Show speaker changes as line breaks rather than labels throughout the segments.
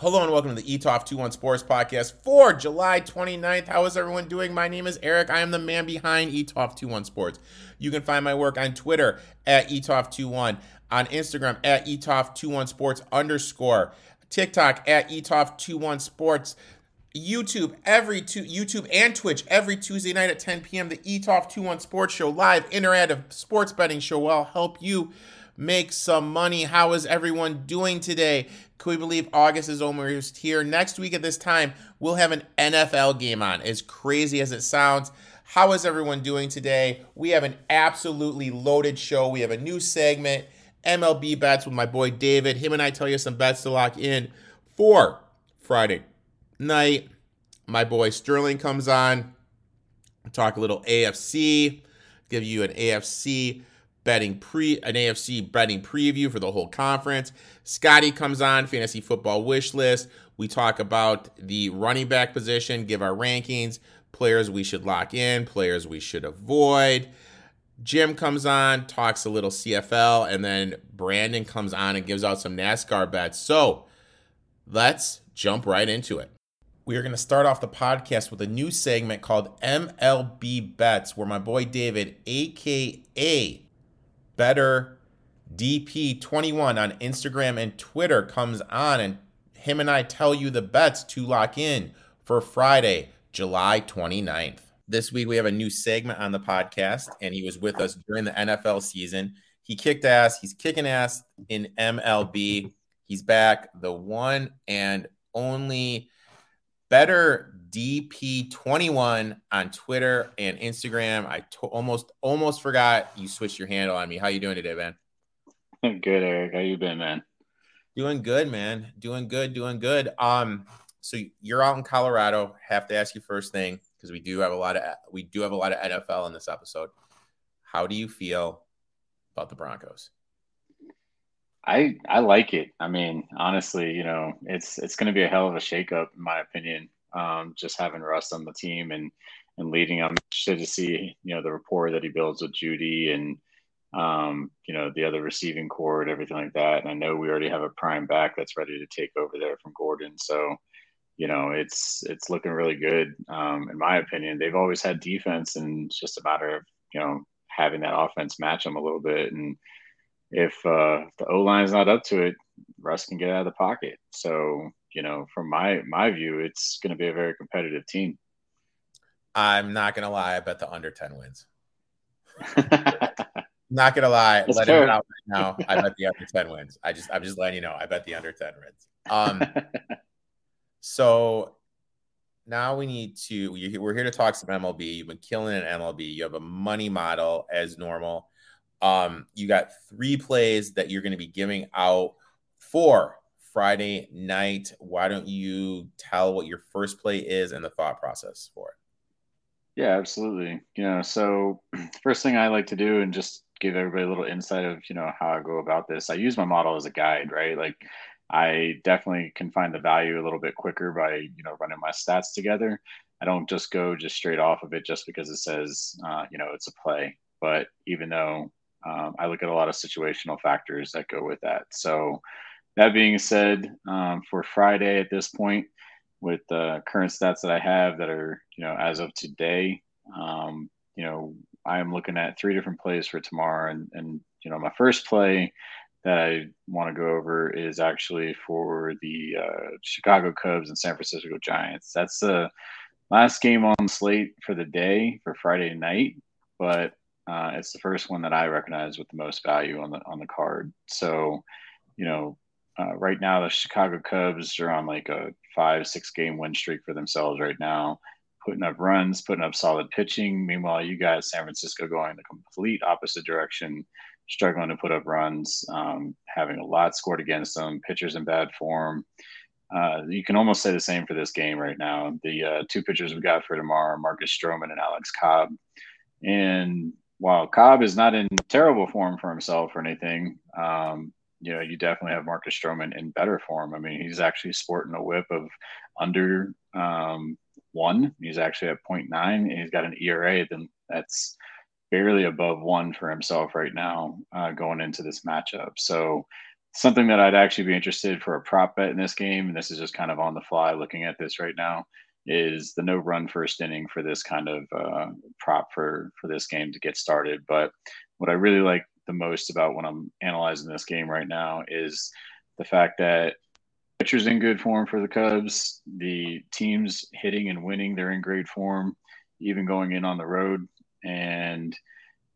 Hello and welcome to the ETOF 21 Sports Podcast for July 29th. How is everyone doing? My name is Erik. I am the man behind ETOF 21 Sports. You can find my work on Twitter at ETOF21, on Instagram at ETOF21 Sports underscore, TikTok at ETOF21 Sports, YouTube every two YouTube and Twitch every Tuesday night at 10 p.m. The ETOF 21 Sports Show, live interactive sports betting show will help you make some money. How is everyone doing today? Can we believe August is almost here? Next week at this time, we'll have an NFL game on. As crazy as it sounds, how is everyone doing today? We have an absolutely loaded show. We have a new segment, MLB bets with my boy David. Him and I tell you some bets to lock in for Friday night. My boy Sterling comes on, talk a little AFC, give you an AFC betting pre an AFC betting preview for the whole conference. Scottie comes on fantasy football wish list. We talk about the running back position, give our rankings, players we should lock in, players we should avoid. Jim comes on, talks a little CFL, and then Brandon comes on and gives out some NASCAR bets. So let's jump right into it. We are going to start off the podcast with a new segment called MLB Bets, where my boy David, aka Better DP21 on Instagram and Twitter comes on and him and I tell you the bets to lock in for Friday, July 29th. This week we have a new segment on the podcast and he was with us during the NFL season. He kicked ass, he's kicking ass in MLB. He's back, the one and only bettor DP21 on Twitter and Instagram. I to- almost almost forgot you switched your handle on me. How you doing today, man?
Good, Erik. How you been, man?
Doing good, man. Doing good, doing good. Um, so you're out in Colorado. Have to ask you first thing because we do have a lot of we do have a lot of NFL in this episode. How do you feel about the Broncos?
I I like it. I mean, honestly, you know, it's it's going to be a hell of a shakeup, in my opinion. Um, just having Russ on the team and and leading. I'm interested to see you know the rapport that he builds with Jeudy and um, you know the other receiving corps and everything like that. And I know we already have a prime back that's ready to take over there from Gordon. So you know it's it's looking really good um, in my opinion. They've always had defense, and it's just a matter of you know having that offense match them a little bit and if uh, the O line is not up to it, Russ can get out of the pocket. So you know, from my my view, it's going to be a very competitive team.
I'm not going to lie. I bet the under ten wins. not going to lie.
That's
let it out right now. I bet the under ten wins. I just I'm just letting you know. I bet the under ten wins. Um. so now we need to. We're here to talk some MLB. You've been killing it in MLB. You have a money model as normal. Um, you got three plays that you're going to be giving out for Friday night. Why don't you tell what your first play is and the thought process for it?
Yeah, absolutely. You know, so first thing I like to do and just give everybody a little insight of, you know, how I go about this. I use my model as a guide, right? Like I definitely can find the value a little bit quicker by, you know, running my stats together. I don't just go just straight off of it just because it says, uh, you know, it's a play. But even though um, I look at a lot of situational factors that go with that. So, that being said, um, for Friday at this point, with the current stats that I have that are, you know, as of today, um, you know, I am looking at three different plays for tomorrow. And, and you know, my first play that I want to go over is actually for the uh, Chicago Cubs and San Francisco Giants. That's the last game on slate for the day for Friday night, but uh, it's the first one that I recognize with the most value on the on the card. So, you know, uh, right now the Chicago Cubs are on like a five six game win streak for themselves right now, putting up runs, putting up solid pitching. Meanwhile, you guys, San Francisco, going the complete opposite direction, struggling to put up runs, um, having a lot scored against them, pitchers in bad form. Uh, you can almost say the same for this game right now. The uh, two pitchers we got for tomorrow Marcus Stroman and Alex Cobb. And while Cobb is not in terrible form for himself or anything, um, you know, you definitely have Marcus Stroman in better form. I mean, he's actually sporting a WHIP of under um, one. He's actually at 0.9, and he's got an ERA then that's barely above one for himself right now uh, going into this matchup. So something that I'd actually be interested for a prop bet in this game, and this is just kind of on the fly looking at this right now, is the no run first inning for this kind of uh, prop for for this game to get started. But what I really like the most about when I'm analyzing this game right now is the fact that pitchers in good form for the Cubs, the teams hitting and winning, they're in great form, even going in on the road, and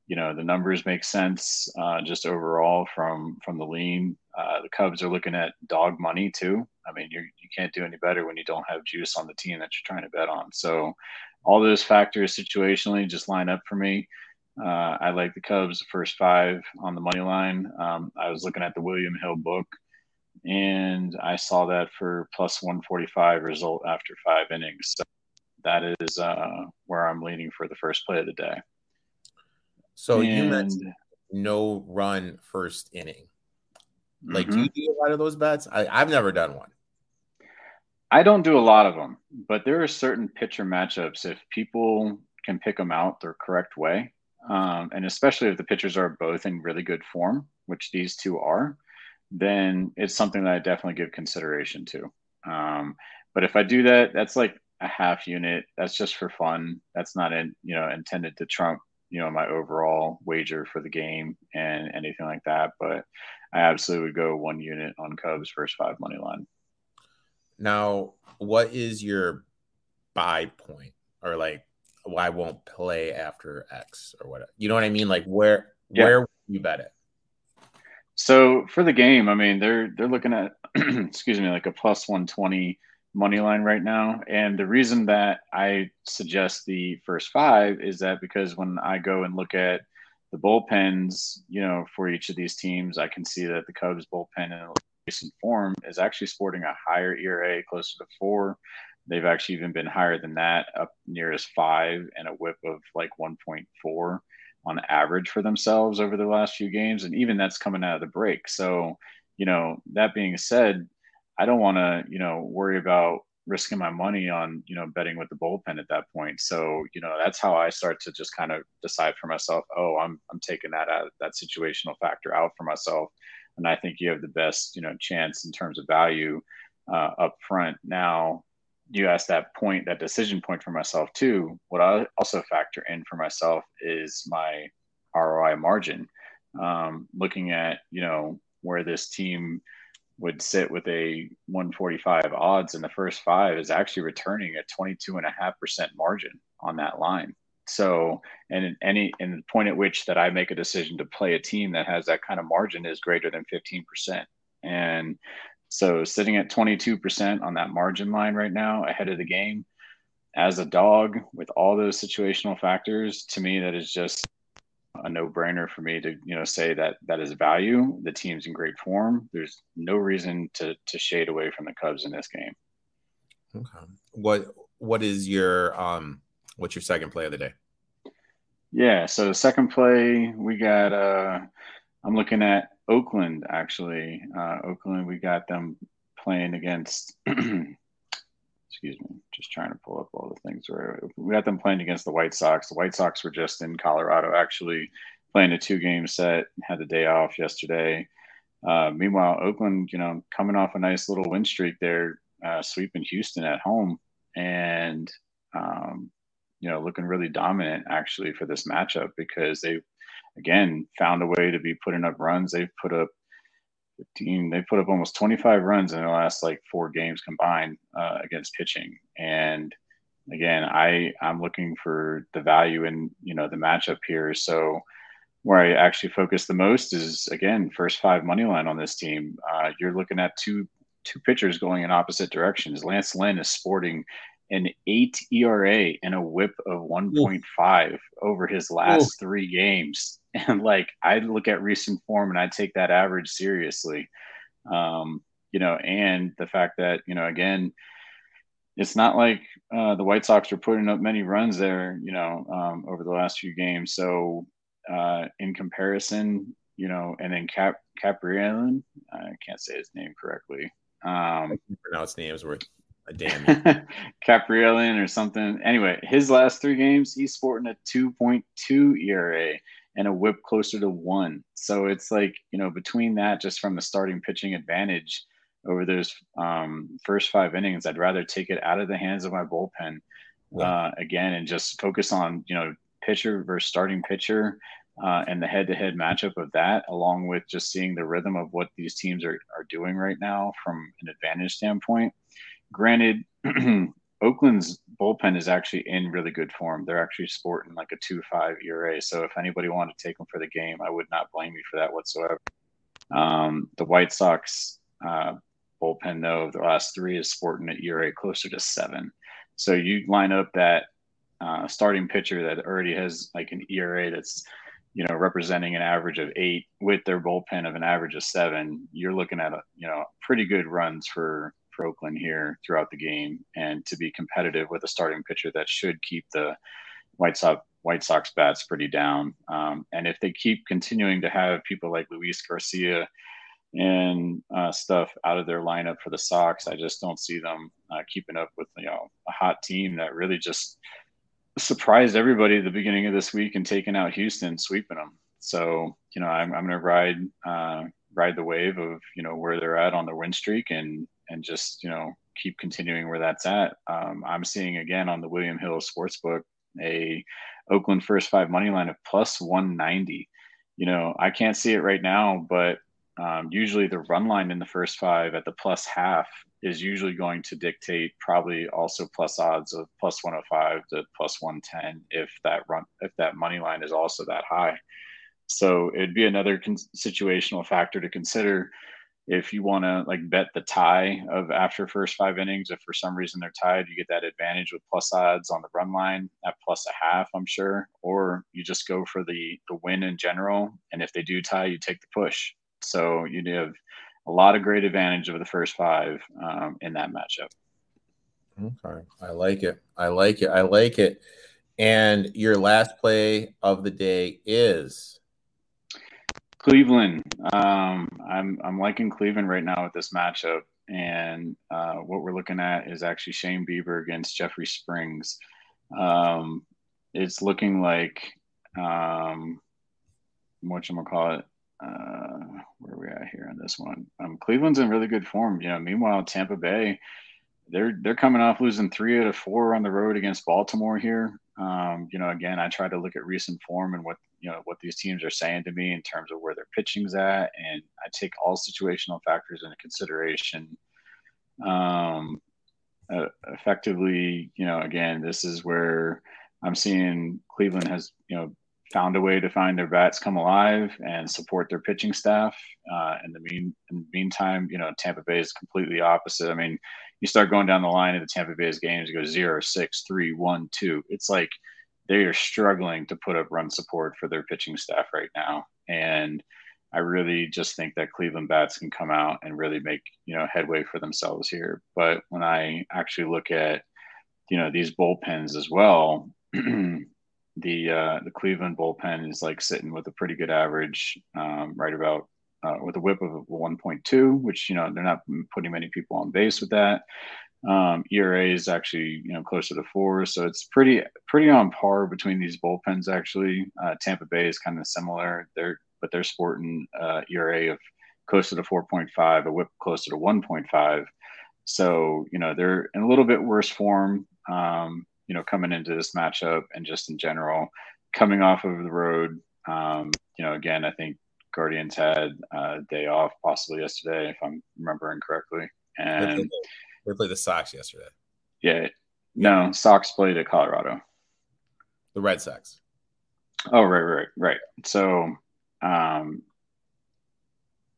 you know the numbers make sense uh, just overall from from the lean. Uh, the Cubs are looking at dog money too. I mean, you you can't do any better when you don't have juice on the team that you're trying to bet on. So all those factors situationally just line up for me. Uh, I like the Cubs the first five on the money line. Um, I was looking at the William Hill book, and I saw that for plus 145 result after five innings. So that is uh, where I'm leaning for the first play of the day.
So and, you mentioned no run first inning. Like, mm-hmm. do you do a lot of those bets? I, I've never done one.
I don't do a lot of them, but there are certain pitcher matchups. If people can pick them out the correct way, um, and especially if the pitchers are both in really good form, which these two are, then it's something that I definitely give consideration to. Um, but if I do that, that's like a half unit. That's just for fun. That's not in, you know intended to trump you know my overall wager for the game and anything like that. But I absolutely would go one unit on Cubs first five money line.
Now, what is your buy point or like I won't play after X or whatever. You know what I mean? Like where yeah. where you bet it?
So for the game, I mean they're they're looking at excuse me like a plus one twenty money line right now. And the reason that I suggest the first five is that because when I go and look at the bullpens, you know, for each of these teams, I can see that the Cubs bullpen in recent form is actually sporting a higher ERA, closer to four, They've actually even been higher than that, up near as five and a WHIP of like 1.4 on average for themselves over the last few games. And even that's coming out of the break. So, you know, that being said, I don't want to, you know, worry about risking my money on, you know, betting with the bullpen at that point. So, you know, that's how I start to just kind of decide for myself, oh, I'm I'm taking that out that situational factor out for myself. And I think you have the best, you know, chance in terms of value uh, up front. Now, you asked that point, that decision point for myself too. What I also factor in for myself is my ROI margin. Um, looking at you know where this team would sit with a 145 odds in the first five is actually returning a 22 and a half percent margin on that line. So, and in any and the point at which that I make a decision to play a team that has that kind of margin is greater than 15 percent. And so sitting at 22% on that margin line right now ahead of the game as a dog with all those situational factors, to me, that is just a no-brainer for me to you know say that that is value. The team's in great form. There's no reason to to shade away from the Cubs in this game.
Okay. What what is your um what's your second play of the day?
Yeah, so the second play we got uh I'm looking at Oakland actually. Uh, Oakland, we got them playing against. excuse me, just trying to pull up all the things. Where we got them playing against the White Sox. The White Sox were just in Colorado, actually playing a two-game set. Had the day off yesterday. Uh, meanwhile, Oakland, you know, coming off a nice little win streak there, uh, sweeping Houston at home, and um, you know, looking really dominant actually for this matchup because they again found a way to be putting up runs. They've put up 15, they put up almost 25 runs in the last like four games combined uh, against pitching. And again, I I'm looking for the value in you know the matchup here. So where I actually focus the most is again first five money line on this team. Uh, you're looking at two two pitchers going in opposite directions. Lance Lynn is sporting an eight ERA and a WHIP of 1.5 over his last Ooh. three games. And like, I look at recent form and I take that average seriously. Um, you know, and the fact that, you know, again, it's not like uh, the White Sox are putting up many runs there, you know, um, over the last few games. So, uh, in comparison, you know, and then Cap Kaprielian, I can't say his name correctly. Um,
pronounce names worth a damn
Kaprielian or something. Anyway, his last three games, he's sporting a 2.2 ERA and a WHIP closer to one. So it's like, you know, between that, just from the starting pitching advantage over those um, first five innings, I'd rather take it out of the hands of my bullpen uh, again and just focus on, you know, pitcher versus starting pitcher uh, and the head-to-head matchup of that, along with just seeing the rhythm of what these teams are, are doing right now from an advantage standpoint. Granted, Oakland's bullpen is actually in really good form. They're actually sporting like a two-five ERA. So if anybody wanted to take them for the game, I would not blame you for that whatsoever. Um, the White Sox uh, bullpen, though, the last three is sporting an ERA closer to seven. So you line up that uh, starting pitcher that already has like an ERA that's you know, representing an average of eight with their bullpen of an average of seven, you're looking at a, you know, pretty good runs for, for Oakland here throughout the game and to be competitive with a starting pitcher that should keep the White Sox White Sox bats pretty down. Um, and if they keep continuing to have people like Luis Garcia and uh, stuff out of their lineup for the Sox, I just don't see them uh, keeping up with you know a hot team that really just surprised everybody at the beginning of this week and taking out Houston, sweeping them. So you know, I'm I'm going to ride uh, ride the wave of you know where they're at on their win streak and and just you know keep continuing where that's at. Um, I'm seeing again on the William Hill Sportsbook a Oakland first five money line of plus 190. You know, I can't see it right now, but um, usually the run line in the first five at the plus half is usually going to dictate probably also plus odds of plus 105 to plus 110 if that run if that money line is also that high so it'd be another con- situational factor to consider if you want to like bet the tie of after first five innings if for some reason they're tied you get that advantage with plus odds on the run line at plus a half i'm sure or you just go for the the win in general and if they do tie you take the push so you'd have a lot of great advantage over the first five um, in that matchup.
Okay, I like it. I like it. I like it. And your last play of the day is
Cleveland. Um, I'm I'm liking Cleveland right now with this matchup, and uh, what we're looking at is actually Shane Bieber against Jeffrey Springs. Um, it's looking like um, what you call it uh, where are we at here on this one? Um, Cleveland's in really good form. You know, meanwhile, Tampa Bay, they're they're coming off losing three out of four on the road against Baltimore here. Um, you know, again, I try to look at recent form and what you know what these teams are saying to me in terms of where their pitching's at, and I take all situational factors into consideration. Um, uh, effectively, you know, again, this is where I'm seeing Cleveland has you know found a way to find their bats come alive and support their pitching staff. Uh, in the mean, in the meantime, you know, Tampa Bay is completely opposite. I mean, you start going down the line of the Tampa Bay's games, you go zero, six, three, one, two. It's like they are struggling to put up run support for their pitching staff right now. And I really just think that Cleveland bats can come out and really make, you know, headway for themselves here. But when I actually look at, you know, these bullpens as well, the uh, the Cleveland bullpen is like sitting with a pretty good average, um, right about uh, with a WHIP of 1.2, which you know they're not putting many people on base with that. Um, ERA is actually you know closer to four, so it's pretty pretty on par between these bullpens. Actually, uh, Tampa Bay is kind of similar. They're but they're sporting uh, ERA of closer to 4.5, a WHIP closer to 1.5. So you know they're in a little bit worse form. Um, you know, coming into this matchup and just in general, coming off of the road. Um, you know, again, I think Guardians had a day off possibly yesterday, if I'm remembering correctly. And they
played, they played the Sox yesterday.
Yeah. No, Sox played at Colorado.
The Red Sox.
Oh, right, right, right. So, um,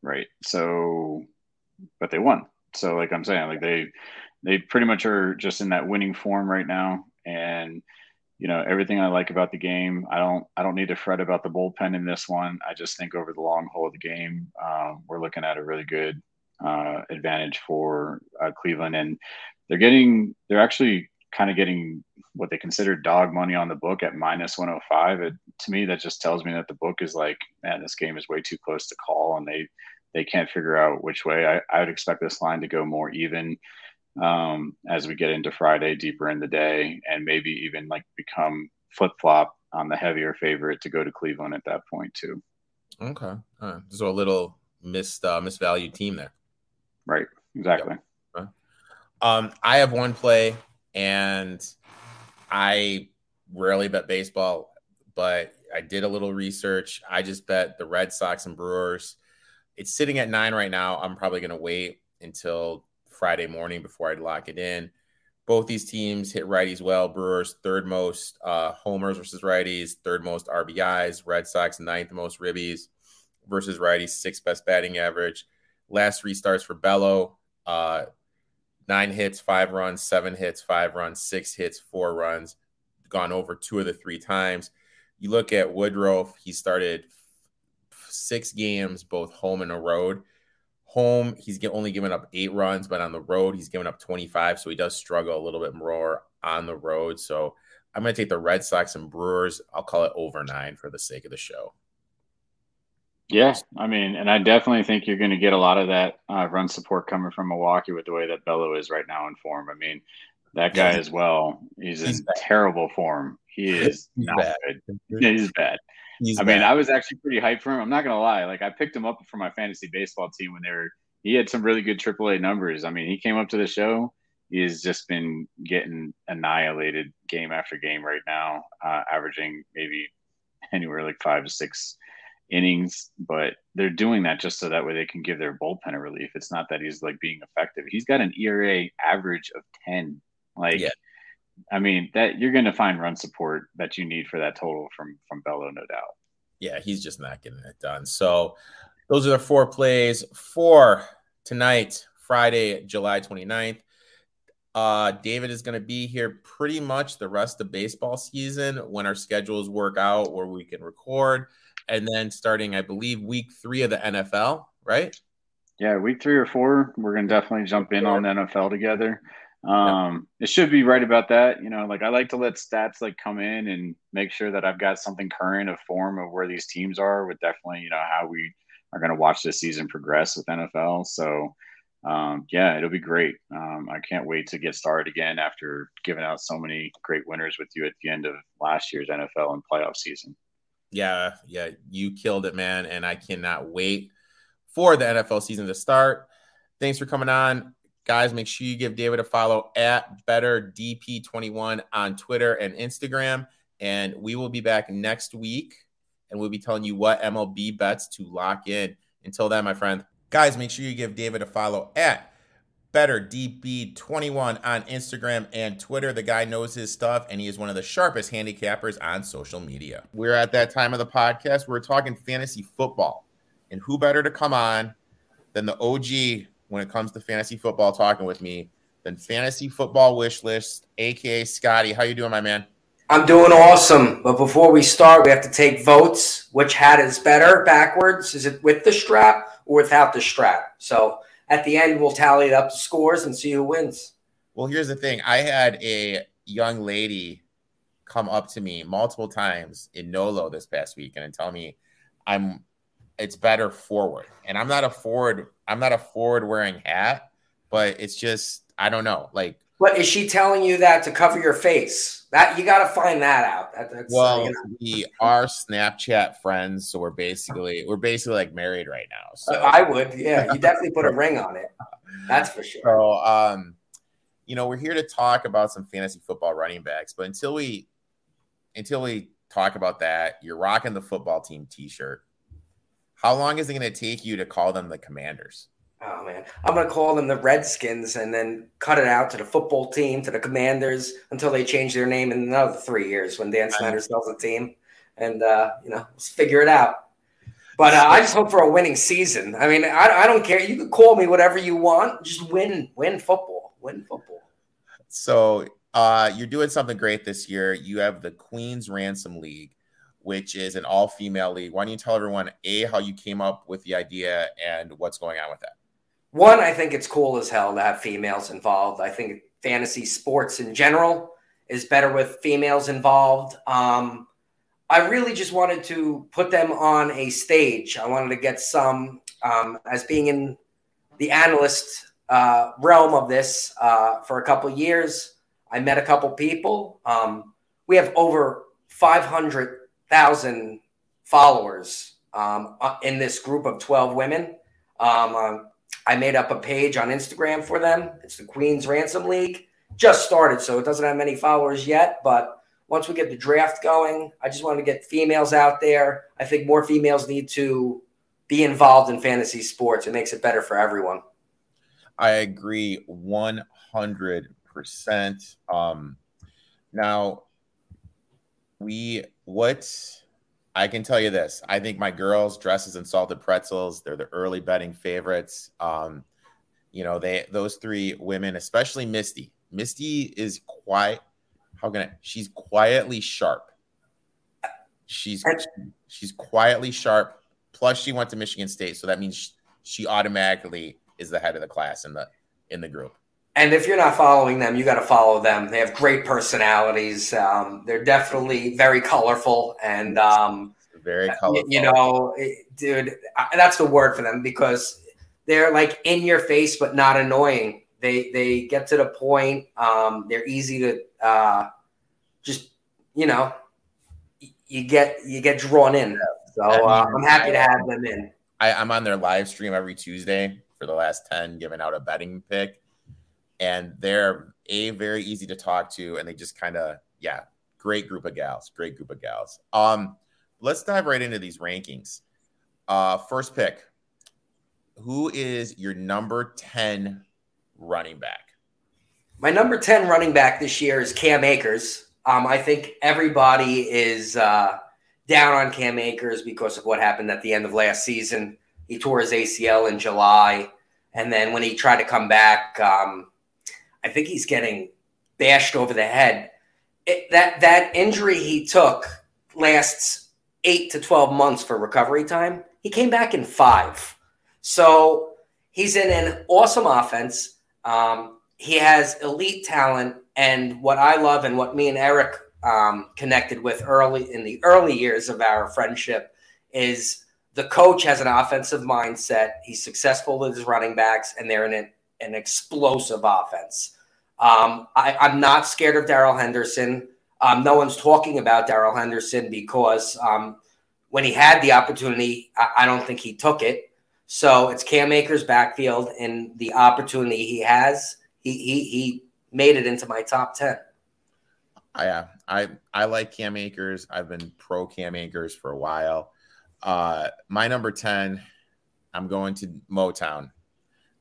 right. So, but they won. So, like I'm saying, like they, they pretty much are just in that winning form right now and you know everything I like about the game. I don't I don't need to fret about the bullpen in this one. I just think over the long haul of the game, um, we're looking at a really good uh, advantage for uh, Cleveland, and they're getting they're actually kind of getting what they consider dog money on the book at minus 105. It, to me, that just tells me that the book is like, man, this game is way too close to call, and they they can't figure out which way. I, I would expect this line to go more even um, as we get into Friday deeper in the day and maybe even like become flip flop on the heavier favorite to go to Cleveland at that point too.
Okay, so a little missed uh, misvalued team there.
Right. Exactly.
Yep. Um, I have one play, and I rarely bet baseball, but I did a little research. I just bet the Red Sox and Brewers. It's sitting at nine right now. I'm probably going to wait until Friday morning before I'd lock it in. Both these teams hit righties well. Brewers third most uh, homers versus righties, third most RBIs. Red Sox ninth most ribbies versus righties, sixth best batting average. Last three starts for Bello, uh, nine hits, five runs, seven hits, five runs, six hits, four runs. Gone over two of the three times. You look at Woodruff; he started six games, both home and a road home, he's only given up eight runs, but on the road, he's given up 25. So he does struggle a little bit more on the road. So I'm going to take the Red Sox and Brewers. I'll call it over nine for the sake of the show.
Yeah, I mean, and I definitely think you're going to get a lot of that uh, run support coming from Milwaukee with the way that Bello is right now in form. I mean, that guy as well. He's, he's in bad. terrible form. He is he's not bad. good. He's bad. He's I bad. mean, I was actually pretty hyped for him. I'm not gonna lie. Like I picked him up for my fantasy baseball team when they were. He had some really good AAA numbers. I mean, he came up to the show. He has just been getting annihilated game after game right now, uh, averaging maybe anywhere like five to six innings. But they're doing that just so that way they can give their bullpen a relief. It's not that he's like being effective. He's got an ERA average of ten. Like yeah. I mean, that you're going to find run support that you need for that total from from Bello, no doubt.
Yeah, he's just not getting it done. So those are the four plays for tonight, Friday, July 29th. Uh, David is going to be here pretty much the rest of baseball season when our schedules work out where we can record. And then starting, I believe, week three of the NFL, right?
Yeah, week three or four, we're going to definitely jump in on the NFL together. Um, it should be right about that. You know, like I like to let stats like come in and make sure that I've got something current of form of where these teams are with definitely, you know, how we are going to watch this season progress with NFL. So, um, yeah, it'll be great. Um, I can't wait to get started again after giving out so many great winners with you at the end of last year's NFL and playoff season.
Yeah, yeah, you killed it, man. And I cannot wait for the NFL season to start. Thanks for coming on. Guys, make sure you give David a follow at BettorDP21 on Twitter and Instagram. And we will be back next week and we'll be telling you what MLB bets to lock in. Until then, my friend, guys, make sure you give David a follow at BettorDP21 on Instagram and Twitter. The guy knows his stuff and he is one of the sharpest handicappers on social media. We're at that time of the podcast. We're talking fantasy football. And who better to come on than the OG when it comes to fantasy football talking with me than fantasy football wish list, aka Scottie. How you doing, my man?
I'm doing awesome. But before we start, we have to take votes. Which hat is better backwards? Is it with the strap or without the strap? So at the end, we'll tally it up the scores and see who wins.
Well, here's the thing. I had a young lady come up to me multiple times in Nolo this past week and tell me I'm it's better forward. And I'm not a forward I'm not a forward wearing hat, but it's just I don't know. Like
But is she telling you that to cover your face? That you got to find that out. That,
that's, well, uh, you know. we are Snapchat friends, so we're basically we're basically like married right now. So
uh, I would, yeah, you definitely put a ring on it. That's for sure.
So, um, you know, we're here to talk about some fantasy football running backs, but until we until we talk about that, you're rocking the football team T-shirt. How long is it going to take you to call them the Commanders?
Oh man, I'm going to call them the Redskins and then cut it out to the football team, to the Commanders until they change their name in another three years when Dan Snyder sells the team, and uh, you know, let's figure it out. But uh, I just hope for a winning season. I mean, I, I don't care. You can call me whatever you want. Just win, win football, win football.
So uh, you're doing something great this year. You have the Queen's Ransom League which is an all female league. Why don't you tell everyone, A, how you came up with the idea and what's going on with that?
One, I think it's cool as hell to have females involved. I think fantasy sports in general is better with females involved. Um, I really just wanted to put them on a stage. I wanted to get some, um, as being in the analyst uh, realm of this uh, for a couple years. I met a couple people. Um, we have over 500,000 followers um, uh, in this group of 12 women. Um, uh, I made up a page on Instagram for them. It's the Queen's Ransom League. Just started, so it doesn't have many followers yet. But once we get the draft going, I just want to get females out there. I think more females need to be involved in fantasy sports. It makes it better for everyone.
I agree 100%. Um, now, we, what I can tell you this I think my girls' dresses and salted pretzels, they're the early betting favorites. Um, you know, they, those three women, especially Misty, Misty is quite, how can I, she's quietly sharp. She's, she's quietly sharp Plus, she went to Michigan State, so that means she, she automatically is the head of the class in the in the group.
And if you're not following them, you got to follow them. They have great personalities. Um, they're definitely very colorful and um,
very colorful.
You know, dude, that's the word for them because they're like in your face but not annoying. They they get to the point. Um, they're easy to uh, just you know you get you get drawn in. So uh, I'm happy to have them in.
I, I'm on their live stream every Tuesday for the last 10, giving out a betting pick. And they're a very easy to talk to, and they just kind of, yeah, great group of gals, great group of gals. Um, let's dive right into these rankings. Uh, first pick. Who is your number 10 running back?
My number 10 running back this year is Cam Akers. Um, I think everybody is uh, down on Cam Akers because of what happened at the end of last season. He tore his ACL in July, and then when he tried to come back, um, I think he's getting bashed over the head. It, that that injury he took lasts eight to twelve months for recovery time. He came back in five, so he's in an awesome offense. Um, he has elite talent, and what I love and what me and Erik um, connected with early in the early years of our friendship is the coach has an offensive mindset. He's successful with his running backs, and they're in an, an explosive offense. Um, I, am not scared of Darrell Henderson. Um, no one's talking about Darrell Henderson because um, when he had the opportunity, I, I, don't think he took it. So it's Cam Akers' backfield, and the opportunity he has, he he, he made it into my top ten.
I I I like Cam Akers. I've been pro Cam Akers for a while. Uh, my number ten, I'm going to Motown.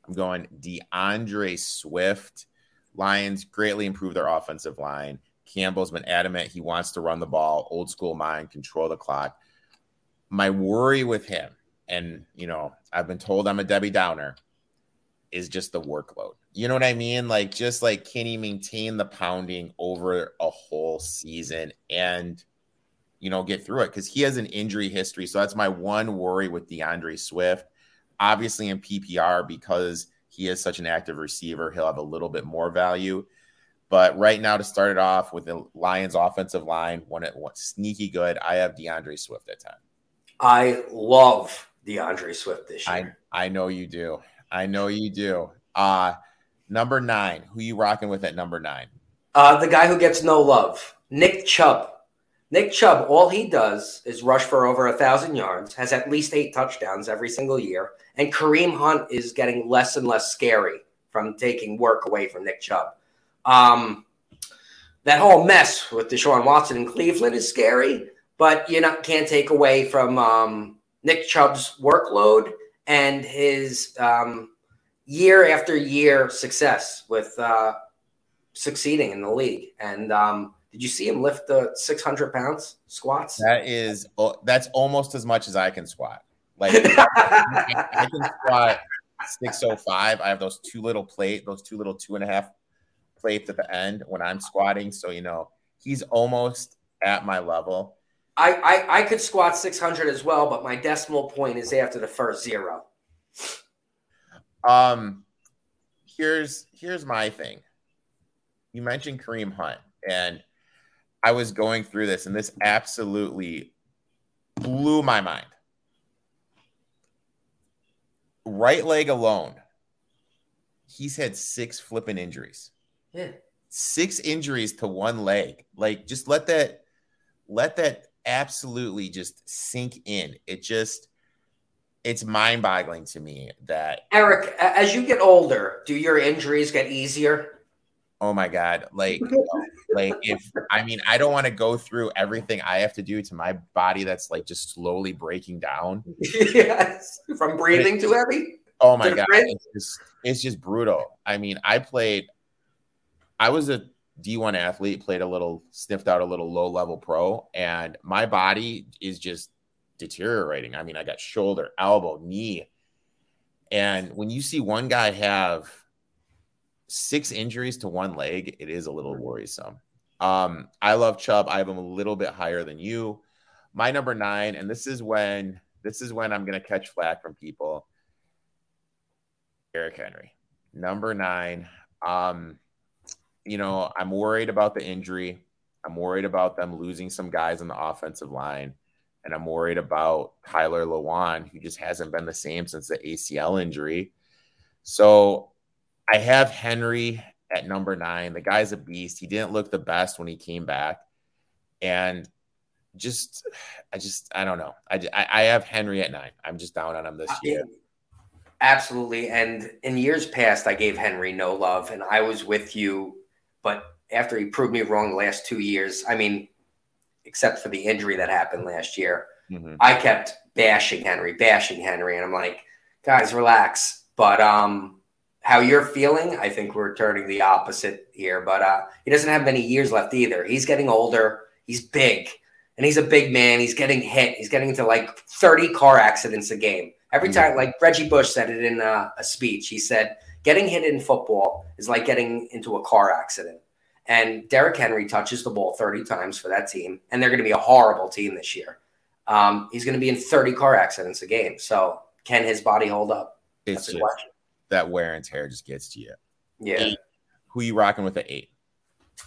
I'm going D'Andre Swift. Lions greatly improved their offensive line. Campbell's been adamant he wants to run the ball, old school mind, control the clock. My worry with him, and you know, I've been told I'm a Debbie Downer, is just the workload. You know what I mean? Like, just like, can he maintain the pounding over a whole season and, you know, get through it? Because he has an injury history. So that's my one worry with D'Andre Swift. Obviously, in PPR, because he is such an active receiver, he'll have a little bit more value. But right now, to start it off with the Lions offensive line, when it was sneaky good, I have D'Andre Swift at 10.
I love D'Andre Swift this
year. I, I know you do. I know you do. Uh Number nine. Who you rocking with at number nine?
Uh, the guy who gets no love, Nick Chubb. Nick Chubb, all he does is rush for over a thousand yards, has at least eight touchdowns every single year, and Kareem Hunt is getting less and less scary from taking work away from Nick Chubb. Um, that whole mess with Deshaun Watson in Cleveland is scary, but you not can't take away from um, Nick Chubb's workload and his um, year after year success with uh, succeeding in the league. And um, did you see him lift the 600 pounds squats?
That is, that's almost as much as I can squat. Like I can squat 605. I have those two little plate, those two little two and a half plates at the end when I'm squatting. So, you know, he's almost at my level.
I, I, I could squat 600 as well, but my decimal point is after the first zero.
Um, here's here's my thing. You mentioned Kareem Hunt, and I was going through this, and this absolutely blew my mind. Right leg alone, he's had six flipping injuries.
Yeah.
Six injuries to one leg. Like, just let that let that absolutely just sink in. It just it's mind-boggling to me that
Erik, as you get older, do your injuries get easier?
Oh my god, like like if I mean I don't want to go through everything I have to do to my body that's like just slowly breaking down.
yes, from breathing too heavy.
Oh my god, it's just it's just brutal. I mean, I played I was a D1 athlete, played a little, sniffed out a little low level pro, and my body is just deteriorating. I mean, I got shoulder, elbow, knee. And when you see one guy have six injuries to one leg, it is a little worrisome. Um, I love Chubb. I have him a little bit higher than you. My number nine, and this is when this is when I'm gonna catch flack from people. Derrick Henry, number nine. Um, you know, I'm worried about the injury. I'm worried about them losing some guys on the offensive line. And I'm worried about Taylor Lewan, who just hasn't been the same since the ACL injury. So I have Henry at number nine. The guy's a beast. He didn't look the best when he came back. And just, I just, I don't know. I, I have Henry at nine. I'm just down on him this year.
Absolutely. And in years past, I gave Henry no love, and I was with you but after he proved me wrong the last two years, I mean, except for the injury that happened last year, mm-hmm. I kept bashing Henry, bashing Henry, and I'm like, guys, relax. But um, how you're feeling, I think we're turning the opposite here. But uh, he doesn't have many years left either. He's getting older. He's big, and he's a big man. He's getting hit. He's getting into like 30 car accidents a game. Every mm-hmm. time, like Reggie Bush said it in a, a speech, he said getting hit in football is like getting into a car accident. And Derrick Henry touches the ball 30 times for that team, and they're going to be a horrible team this year. Um, he's going to be in 30 car accidents a game. So can his body hold up?
It's just, that wear and tear just gets to you.
Yeah. Eight.
Who you rocking with at eight?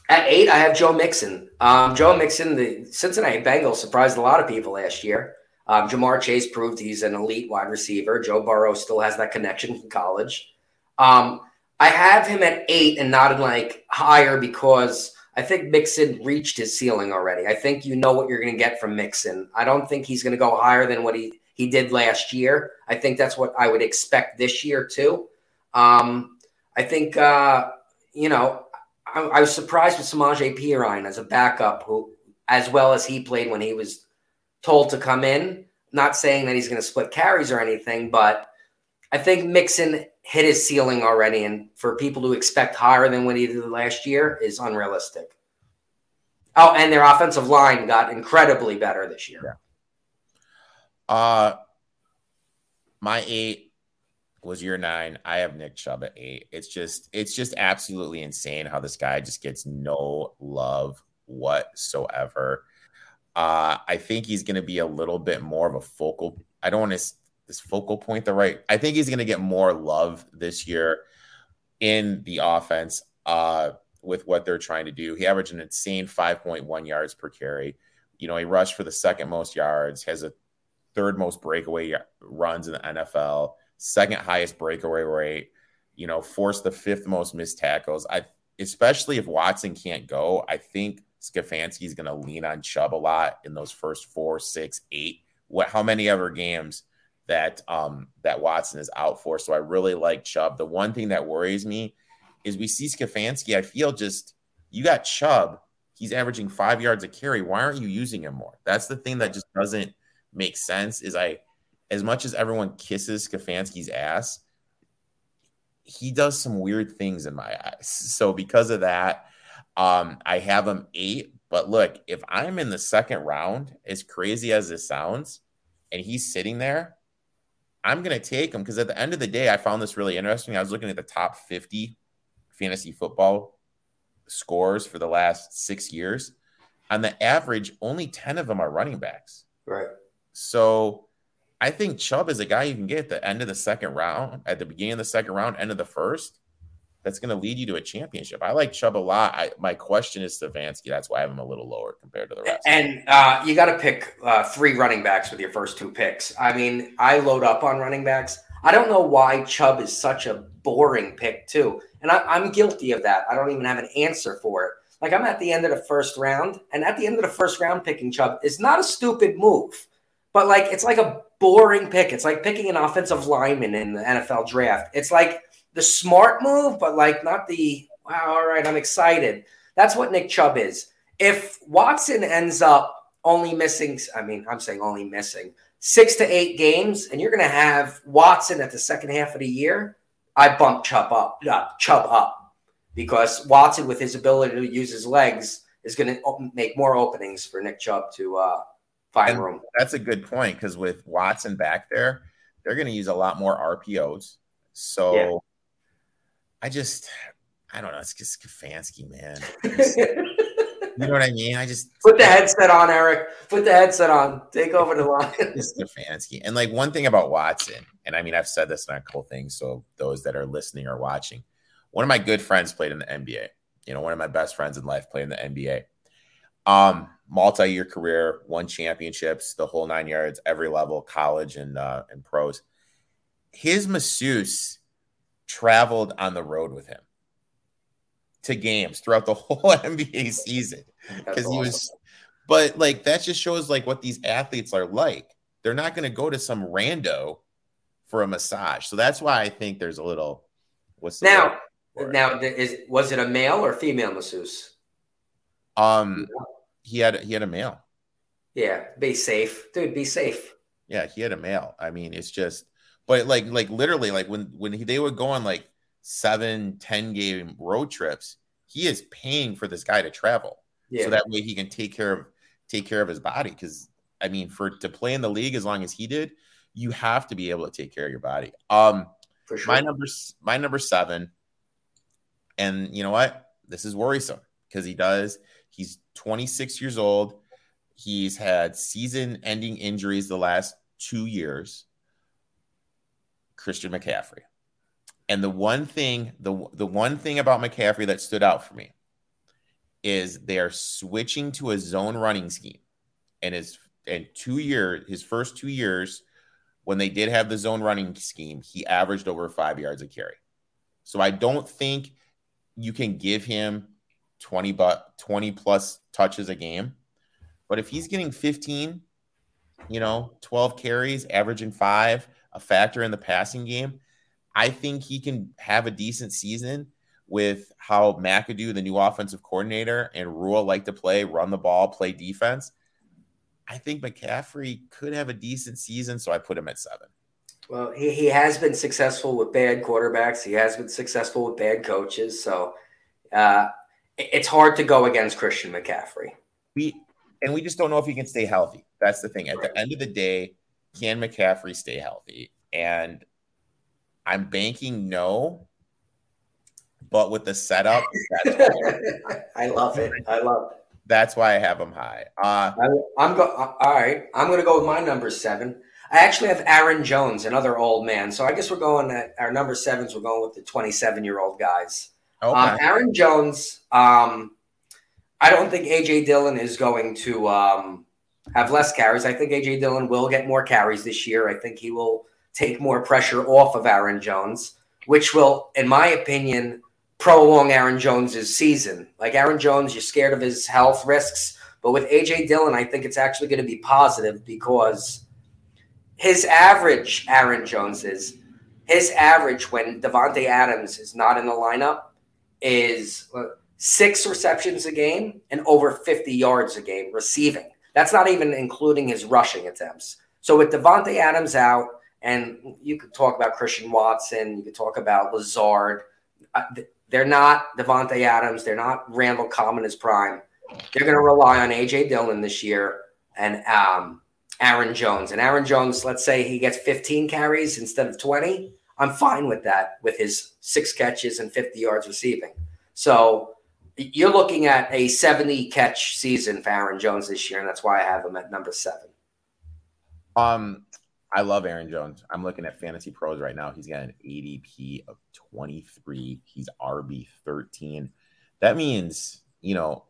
At eight, I have Joe Mixon. Um, Joe Mixon, the Cincinnati Bengals surprised a lot of people last year. Um, Ja'Marr Chase proved he's an elite wide receiver. Joe Burrow still has that connection from college. Um, I have him at eight and not in like higher because I think Mixon reached his ceiling already. I think you know what you're going to get from Mixon. I don't think he's going to go higher than what he he did last year. I think that's what I would expect this year too. Um, I think uh, you know I, I, was surprised with Samaje Perine as a backup, who as well as he played when he was told to come in. Not saying that he's going to split carries or anything, but I think Mixon hit his ceiling already, and for people to expect higher than what he did last year is unrealistic. Oh, and their offensive line got incredibly better this year.
Yeah. Uh, my eight was your nine. I have Nick Chubb at eight. It's just, it's just absolutely insane how this guy just gets no love whatsoever. Uh, I think he's going to be a little bit more of a focal. I don't want to this focal point the right. I think he's going to get more love this year in the offense uh, with what they're trying to do. He averaged an insane 5.1 yards per carry. You know, he rushed for the second most yards, has a third most breakaway runs in the NFL, second highest breakaway rate. You know, forced the fifth most missed tackles. I especially if Watson can't go, I think Stefanski is going to lean on Chubb a lot in those first four, six, eight, what how many ever games that um, that Watson is out for. So I really like Chubb. The one thing that worries me is we see Stefanski. I feel just you got Chubb. He's averaging five yards a carry. Why aren't you using him more? That's the thing that just doesn't make sense. Is I, as much as everyone kisses Stefanski's ass, he does some weird things in my eyes. So because of that, um, I have him eight. But look, if I'm in the second round, as crazy as this sounds, and he's sitting there, I'm going to take him because at the end of the day, I found this really interesting. I was looking at the top 50 fantasy football scores for the last six years. On the average, only 10 of them are running backs.
Right.
So I think Chubb is a guy you can get at the end of the second round, at the beginning of the second round, end of the first that's going to lead you to a championship. I like Chubb a lot. I, my question is Stefanski. That's why I have him a little lower compared to the rest.
And uh, you got to pick uh, three running backs with your first two picks. I mean, I load up on running backs. I don't know why Chubb is such a boring pick, too. And I, I'm guilty of that. I don't even have an answer for it. like I'm at the end of the first round, and at the end of the first round, picking Chubb is not a stupid move, but like it's like a boring pick. It's like picking an offensive lineman in the NFL draft. It's like the smart move, but like not the wow. All right, I'm excited. That's what Nick Chubb is. If Watson ends up only missing, I mean, I'm saying only missing six to eight games, and you're going to have Watson at the second half of the year. I bump Chubb up, uh, Chubb up, because Watson, with his ability to use his legs, is going to make more openings for Nick Chubb to uh, find room.
That's a good point because with Watson back there, they're going to use a lot more RPOs. So yeah. I just, I don't know. It's just Stefanski, man. You know what I mean? I just
put the headset on, Erik. Put the headset on. Take over the line.
Mr. Stefanski. And like one thing about Watson, and I mean I've said this in a couple things, so those that are listening or watching, one of my good friends played in the NBA. You know, one of my best friends in life played in the NBA. Um, multi-year career, won championships, the whole nine yards, every level, college and uh, and pros. His masseuse traveled on the road with him to games throughout the whole NBA season because he was. But like that just shows like what these athletes are like. They're not going to go to some rando for a massage. So that's why I think there's a little.
What's now? Now is was it a male or female masseuse?
Um, he had he had a male.
Yeah, be safe, dude. Be safe.
Yeah, he had a male. I mean, it's just, but like like literally like when when he, they would go on like seven ten game road trips, he is paying for this guy to travel. Yeah. So that way he can take care of take care of his body. Cause I mean, for to play in the league as long as he did, you have to be able to take care of your body. Um for sure. my number my number seven, and you know what? This is worrisome because he does, he's 26 years old. He's had season ending injuries the last two years. Christian McCaffrey. And the one thing, the the one thing about McCaffrey that stood out for me is they're switching to a zone running scheme. And his and two years, his first two years, when they did have the zone running scheme, he averaged over five yards a carry. So I don't think you can give him 20 but 20 plus touches a game. But if he's getting 15, you know, 12 carries, averaging five, a factor in the passing game, I think he can have a decent season with how McAdoo, the new offensive coordinator, and Rhule like to play, run the ball, play defense. I think McCaffrey could have a decent season, so I put him at seven.
Well, he, he has been successful with bad quarterbacks. He has been successful with bad coaches. So uh, it's hard to go against Christian McCaffrey.
We and we just don't know if he can stay healthy. That's the thing. At the end of the day, can McCaffrey stay healthy? And I'm banking no, but with the setup,
I love it. I love it.
That's why I have him high. Uh,
I, am go. All right, I'm going to go with my number seven. I actually have Aaron Jones, another old man. So I guess we're going at our number sevens. We're going with the 27 year old guys. Okay. Um, Aaron Jones. Um, I don't think AJ Dillon is going to um, have less carries. I think AJ Dillon will get more carries this year. I think he will take more pressure off of Aaron Jones, which will, in my opinion, prolong Aaron Jones's season. Like Aaron Jones, you're scared of his health risks, but with AJ Dillon, I think it's actually going to be positive because his average, Aaron Jones is his average when Davante Adams is not in the lineup is six receptions a game and over 50 yards a game receiving. That's not even including his rushing attempts. So with Davante Adams out, and you could talk about Christian Watson, you could talk about Lazard. Uh, they're not Davante Adams. They're not Randall in his prime. They're going to rely on AJ Dillon this year and um, Aaron Jones. And Aaron Jones, let's say he gets 15 carries instead of 20. I'm fine with that with his six catches and 50 yards receiving. So you're looking at a 70 catch season for Aaron Jones this year, and that's why I have him at number seven.
Um, I love Aaron Jones. I'm looking at Fantasy Pros right now. He's got an ADP of 23. He's RB 13. That means, you know,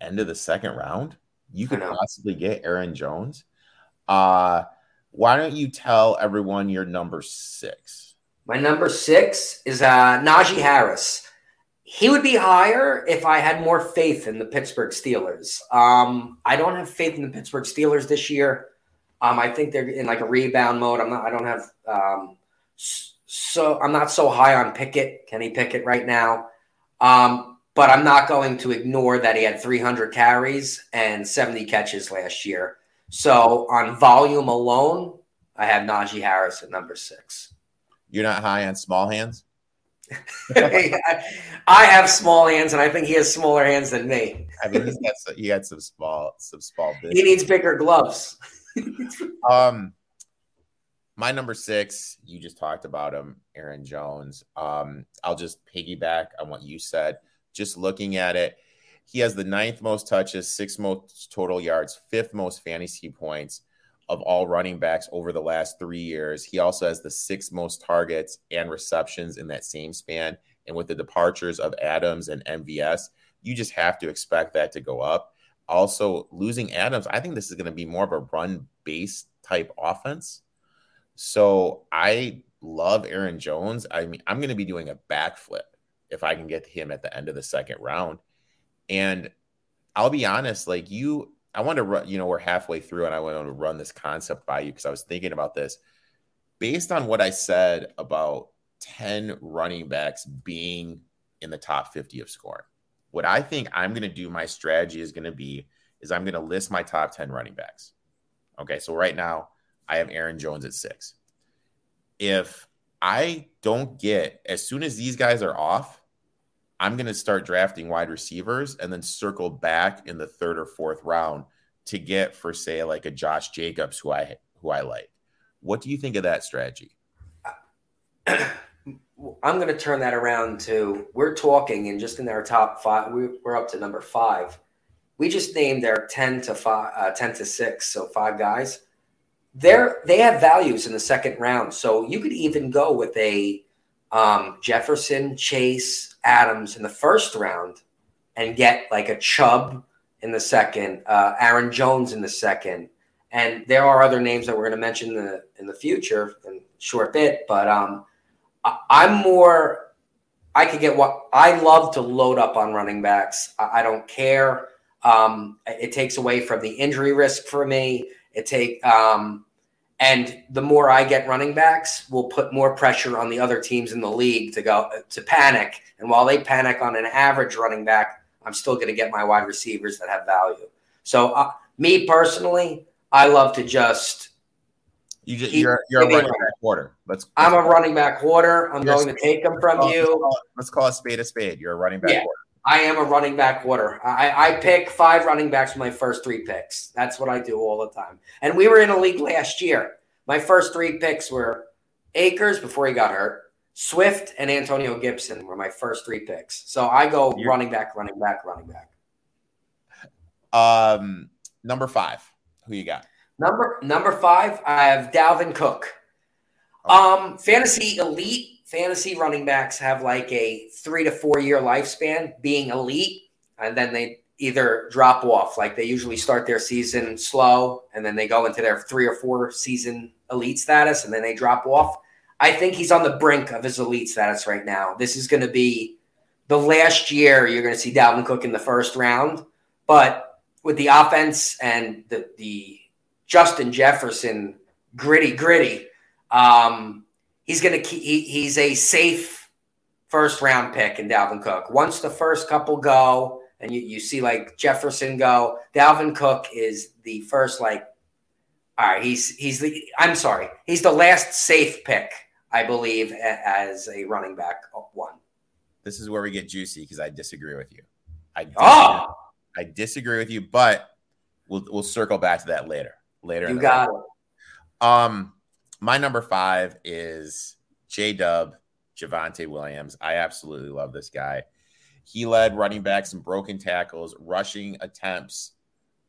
end of the second round, you could possibly get Aaron Jones. Uh, why don't you tell everyone your number six?
My number six is uh, Najee Harris. he would be higher if I had more faith in the Pittsburgh Steelers. Um, I don't have faith in the Pittsburgh Steelers this year. Um, I think they're in like a rebound mode. I'm not. I don't have. Um, so I'm not so high on Pickett, Kenny Pickett, right now. Um, but I'm not going to ignore that he had 300 carries and 70 catches last year. So on volume alone, I have Najee Harris at number six.
You're not high on small hands.
I have small hands, and I think he has smaller hands than me.
I mean, he's got some, he had some small, some small.
Business. He needs bigger gloves.
um, my number six, you just talked about him, Aaron Jones. Um, I'll just piggyback on what you said. Just looking at it, he has the ninth most touches, sixth most total yards, fifth most fantasy points of all running backs over the last three years. He also has the sixth most targets and receptions in that same span. And with the departures of Adams and MVS, you just have to expect that to go up. Also, losing Adams, I think this is going to be more of a run based type offense. So I love Aaron Jones. I mean, I'm going to be doing a backflip if I can get him at the end of the second round. And I'll be honest, like you, I want to run, you know, we're halfway through and I want to run this concept by you because I was thinking about this based on what I said about 10 running backs being in the top 50 of scoring. What I think I'm going to do, my strategy is going to be, is I'm going to list my top 10 running backs. Okay. So right now I have Aaron Jones at six. If I don't get, as soon as these guys are off, I'm going to start drafting wide receivers and then circle back in the third or fourth round to get for say like a Josh Jacobs who I who I like. What do you think of that strategy?
I'm going to turn that around to we're talking and just in our top five, we, are up to number five. We just named our 10 to five, uh, 10 to six. So five guys. They're, they have values in the second round. So you could even go with a um, Jefferson, Chase, Adams in the first round and get like a Chubb in the second, uh, Aaron Jones in the second, and there are other names that we're going to mention in the in the future in short bit. But um, I, I'm more. I could get what I love to load up on running backs. I, I don't care. Um, it takes away from the injury risk for me. It take um, and the more I get running backs, will put more pressure on the other teams in the league to go to panic. And while they panic on an average running back, I'm still going to get my wide receivers that have value. So, uh, me personally, I love to just.
You just, you're, you're a running back quarter. Let's, let's
I'm a running back quarter. I'm going to take them from let's you.
Call it, let's call a spade a spade. You're a running back yeah. quarter.
I am a running back quarter. I, I pick five running backs for my first three picks. That's what I do all the time. And we were in a league last year. My first three picks were Akers before he got hurt, Swift, and Antonio Gibson were my first three picks. So I go You're, running back, running back, running back.
Um, number five. Who you got?
Number number five. I have Dalvin Cook. Um, fantasy elite fantasy running backs have like a three to four year lifespan being elite, and then they either drop off. Like they usually start their season slow, and then they go into their three or four season elite status, and then they drop off. I think he's on the brink of his elite status right now. This is going to be the last year you're going to see Dalvin Cook in the first round, but with the offense and the the Justin Jefferson gritty gritty. Um, he's going to keep, he, he's a safe first round pick in Dalvin Cook. Once the first couple go and you, you see like Jefferson go, Dalvin Cook is the first like all right, he's he's the I'm sorry, he's the last safe pick, I believe, as a running back one.
This is where we get juicy because I disagree with you.
I disagree, oh!
I disagree with you, but we'll we'll circle back to that later. Later,
you got it.
Um, my number five is J Dub, Javonte Williams. I absolutely love this guy. He led running backs in broken tackles, rushing attempts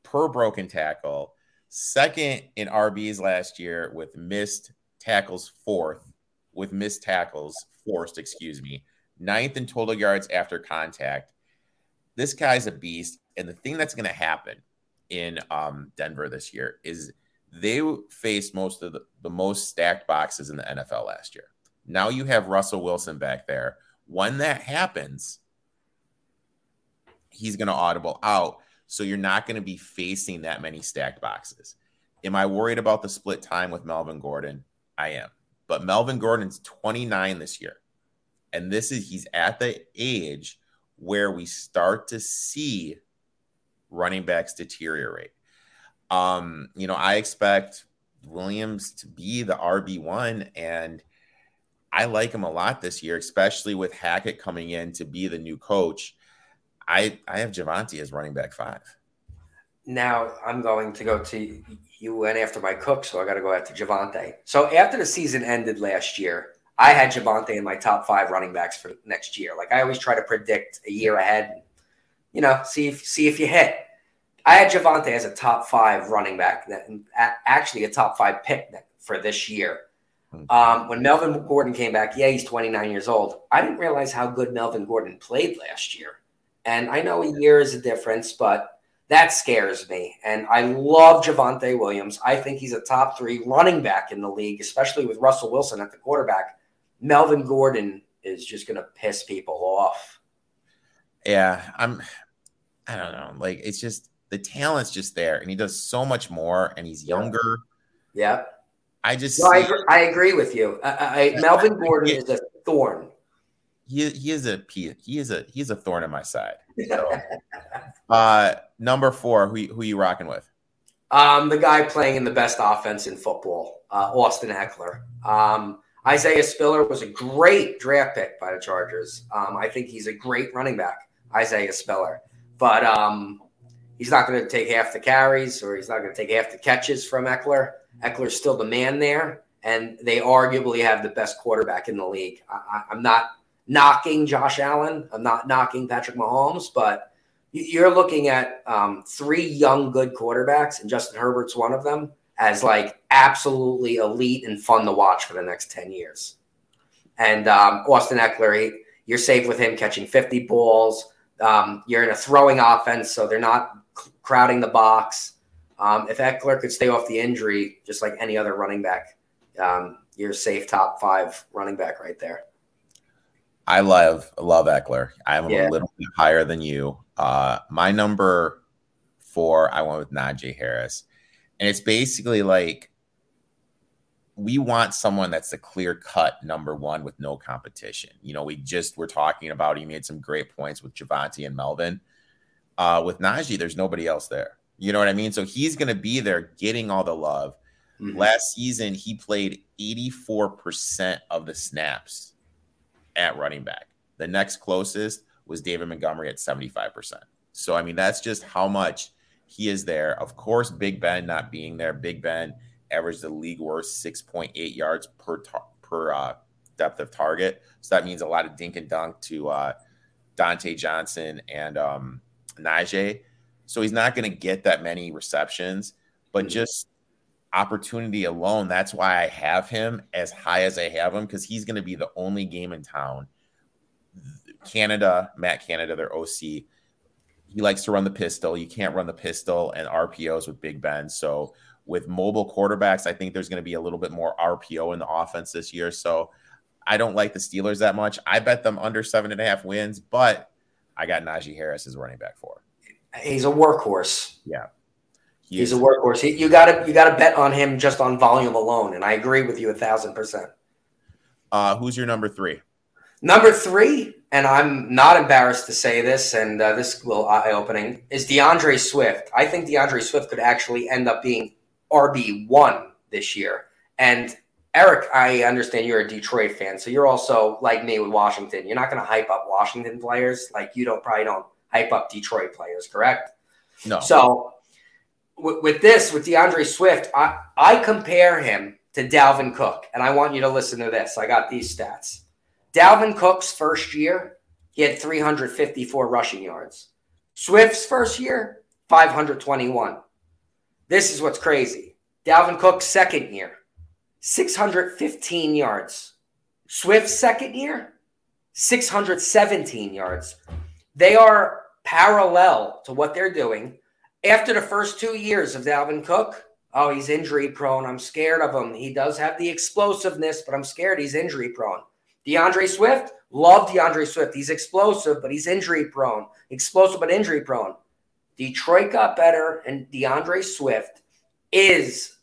per broken tackle, second in RBs last year with missed tackles, fourth with missed tackles, forced, excuse me, ninth in total yards after contact. This guy's a beast. And the thing that's going to happen in um, Denver this year is they faced most of the, the most stacked boxes in the NFL last year. Now you have Russell Wilson back there. When that happens, he's going to audible out. So you're not going to be facing that many stacked boxes. Am I worried about the split time with Melvin Gordon? I am. But Melvin Gordon's 29 this year. And this is he's at the age where we start to see running backs deteriorate. Um, you know, I expect Williams to be the RB1 and I like him a lot this year, especially with Hackett coming in to be the new coach. I I have Javonte as running back five.
Now I'm going to go to you went after my cook, so I got to go after Javonte. So after the season ended last year, I had Javonte in my top five running backs for next year. Like I always try to predict a year ahead, you know, see if see if you hit. I had Javonte as a top five running back, actually a top five pick for this year. Hmm. Um, when Melvin Gordon came back, yeah, he's 29 years old. I didn't realize how good Melvin Gordon played last year. And I know a year is a difference, but that scares me. And I love Javonte Williams. I think he's a top three running back in the league, especially with Russell Wilson at the quarterback. Melvin Gordon is just going to piss people off.
Yeah, I'm. I don't know. Like it's just the talent's just there, and he does so much more, and he's younger.
Yeah.
I just.
No, I, agree, I, agree, with you. I, I, Melvin Gordon is a thorn.
He, he is a he is a he's a thorn in my side. So, uh, number four, who who you rocking with?
Um, the guy playing in the best offense in football, uh, Austin Ekeler. Um, Isaiah Spiller was a great draft pick by the Chargers. Um, I think he's a great running back, Isaiah Spiller. But um, he's not going to take half the carries or he's not going to take half the catches from Ekeler. Ekeler's still the man there, and they arguably have the best quarterback in the league. I, am not knocking Josh Allen. I'm not knocking Patrick Mahomes, but you're looking at um, three young, good quarterbacks, and Justin Herbert's one of them as like absolutely elite and fun to watch for the next 10 years. And um, Austin Ekeler, he, you're safe with him catching 50 balls. Um, you're in a throwing offense, so they're not crowding the box. Um, if Ekeler could stay off the injury, just like any other running back, um, you're safe top five running back right there.
I love love Ekeler. I'm yeah. a little bit higher than you. Uh, my number four, I went with Najee Harris. And it's basically like we want someone that's the clear cut number one with no competition. You know, we just were talking about he made some great points with Javonte and Melvin. Uh, with Najee, there's nobody else there. You know what I mean? So he's going to be there getting all the love. Mm-hmm. Last season, he played 84% of the snaps at running back. The next closest was David Montgomery at 75%. So, I mean, that's just how much he is there. Of course, Big Ben not being there. Big Ben averaged the league worst 6.8 yards per tar- per uh, depth of target. So that means a lot of dink and dunk to uh, Diontae Johnson and um, Najee. So he's not going to get that many receptions, but mm-hmm. just opportunity alone, that's why I have him as high as I have him because he's going to be the only game in town. Canada, Matt Canada, their OC, he likes to run the pistol. You can't run the pistol and RPOs with Big Ben. So with mobile quarterbacks, I think there's going to be a little bit more RPO in the offense this year. So I don't like the Steelers that much. I bet them under seven and a half wins, but I got Najee Harris as running back for.
He's a workhorse.
Yeah.
He He's a workhorse. He, you got to you got to bet on him just on volume alone, and I agree with you a thousand percent.
Uh, who's your number three?
Number three, and I'm not embarrassed to say this, and uh, this will eye opening, is D'Andre Swift. I think D'Andre Swift could actually end up being RB1 this year. And Erik, I understand you're a Detroit fan, so you're also like me with Washington. You're not going to hype up Washington players like you don't probably don't hype up Detroit players, correct?
No.
So w- with this, with D'Andre Swift, I, I compare him to Dalvin Cook, and I want you to listen to this. I got these stats. Dalvin Cook's first year, he had 354 rushing yards. Swift's first year, 521. This is what's crazy. Dalvin Cook's second year, 615 yards. Swift's second year, 617 yards. They are parallel to what they're doing. After the first two years of Dalvin Cook, oh, he's injury prone. I'm scared of him. He does have the explosiveness, but I'm scared he's injury prone. D'Andre Swift, love D'Andre Swift. He's explosive, but he's injury prone. explosive but injury prone. Detroit got better, and D'Andre Swift is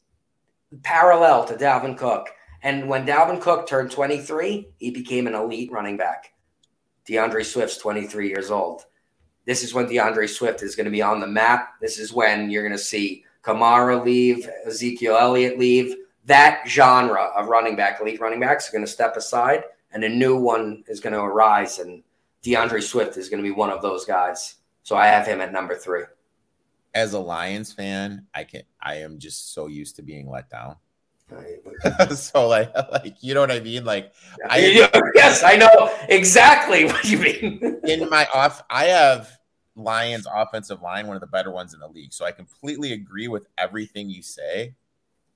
parallel to Dalvin Cook. And when Dalvin Cook turned 23, he became an elite running back. D'Andre Swift's 23 years old. This is when D'Andre Swift is going to be on the map. This is when you're going to see Kamara leave, Ezekiel Elliott leave. That genre of running back, elite running backs, are going to step aside, and a new one is going to arise. And D'Andre Swift is going to be one of those guys. So I have him at number three.
As a Lions fan, I can I am just so used to being let down. so like like you know what I mean? Like
I yes, I know exactly what you mean.
in my off I have Lions offensive line, one of the better ones in the league. So I completely agree with everything you say.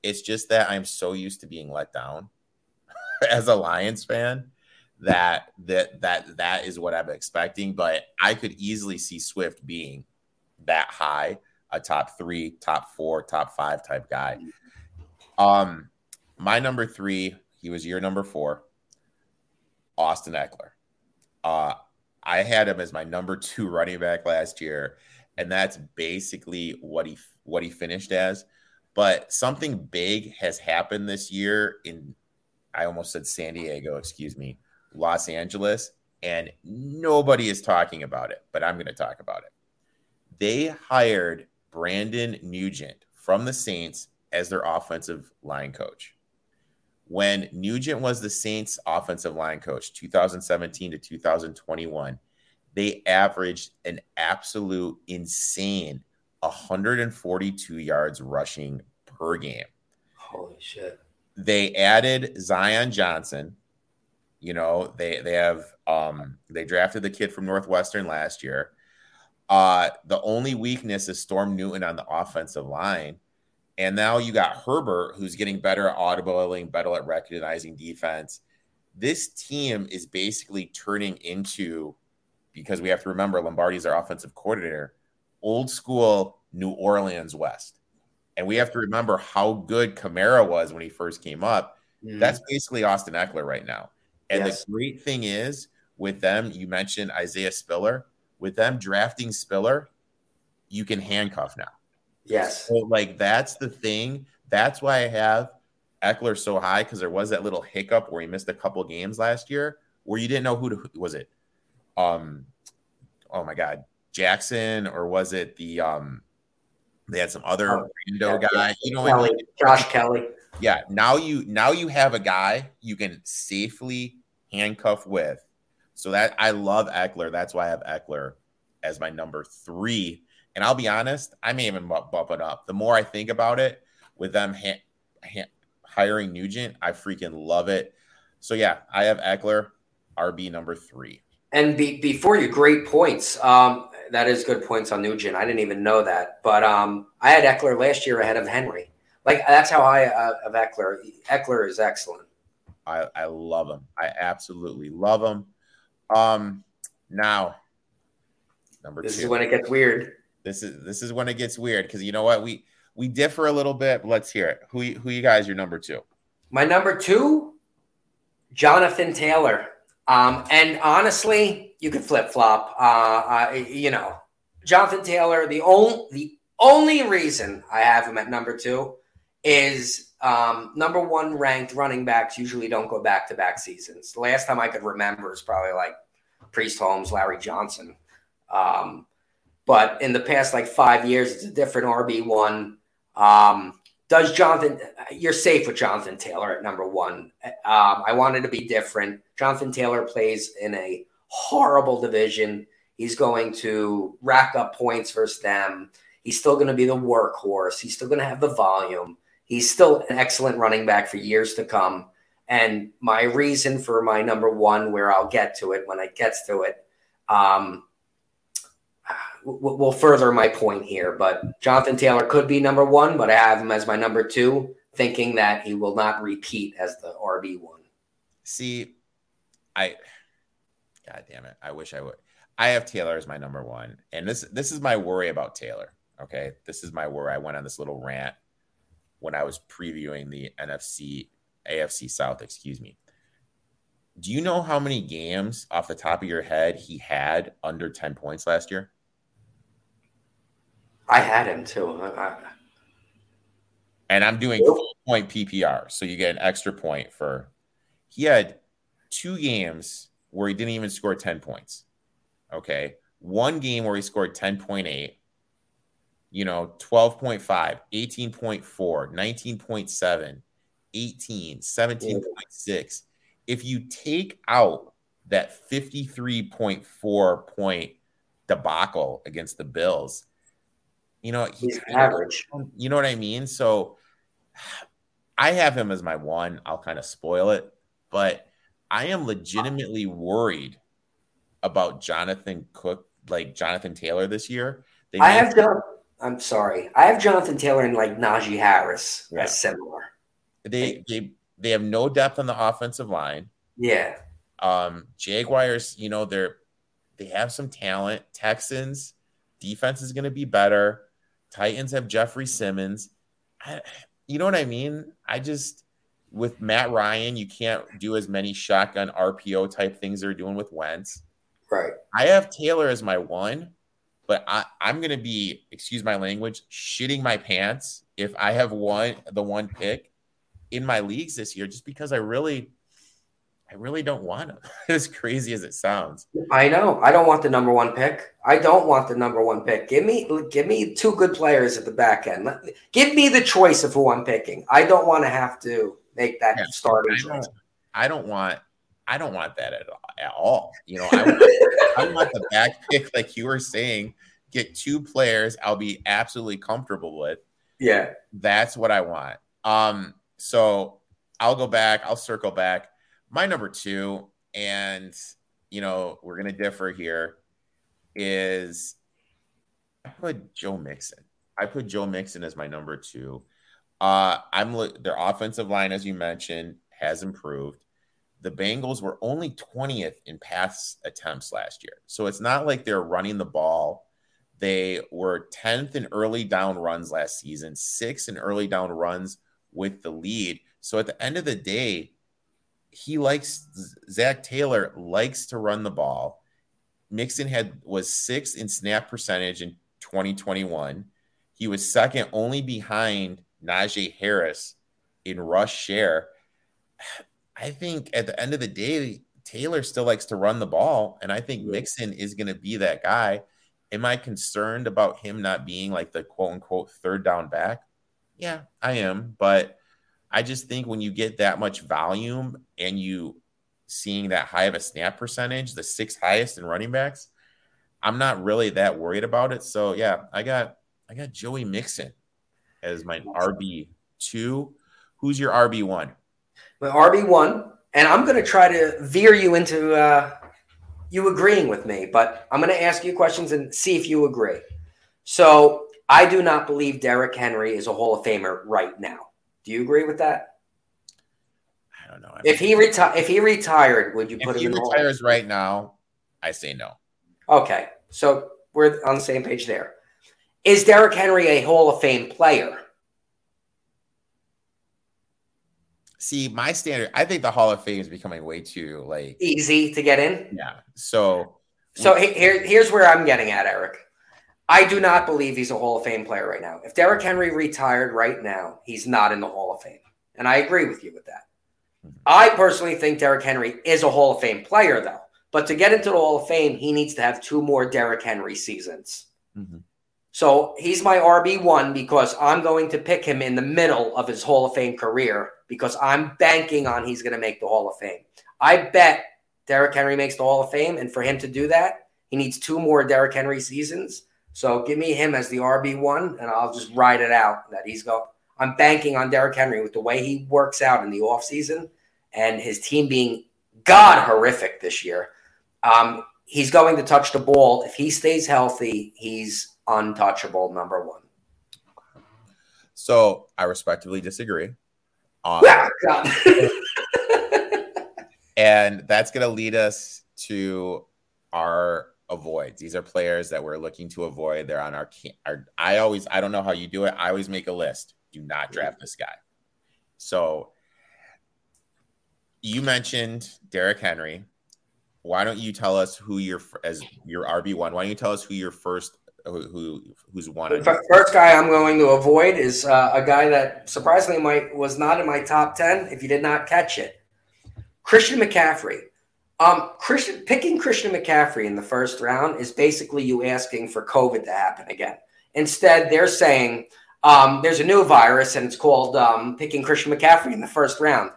It's just that I'm so used to being let down as a Lions fan that that that that is what I'm expecting. But I could easily see Swift being that high, a top three, top four, top five type guy. Um, my number three, he was your number four, Austin Ekeler. Uh, I had him as my number two running back last year, and that's basically what he what he finished as. But something big has happened this year in I almost said San Diego, excuse me, Los Angeles, and nobody is talking about it, but I'm going to talk about it. They hired Brendan Nugent from the Saints as their offensive line coach. When Nugent was the Saints offensive line coach 2017 to 2021, they averaged an absolute insane 142 yards rushing per game.
Holy shit.
They added Zion Johnson. You know, they they have um they drafted the kid from Northwestern last year. Uh the only weakness is Storm Norton on the offensive line. And now you got Herbert, who's getting better at audibling, better at recognizing defense. This team is basically turning into, because we have to remember Lombardi's our offensive coordinator, old school New Orleans West. And we have to remember how good Kamara was when he first came up. Mm-hmm. That's basically Austin Ekeler right now. And yes. the great thing is with them, you mentioned Isaiah Spiller. With them drafting Spiller, you can handcuff now.
Yes.
So, like that's the thing. That's why I have Ekeler so high because there was that little hiccup where he missed a couple games last year where you didn't know who to, was it. Um, oh my God, Jackson or was it the um? They had some other oh, yeah, guy, yeah. you know,
Kelly, like, Josh Kelley.
Yeah, now you now you have a guy you can safely handcuff with. So that I love Ekeler. That's why I have Ekeler as my number three and I'll be honest, I may even bump it up. The more I think about it, with them ha- ha- hiring Nugent, I freaking love it. So yeah, I have Ekeler, RB number three.
And be, before you, great points. Um, that is good points on Nugent. I didn't even know that, but um, I had Ekeler last year ahead of Henry. Like that's how I uh, have Eckler. Ekeler is excellent.
I, I love him. I absolutely love him. Um, now
number this two. is when it gets weird.
This is this is when it gets weird because you know what we we differ a little bit. let's hear it. Who who you guys your number two?
My number two, Jonathan Taylor. Um, and honestly, you could flip flop. Uh, uh, you know, Jonathan Taylor. The only the only reason I have him at number two is um, number one ranked running backs usually don't go back to back seasons. The last time I could remember is probably like Priest Holmes, Larry Johnson. Um, but in the past like five years, it's a different RB one. Um, does Jonathan? You're safe with Jonathan Taylor at number one. Um, I wanted to be different. Jonathan Taylor plays in a horrible division. He's going to rack up points versus them. He's still going to be the workhorse. He's still going to have the volume. He's still an excellent running back for years to come. And my reason for my number one, where I'll get to it when it gets to it, um, will further my point here. But Jonathan Taylor could be number one, but I have him as my number two, thinking that he will not repeat as the RB one.
See, I, God damn it, I wish I would. I have Taylor as my number one, and this this is my worry about Taylor. Okay, this is my worry. I went on this little rant when I was previewing the NFC AFC South. Excuse me. Do you know how many games off the top of your head he had under 10 points last year?
I had him too. I,
and I'm doing full point PPR, so you get an extra point for. He had two games where he didn't even score 10 points. Okay. One game where he scored 10.8, you know, 12.5, 18.4, 19.7, 18, 17.6. If you take out that 53.4 point debacle against the Bills, you know,
he's average.
You know what I mean? So I have him as my one. I'll kind of spoil it, but I am legitimately worried about Jonathan Cook, like Jonathan Taylor this year.
They I have John. I'm sorry. I have Jonathan Taylor and like Najee Harris yeah. as similar.
They they they have no depth on the offensive line.
Yeah.
Um, Jaguars, you know, they're they have some talent. Texans defense is going to be better. Titans have Jeffrey Simmons. I, you know what I mean? I just with Matt Ryan, you can't do as many shotgun RPO type things they're doing with Wentz.
Right.
I have Taylor as my one, but I, I'm gonna be, excuse my language, shitting my pants if I have one the one pick in my leagues this year, just because I really I really don't want him. as crazy as it sounds.
I know. I don't want the number one pick. I don't want the number one pick. Give me give me two good players at the back end. Give me the choice of who I'm picking. I don't want to have to make that yeah, starting
I don't, I don't want I don't want that at all. At all. You know, I want, I want the back pick, like you were saying, get two players I'll be absolutely comfortable with.
Yeah.
That's what I want. Um, so I'll go back, I'll circle back my number two, and you know, we're gonna differ here, is I put Joe Mixon. I put Joe Mixon as my number two. Uh, I'm their offensive line, as you mentioned, has improved. The Bengals were only 20th in pass attempts last year. So it's not like they're running the ball. They were 10th in early down runs last season, sixth in early down runs with the lead. So at the end of the day, he likes Zac Taylor likes to run the ball. Mixon had was sixth in snap percentage in 2021. He was second only behind Najee Harris in rush share. I think at the end of the day, Taylor still likes to run the ball, and I think Mixon is going to be that guy. Am I concerned about him not being like the quote unquote third down back? Yeah, I am, but I just think when you get that much volume and you seeing that high of a snap percentage, the sixth highest in running backs, I'm not really that worried about it. So yeah, I got I got Joey Mixon as my RB two. Who's your RB one?
My RB one, and I'm going to try to veer you into uh, you agreeing with me, but I'm going to ask you questions and see if you agree. So I do not believe Derrick Henry is a Hall of Famer right now. Do you agree with that?
I don't know. I
if he reti- if he retired, would you put him
in? If he retires right now, I say no.
Okay, so we're on the same page there. Is Derrick Henry a Hall of Fame player?
See, my standard, I think the Hall of Fame is becoming way too like
easy to get in.
Yeah. So,
so here, here's where I'm getting at, Erik. I do not believe he's a Hall of Fame player right now. If Derrick Henry retired right now, he's not in the Hall of Fame. And I agree with you with that. Mm-hmm. I personally think Derrick Henry is a Hall of Fame player, though. But to get into the Hall of Fame, he needs to have two more Derrick Henry seasons. Mm-hmm. So he's my RB1 because I'm going to pick him in the middle of his Hall of Fame career because I'm banking on he's going to make the Hall of Fame. I bet Derrick Henry makes the Hall of Fame. And for him to do that, he needs two more Derrick Henry seasons. So give me him as the RB one, and I'll just ride it out that he's going. I'm banking on Derrick Henry with the way he works out in the offseason and his team being god horrific this year. Um, he's going to touch the ball. If he stays healthy, he's untouchable, number one.
So I respectively disagree.
Um,
and that's going to lead us to our avoids. These are players that we're looking to avoid. They're on our, our I always I don't know how you do it. I always make a list. Do not draft this guy. So you mentioned Derrick Henry. Why don't you tell us who your as your RB one? Why don't you tell us who your first who, who who's one?
The first guy I'm going to avoid is uh, a guy that surprisingly might was not in my top ten. If you did not catch it, Christian McCaffrey. Um, Christian picking Christian McCaffrey in the first round is basically you asking for COVID to happen again. Instead, they're saying um, there's a new virus and it's called um, picking Christian McCaffrey in the first round.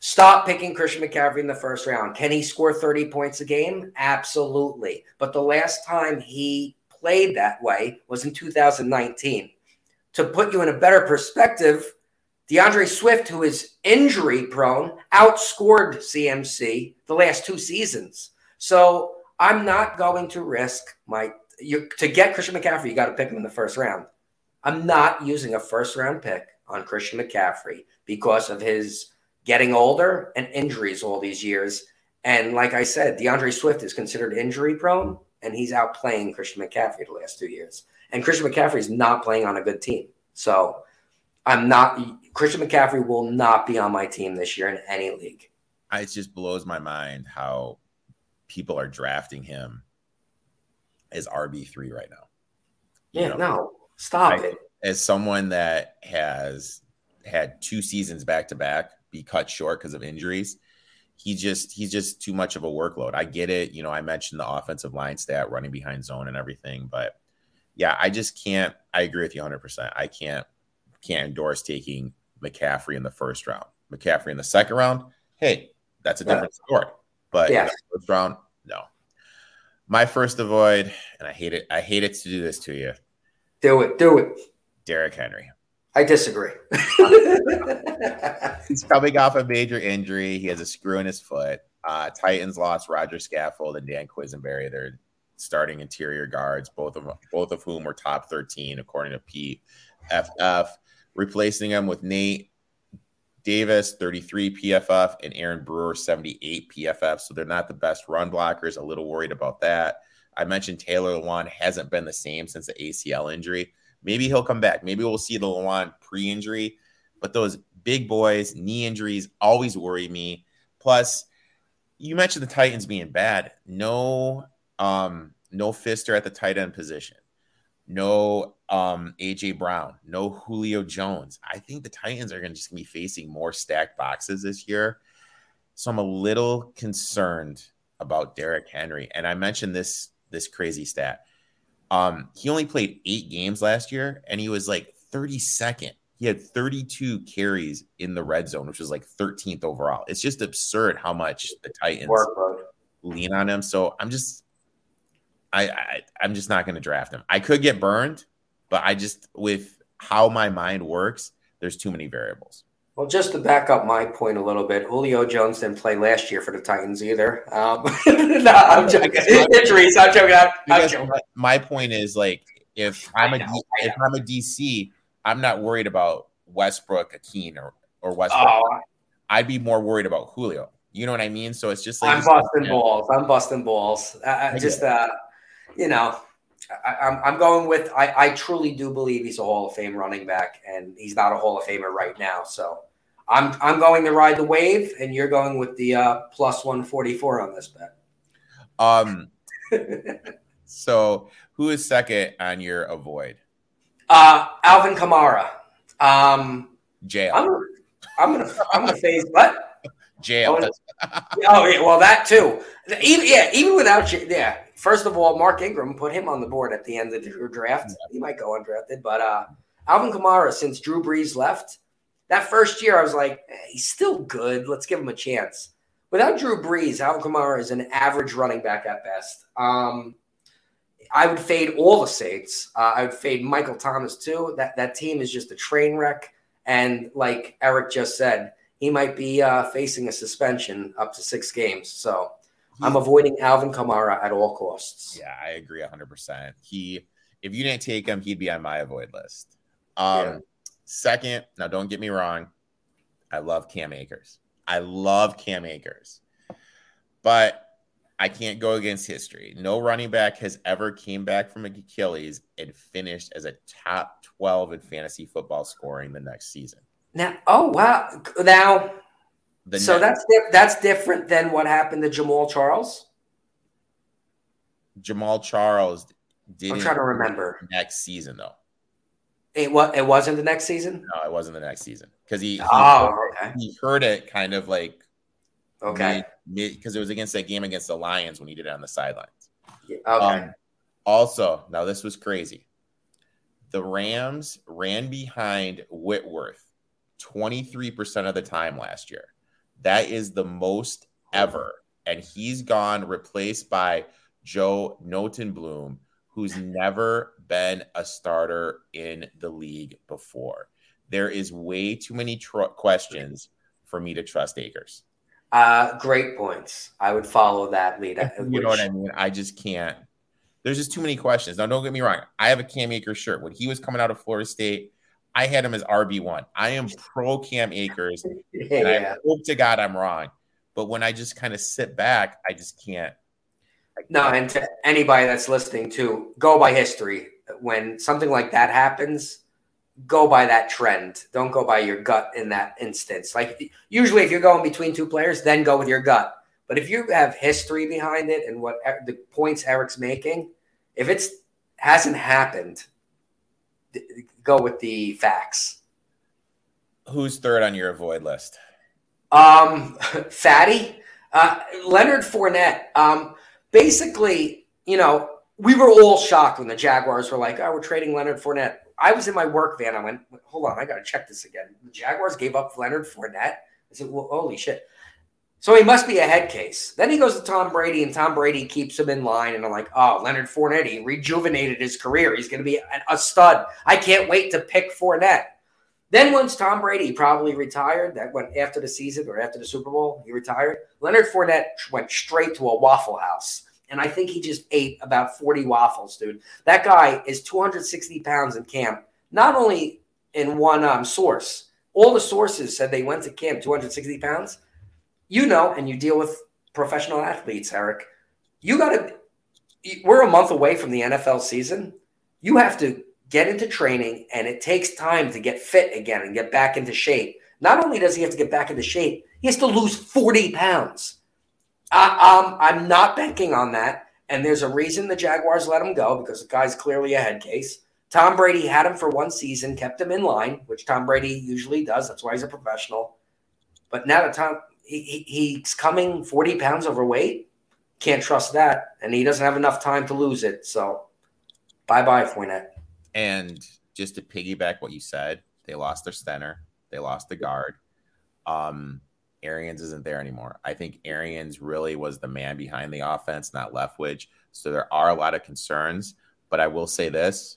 Stop picking Christian McCaffrey in the first round. Can he score 30 points a game? Absolutely. But the last time he played that way was in 2019. To put you in a better perspective, D'Andre Swift, who is injury prone, outscored CMC the last two seasons. So I'm not going to risk my you, to get Christian McCaffrey. You got to pick him in the first round. I'm not using a first round pick on Christian McCaffrey because of his getting older and injuries all these years. And like I said, D'Andre Swift is considered injury prone, and he's out playing Christian McCaffrey the last two years. And Christian McCaffrey is not playing on a good team. So I'm not, Christian McCaffrey will not be on my team this year in any league.
It just blows my mind how people are drafting him as RB3 right now.
You yeah, know, no, stop I, it.
As someone that has had two seasons back to back be cut short because of injuries, he just he's just too much of a workload. I get it. You know, I mentioned the offensive line stat, running behind zone and everything, but yeah, I just can't. I agree with you 100. percent I can't can't endorse taking McCaffrey in the first round. McCaffrey in the second round, hey, that's a different yeah. story. But yeah. first round, no. My first avoid, and I hate it. I hate it to do this to you.
Do it. Do it.
Derrick Henry.
I disagree.
He's coming off a major injury. He has a screw in his foot. Uh, Titans lost Rodger Saffold and Dan Quessenberry. They're starting interior guards, both of both of whom were top 13 according to PFF. Replacing them with Nate Davis, 33 PFF, and Aaron Brewer, 78 PFF. So they're not the best run blockers. A little worried about that. I mentioned Taylor Lewan hasn't been the same since the ACL injury. Maybe he'll come back. Maybe we'll see the Lewan pre injury. But those big boys, knee injuries always worry me. Plus, you mentioned the Titans being bad. No, um, no Firkser at the tight end position. No um, AJ Brown, no Julio Jones. I think the Titans are going to just be facing more stacked boxes this year. So I'm a little concerned about Derrick Henry. And I mentioned this this crazy stat. Um, he only played eight games last year, and he was like 32nd. He had 32 carries in the red zone, which was like 13th overall. It's just absurd how much the Titans lean on him. So I'm just, I, I I'm just not going to draft him. I could get burned, but I just with how my mind works, there's too many variables.
Well, just to back up my point a little bit, Julio Jones didn't play last year for the Titans either. Um, no, I'm joking. Injuries. I'm joking. I'm, I'm joking.
My point is like if I'm know, a if I'm a DC, I'm not worried about Westbrook, Ikhine, or or Westbrook. Oh. I'd be more worried about Julio. You know what I mean? So it's just like
I'm busting balls. I'm busting balls. I, I just uh, you know, I, am I'm, I'm going with I, I truly do believe he's a Hall of Fame running back, and he's not a Hall of Famer right now. So I'm I'm going to ride the wave, and you're going with the uh, plus 144 on this bet.
Um. so who is second on your avoid?
Uh, Alvin Kamara. Um,
Jail.
I'm, I'm gonna I'm gonna phase what?
Jail.
oh yeah, well that too. Even yeah, even without you, yeah, first of all, Mark Ingram put him on the board at the end of your draft. He might go undrafted, but uh, Alvin Kamara, since Drew Brees left, that first year I was like, eh, he's still good. Let's give him a chance. Without Drew Brees, Alvin Kamara is an average running back at best. Um, I would fade all the Saints. Uh, I would fade Michael Thomas too. That that team is just a train wreck. And like Erik just said, he might be uh, facing a suspension up to six games. So I'm avoiding Alvin Kamara at all costs.
Yeah, I agree 100%. He, if you didn't take him, he'd be on my avoid list. Um, yeah. Second, now don't get me wrong, I love Cam Akers. I love Cam Akers, but I can't go against history. No running back has ever came back from Achilles and finished as a top 12 in fantasy football scoring the next season.
Now, oh wow! Now The so next, that's that's different than what happened to Jamaal Charles.
Jamaal Charles
didn't. I'm trying to remember
next season though.
It was. It wasn't the next season.
No, it wasn't the next season because he. he
oh,
heard,
okay.
He heard it kind of like.
Okay.
Because it was against that game against the Lions when he did it on the sidelines.
Yeah, okay. Um,
also, now this was crazy. The Rams ran behind Whitworth 23% of the time last year. That is the most ever. And he's gone replaced by Joe Noteboom, who's never been a starter in the league before. There is way too many tr- questions for me to trust Akers.
Uh, great points. I would follow that lead.
you which... know what I mean? I just can't. There's just too many questions. Now, don't get me wrong. I have a Cam Akers shirt. When he was coming out of Florida State, I had him as RB1. I am pro Cam Akers. yeah. And I hope to God I'm wrong. But when I just kind of sit back, I just can't.
I can't. No, and to anybody that's listening to go by history. When something like that happens, go by that trend. Don't go by your gut in that instance. Like usually, if you're going between two players, then go with your gut. But if you have history behind it and what the points Erik's making, if it's hasn't happened, go with the facts.
Who's third on your avoid list?
Um, Fatty, uh, Leonard Fournette. Um, basically, you know, we were all shocked when the Jaguars were like, "Oh, we're trading Leonard Fournette." I was in my work van. I went, "Hold on, I got to check this again." The Jaguars gave up Leonard Fournette. I said, "Well, holy shit!" So he must be a head case. Then he goes to Tom Brady, and Tom Brady keeps him in line. And I'm like, oh, Leonard Fournette, he rejuvenated his career. He's going to be a, a stud. I can't wait to pick Fournette. Then once Tom Brady probably retired, that went after the season or after the Super Bowl, he retired. Leonard Fournette went straight to a Waffle House. And I think he just ate about 40 waffles, dude. That guy is 260 pounds in camp, not only in one um, source. All the sources said they went to camp 260 pounds you know, and you deal with professional athletes, Erik. You got to, we're a month away from the NFL season. You have to get into training, and it takes time to get fit again and get back into shape. Not only does he have to get back into shape, he has to lose 40 pounds. I, um, I'm not banking on that. And there's a reason the Jaguars let him go because the guy's clearly a head case. Tom Brady had him for one season, kept him in line, which Tom Brady usually does. That's why he's a professional. But now that Tom he, he's coming 40 pounds overweight. Can't trust that. And he doesn't have enough time to lose it. So bye bye, Fournette.
And just to piggyback what you said, they lost their center, they lost the guard. Um, Arians isn't there anymore. I think Arians really was the man behind the offense, not Leftwich. So there are a lot of concerns. But I will say this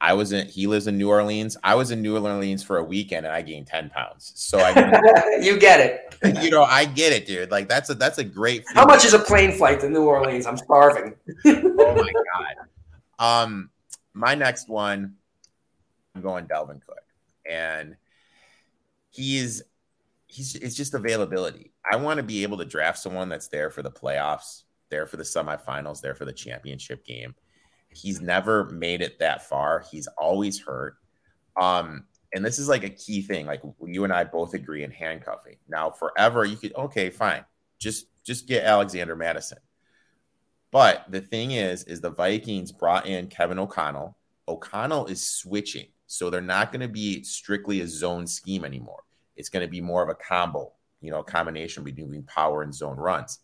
I was in. He lives in New Orleans. I was in New Orleans for a weekend, and I gained ten pounds. So I,
you get
it. You know, I get it, dude. Like that's a that's a great.
How much is a plane flight to New Orleans? I'm starving.
oh my god. Um, my next one, I'm going Dalvin Cook, and he's he's it's just availability. I want to be able to draft someone that's there for the playoffs, there for the semifinals, there for the championship game He's never made it that far. He's always hurt. Um, and this is like a key thing. Like you and I both agree in handcuffing. Now, forever, you could okay, fine. Just just get Alexander Mattison. But the thing is, is the Vikings brought in Kevin O'Connell. O'Connell is switching, so they're not going to be strictly a zone scheme anymore. It's going to be more of a combo, you know, a combination between power and zone runs.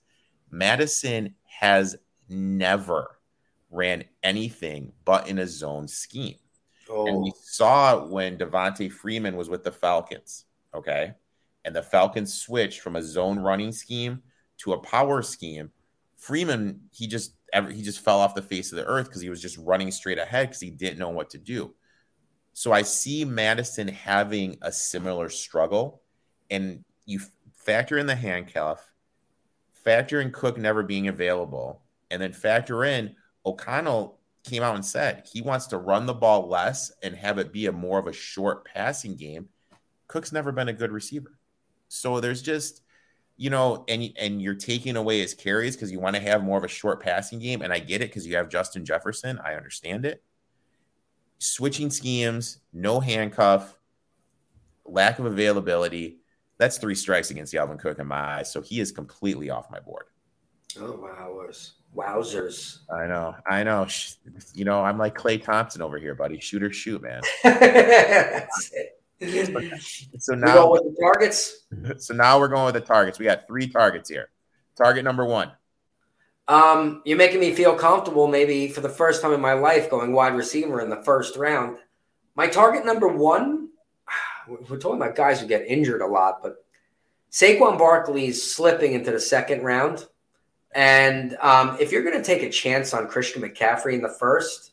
Mattison has never ran anything but in a zone scheme. Oh. And we oh. saw when Devonta Freeman was with the Falcons, okay? And the Falcons switched from a zone running scheme to a power scheme. Freeman, he just ever he just fell off the face of the earth because he was just running straight ahead because he didn't know what to do. So I see Mattison having a similar struggle, and you factor in the handcuff, factor in Cook never being available, and then factor in O'Connell came out and said he wants to run the ball less and have it be a more of a short passing game. Cook's never been a good receiver. So there's just, you know, and and you're taking away his carries because you want to have more of a short passing game. And I get it because you have Justin Jefferson. I understand it. Switching schemes, no handcuff, lack of availability. That's three strikes against Dalvin Cook in my eyes. So he is completely off my board.
Oh, wowzers. Wowzers.
I know. I know. You know, I'm like Klay Thompson over here, buddy. Shoot or shoot, man. so now
with the targets.
So now we're going with the targets. We got three targets here. Target number one.
Um, you're making me feel comfortable, maybe for the first time in my life, going wide receiver in the first round. My target number one, we're talking about guys who get injured a lot, but Saquon Barkley's slipping into the second round. And um, if you're going to take a chance on Christian McCaffrey in the first,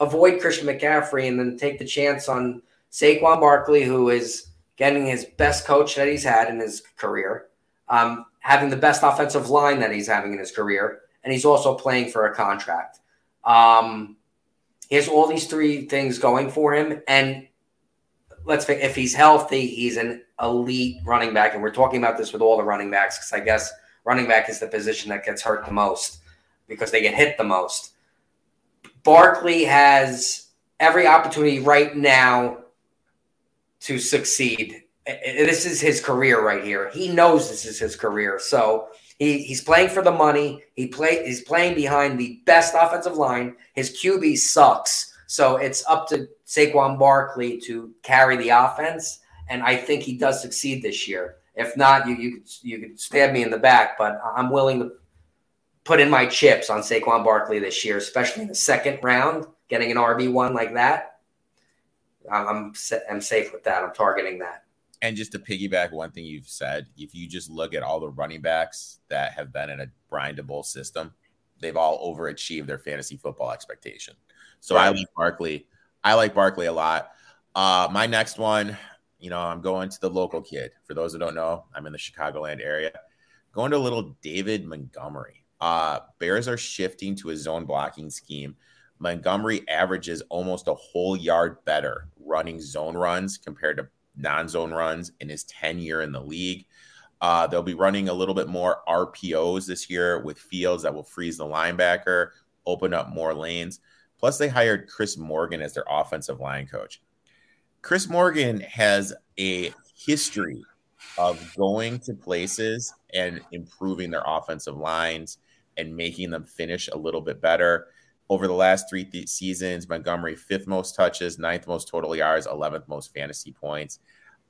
avoid Christian McCaffrey and then take the chance on Saquon Barkley, who is getting his best coach that he's had in his career, um, having the best offensive line that he's having in his career, and he's also playing for a contract. Um, he has all these three things going for him, and let's say if he's healthy, he's an elite running back, and we're talking about this with all the running backs because I guess running back is the position that gets hurt the most because they get hit the most. Barkley has every opportunity right now to succeed. This is his career right here. He knows this is his career. So he, he's playing for the money. He play he's playing behind the best offensive line. His QB sucks. So it's up to Saquon Barkley to carry the offense. And I think he does succeed this year. If not, you you could you could stab me in the back, but I'm willing to put in my chips on Saquon Barkley this year, especially in the second round, getting an RB one like that. I'm I'm safe with that. I'm targeting that.
And just to piggyback one thing you've said, if you just look at all the running backs that have been in a Brian Daboll system, they've all overachieved their fantasy football expectation. So right. I like Barkley. I like Barkley a lot. Uh, my next one, you know, I'm going to the local kid. For those who don't know, I'm in the Chicagoland area. Going to a little David Montgomery. Uh, Bears are shifting to a zone blocking scheme. Montgomery averages almost a whole yard better running zone runs compared to non-zone runs in his tenure in the league. Uh, they'll be running a little bit more RPOs this year with fields that will freeze the linebacker, open up more lanes. Plus, they hired Chris Morgan as their offensive line coach. Chris Morgan has a history of going to places and improving their offensive lines and making them finish a little bit better over the last three th- seasons, Montgomery fifth most touches, ninth most total yards, 11th most fantasy points.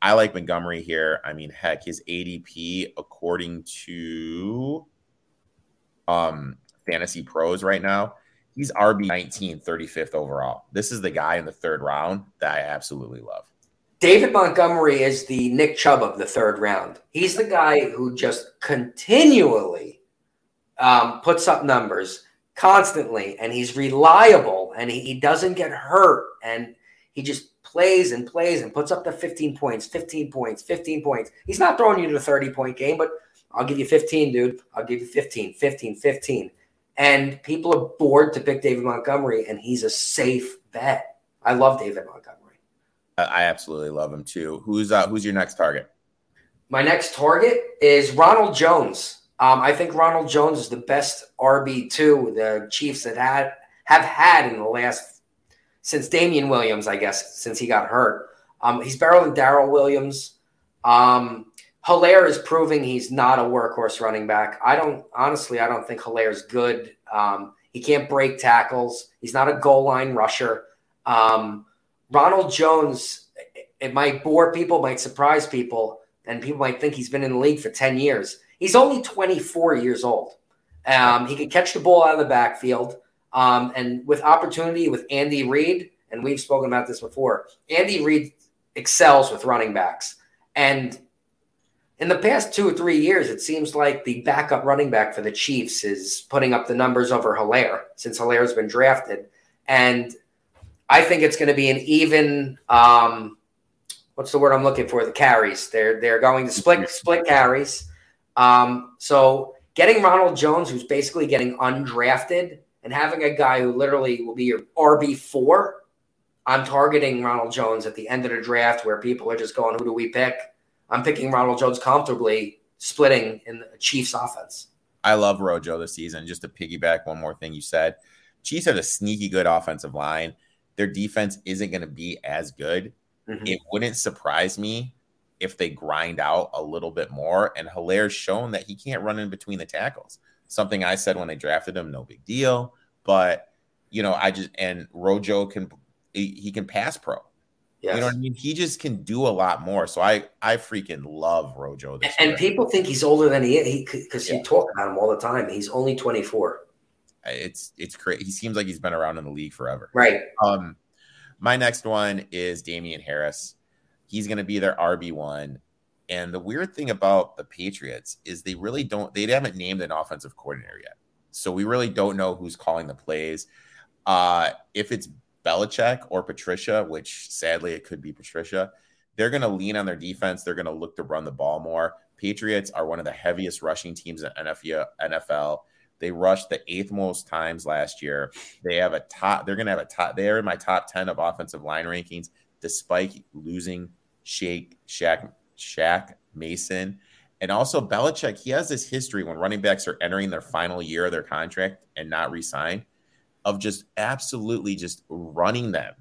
I like Montgomery here. I mean, heck, his ADP, according to um, Fantasy Pros right now, he's RB 19, 35th overall. This is the guy in the third round that I absolutely love.
David Montgomery is the Nick Chubb of the third round. He's the guy who just continually um, puts up numbers constantly and he's reliable and he, he doesn't get hurt and he just plays and plays and puts up the 15 points 15 points 15 points. He's not throwing you to the 30 point game but i'll give you 15 dude. I'll give you 15 15 15 and people are bored to pick david montgomery and he's a safe bet. I love david montgomery.
I absolutely love him too. Who's uh, who's your next target?
My next target is ronald jones um, I think Ronald Jones is the best RB two the Chiefs had had have had in the last since Damien Williams, I guess, since he got hurt. Um, he's better than Darrel Williams. Um, Helaire is proving he's not a workhorse running back. I don't honestly, I don't think Helaire's good. Um, he can't break tackles. He's not a goal line rusher. Um, Ronald Jones, it might bore people, might surprise people, and people might think he's been in the league for 10 years. He's only 24 years old. Um, he can catch the ball out of the backfield. Um, and with opportunity with Andy Reid, and we've spoken about this before, Andy Reid excels with running backs. And in the past two or three years, it seems like the backup running back for the Chiefs is putting up the numbers over Helaire since Helaire's been drafted. And I think it's going to be an even um, what's the word I'm looking for? The carries. They're they're going to split split carries. Um, so getting Ronald Jones, who's basically getting undrafted, and having a guy who literally will be your RB four. I'm targeting Ronald Jones at the end of the draft where people are just going, who do we pick? I'm picking Ronald Jones comfortably, splitting in the Chiefs offense.
I love Rojo this season. Just to piggyback one more thing you said, Chiefs have a sneaky good offensive line. Their defense isn't going to be as good. Mm-hmm. It wouldn't surprise me if they grind out a little bit more. And Helaire's shown that he can't run in between the tackles. Something I said when they drafted him, no big deal. But you know, I just and Rojo can he, can pass pro. Yes. You know what I mean? He just can do a lot more. So I I freaking love Rojo.
and, and people think he's older than he is because yeah. you talk about him all the time. He's only 24.
It's it's crazy. He seems like he's been around in the league forever.
Right.
Um, my next one is Damien Harris. He's going to be their RB one. And the weird thing about the Patriots is they really don't. They haven't named an offensive coordinator yet, so we really don't know who's calling the plays. Uh, if it's Belichick or Patricia, which sadly it could be Patricia, they're going to lean on their defense. They're going to look to run the ball more. Patriots are one of the heaviest rushing teams in NFL. They rushed the eighth most times last year. They have a top. They're going to have a top. They are in my top ten of offensive line rankings, despite losing Shake Shaq Shaq Mason. And also Belichick, he has this history when running backs are entering their final year of their contract and not re-signed of just absolutely just running them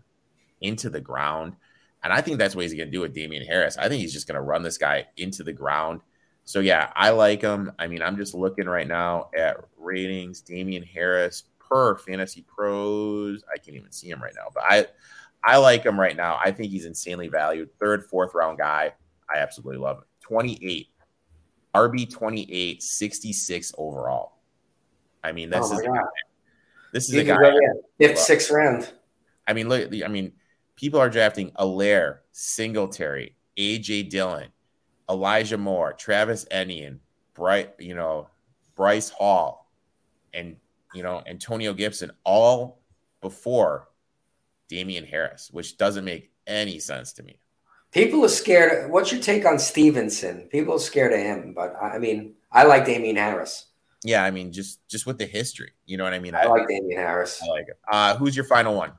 into the ground. And I think that's what he's going to do with Damien Harris. I think he's just going to run this guy into the ground. So yeah, I like him. I mean, I'm just looking right now at ratings. Damien Harris per Fantasy Pros. I can't even see him right now, but I I like him right now. I think he's insanely valued. Third, fourth round guy. I absolutely love him. 28. RB 28, 66 overall. I mean, this oh is this is you a guy.
Fifth, sixth round.
I mean, look. I mean, people are drafting Helaire, Singletary, AJ Dillon, Elijah Moore, Travis Etienne, Bright, you know, Breece Hall, and you know Antonio Gibson, all before Damien Harris, which doesn't make any sense to me.
People are scared. What's your take on Stevenson? People are scared of him, but I mean, I like Damien Harris.
Yeah, I mean, just just with the history, you know what I mean.
I, I like Damien Harris.
I like it. Uh, who's your final one?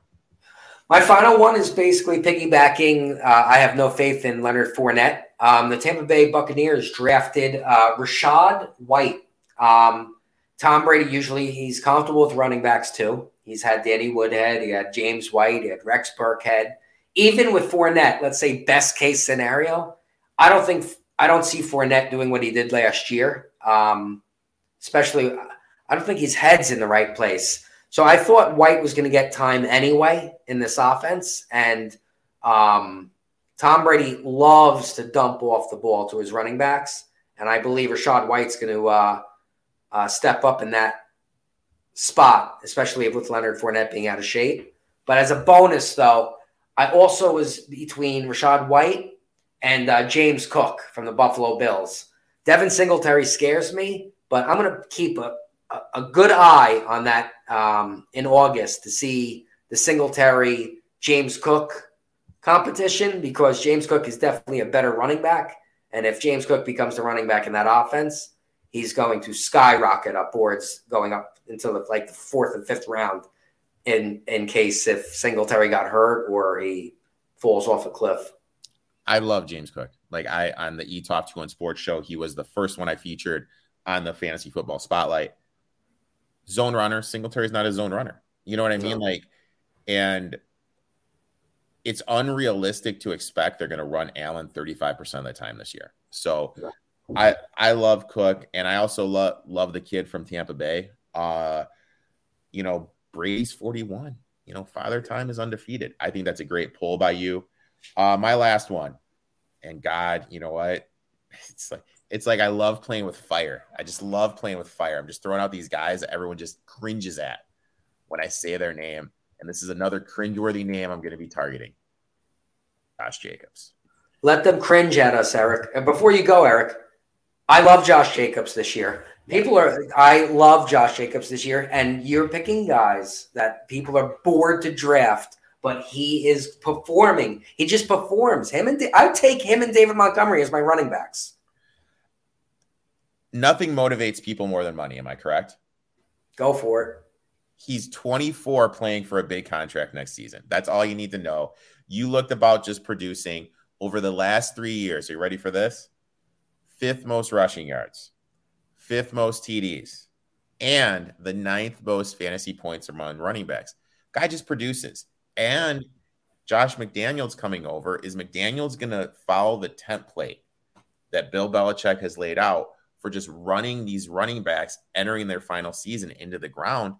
My final one is basically piggybacking. Uh, I have no faith in Leonard Fournette. Um, the Tampa Bay Buccaneers drafted uh, Rachaad White. Um, Tom Brady usually he's comfortable with running backs too. He's had Danny Woodhead, he had James White, he had Rex Burkhead. Even with Fournette, let's say best case scenario, I don't think I don't see Fournette doing what he did last year. Um, especially, I don't think his head's in the right place. So I thought White was going to get time anyway in this offense, and um, Tom Brady loves to dump off the ball to his running backs, and I believe Rachaad White's going to uh, uh, step up in that spot, especially with Leonard Fournette being out of shape. But as a bonus, though, I also was between Rachaad White and uh, James Cook from the Buffalo Bills. Devin Singletary scares me, but I'm going to keep a, a, a, good eye on that um, in August to see the Singletary James Cook competition because James Cook is definitely a better running back. And if James Cook becomes the running back in that offense, he's going to skyrocket up boards going up until the, like the fourth and fifth round in in case if Singletary got hurt or he falls off a cliff.
I love James Cook. Like I on the E Top Two One Sports show, he was the first one I featured on the fantasy football spotlight. Zone runner, Singletary is not a zone runner. You know what I mean? Like, and it's unrealistic to expect they're going to run Allen 35% of the time this year. So I I love Cook and I also love love the kid from Tampa Bay. Uh you know, Brady's 41. You know, father time is undefeated. I think that's a great pull by you. Uh my last one. And God, you know what? It's like it's like I love playing with fire. I just love playing with fire. I'm just throwing out these guys that everyone just cringes at when I say their name. And this is another cringeworthy name I'm going to be targeting. Josh Jacobs.
Let them cringe at us, Erik. And before you go, Erik, I love Josh Jacobs this year. People are, I love Josh Jacobs this year. And you're picking guys that people are bored to draft, but he is performing. He just performs. Him and I take him and David Montgomery as my running backs
nothing motivates people more than money. Am I correct?
Go for it.
He's 24 playing for a big contract next season. That's all you need to know. You looked about just producing over the last three years. Are you ready for this? Fifth most rushing yards, fifth most TDs, and the ninth most fantasy points among running backs. Guy just produces. And Josh McDaniels coming over, is McDaniels going to follow the template that Bill Belichick has laid out for just running these running backs entering their final season into the ground?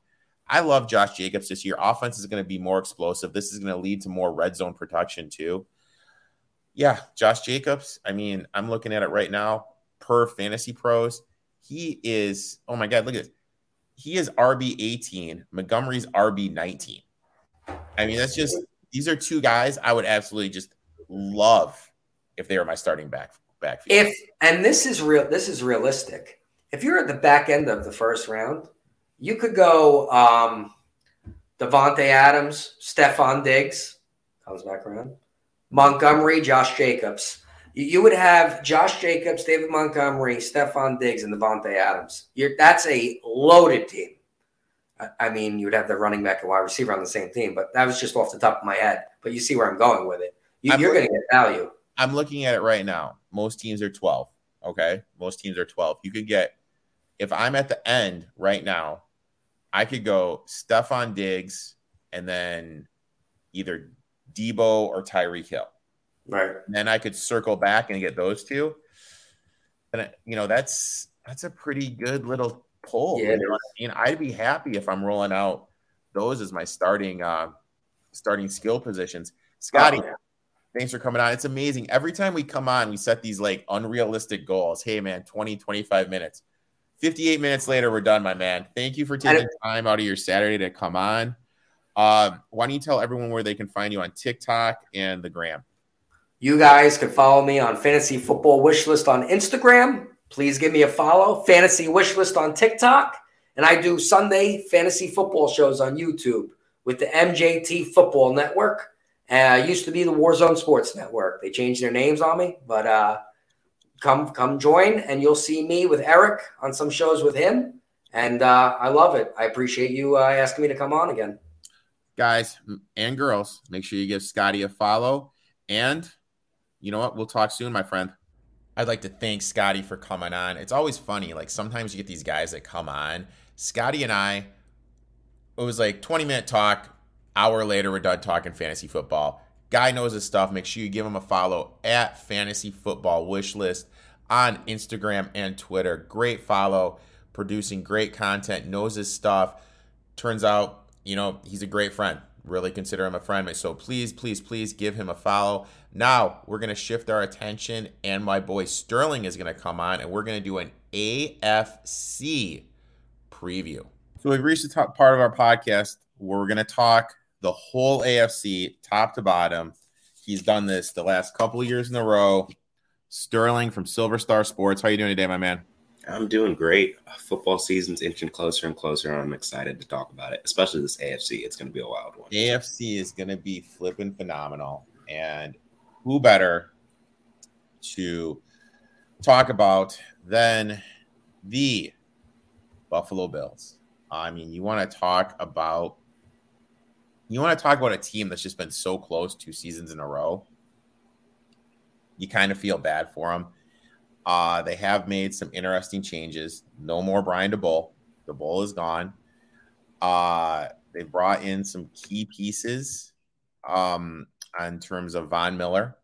I love Josh Jacobs this year. Offense is going to be more explosive. This is going to lead to more red zone production too. Yeah, Josh Jacobs. I mean, I'm looking at it right now per Fantasy Pros. He is, oh my God, look at this. He is RB 18. Montgomery's RB 19. I mean, that's just, these are two guys I would absolutely just love if they were my starting back backfield.
If and this is real, this is realistic. If you're at the back end of the first round, you could go um, Davante Adams, Stefon Diggs comes back around, Montgomery, Josh Jacobs. You, would have Josh Jacobs, David Montgomery, Stefon Diggs, and Davante Adams. You're, that's a loaded team. I, mean, you would have the running back and wide receiver on the same team, but that was just off the top of my head. But you see where I'm going with it. You, you're going to get value.
I'm looking at it right now. Most teams are 12. Okay. Most teams are 12. You could get, if I'm at the end right now, I could go Stefon Diggs and then either Deebo or Tyreek Hill.
Right.
And then I could circle back and get those two. And you know, that's that's a pretty good little pull.
Yeah,
you know I mean, I'd be happy if I'm rolling out those as my starting uh starting skill positions. Scottie, oh, yeah. thanks for coming on. It's amazing. Every time we come on, we set these like unrealistic goals. Hey man, 20, 25 minutes. 58 minutes later, we're done, my man. Thank you for taking time out of your Saturday to come on. Um, why don't you tell everyone where they can find you on TikTok and the gram?
You guys can follow me on Fantasy Football Wishlist on Instagram. Please give me a follow. Fantasy Wishlist on TikTok. And I do Sunday fantasy football shows on YouTube with the MJT Football Network. Uh, used to be the Warzone Sports Network. They changed their names on me, but uh, come come join and you'll see me with Erik on some shows with him. And uh, I love it. I appreciate you uh, asking me to come on again.
Guys and girls, make sure you give Scottie a follow. And you know what? We'll talk soon, my friend. I'd like to thank Scottie for coming on. It's always funny. Like sometimes you get these guys that come on. Scottie and I, it was like 20 minute talk. Hour later, we're done talking fantasy football. Guy knows his stuff. Make sure you give him a follow at Fantasy Football Wishlist on Instagram and Twitter. Great follow, producing great content, knows his stuff. Turns out, you know, he's a great friend. Really consider him a friend. So please, please, please give him a follow. Now we're going to shift our attention, and my boy Sterling is going to come on, and we're going to do an AFC preview. So we've reached the top part of our podcast where we're going to talk the whole AFC, top to bottom. He's done this the last couple of years in a row. Sterling from Silver Star Sports. How you doing today, my man?
I'm doing great. Football season's inching closer and closer, and I'm excited to talk about it, especially this AFC. It's going to be a wild one.
AFC is going to be flipping phenomenal. And who better to talk about than the Buffalo Bills? I mean, you want to talk about you want to talk about a team that's just been so close two seasons in a row. You kind of feel bad for them. Uh, they have made some interesting changes. No more Brian Daboll. The bull is gone. Uh, they brought in some key pieces um, in terms of Von Miller.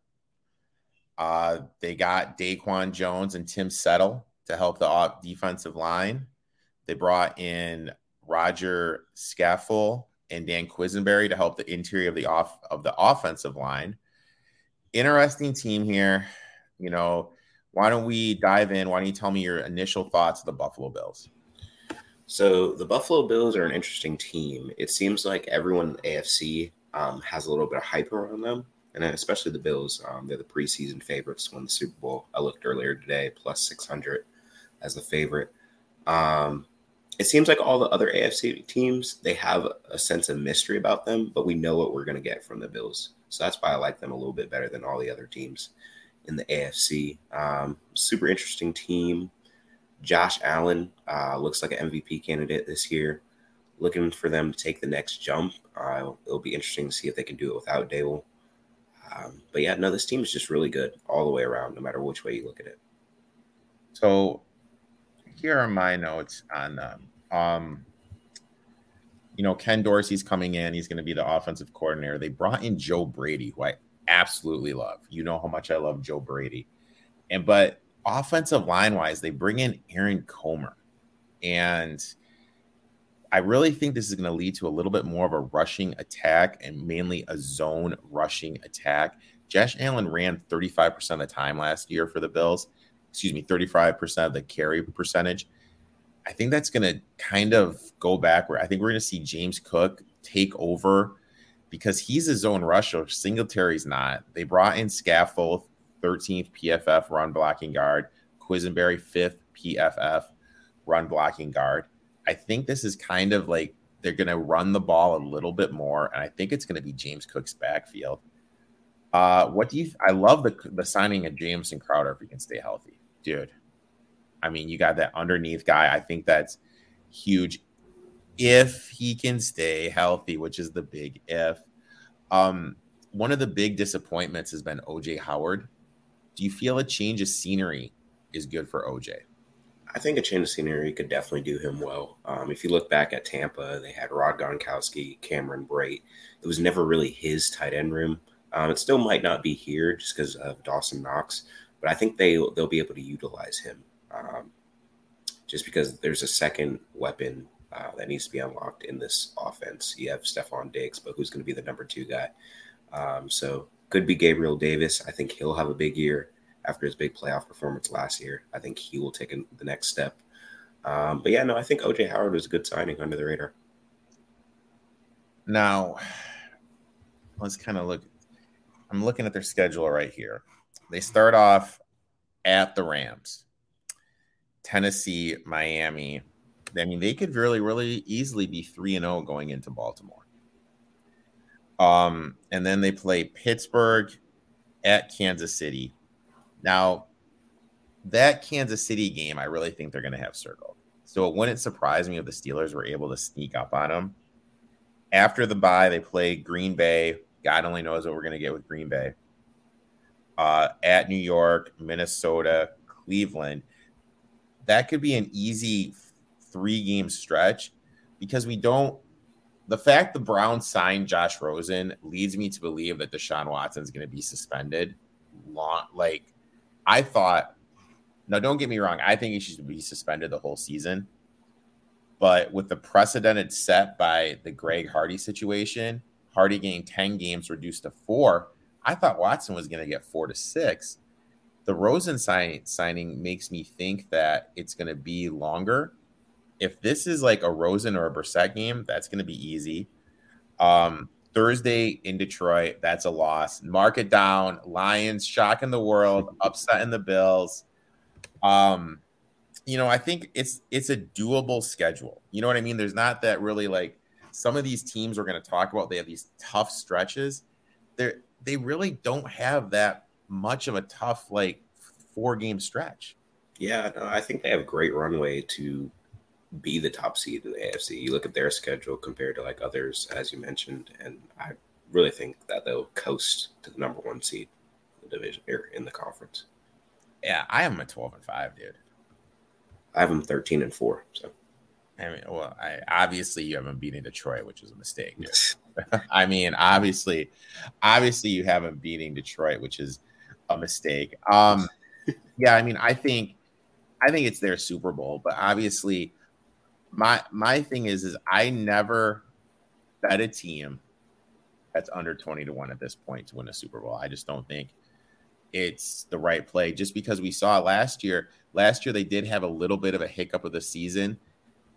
Uh, they got Daquan Jones and Tim Settle to help the defensive line. They brought in Rodger Saffold and Dan Quessenberry to help the interior of the off of the offensive line. Interesting team here. You know, why don't we dive in? Why don't you tell me your initial thoughts of the Buffalo Bills?
So the Buffalo Bills are an interesting team. It seems like everyone in the AFC um, has a little bit of hype around them, and especially the Bills. Um, they're the preseason favorites to win the Super Bowl. I looked earlier today, plus six hundred as the favorite. Um, it seems like all the other AFC teams they have a sense of mystery about them, but we know what we're going to get from the Bills. So that's why I like them a little bit better than all the other teams in the AFC. Um, super interesting team. Josh Allen uh, looks like an MVP candidate this year. Looking for them to take the next jump. Uh, it'll be interesting to see if they can do it without Daboll. Um, but yeah, no, this team is just really good all the way around, no matter which way you look at it.
So here are my notes on them. Um, you know, Ken Dorsey's coming in. He's going to be the offensive coordinator. They brought in Joe Brady, who I absolutely love. You know how much I love Joe Brady. And but offensive line wise, they bring in Aaron Kromer. And I really think this is going to lead to a little bit more of a rushing attack and mainly a zone rushing attack. Josh Allen ran 35% of the time last year for the Bills. Excuse me, 35% of the carry percentage. I think that's going to kind of go backward. I think we're going to see James Cook take over because he's a zone rusher. Singletary's not. They brought in Saffold, 13th PFF run blocking guard, Quessenberry, 5th PFF run blocking guard. I think this is kind of like they're going to run the ball a little bit more, and I think it's going to be James Cook's backfield. Uh, what do you? I love the the signing of Jamison Crowder if he can stay healthy, dude. I mean, you got that underneath guy. I think that's huge if he can stay healthy, which is the big if. Um, one of the big disappointments has been OJ Howard. Do you feel a change of scenery is good for OJ?
I think a change of scenery could definitely do him well. Um, if you look back at Tampa, they had Rob Gronkowski, Cameron Brate. It was never really his tight end room. Um, it still might not be here just because of Dawson Knox, but I think they they'll be able to utilize him um, just because there's a second weapon uh, that needs to be unlocked in this offense. You have Stefon Diggs, but who's going to be the number two guy? Um, so could be Gabriel Davis. I think he'll have a big year after his big playoff performance last year. I think he will take the next step. Um, but yeah, no, I think OJ Howard was a good signing under the radar.
Now, let's kind of look. I'm looking at their schedule right here. They start off at the Rams, Tennessee, Miami. I mean, they could really, really easily be 3 and 0 going into Baltimore. Um, and then they play Pittsburgh at Kansas City, now, that Kansas City game, I really think they're going to have circled. So it wouldn't surprise me if the Steelers were able to sneak up on them. After the bye, they play Green Bay. God only knows what we're going to get with Green Bay. Uh, at New York, Minnesota, Cleveland. That could be an easy three game stretch because we don't. The fact the Browns signed Josh Rosen leads me to believe that Deshaun Watson is going to be suspended. Long, like I thought, now don't get me wrong, I think he should be suspended the whole season. But with the precedent set by the Greg Hardy situation, Hardy getting 10 games reduced to four, I thought Watson was going to get four to six. The Rosen sign, signing makes me think that it's going to be longer. If this is like a Rosen or a Brissett game, that's going to be easy. Um, Thursday in Detroit, that's a loss. Mark it down. Lions shocking the world, upsetting the Bills. Um, you know, I think it's it's a doable schedule. You know what I mean? There's not that really like some of these teams we're going to talk about. They have these tough stretches. They they really don't have that much of a tough like four game stretch.
Yeah, no, I think they have great runway to be the top seed in the AFC. You look at their schedule compared to like others, as you mentioned, and I really think that they'll coast to the number one seed in the division or in the conference.
Yeah, I have them at twelve and five, dude.
I have them thirteen and four. So,
I mean, well, I obviously you haven't beaten Detroit, which is a mistake. I mean, obviously, obviously you haven't beating Detroit, which is a mistake. Um, yeah, I mean, I think, I think it's their Super Bowl, but obviously my my thing is is I never bet a team that's under 20 to 1 at this point to win a Super Bowl. I just don't think it's the right play just because we saw last year last year they did have a little bit of a hiccup of the season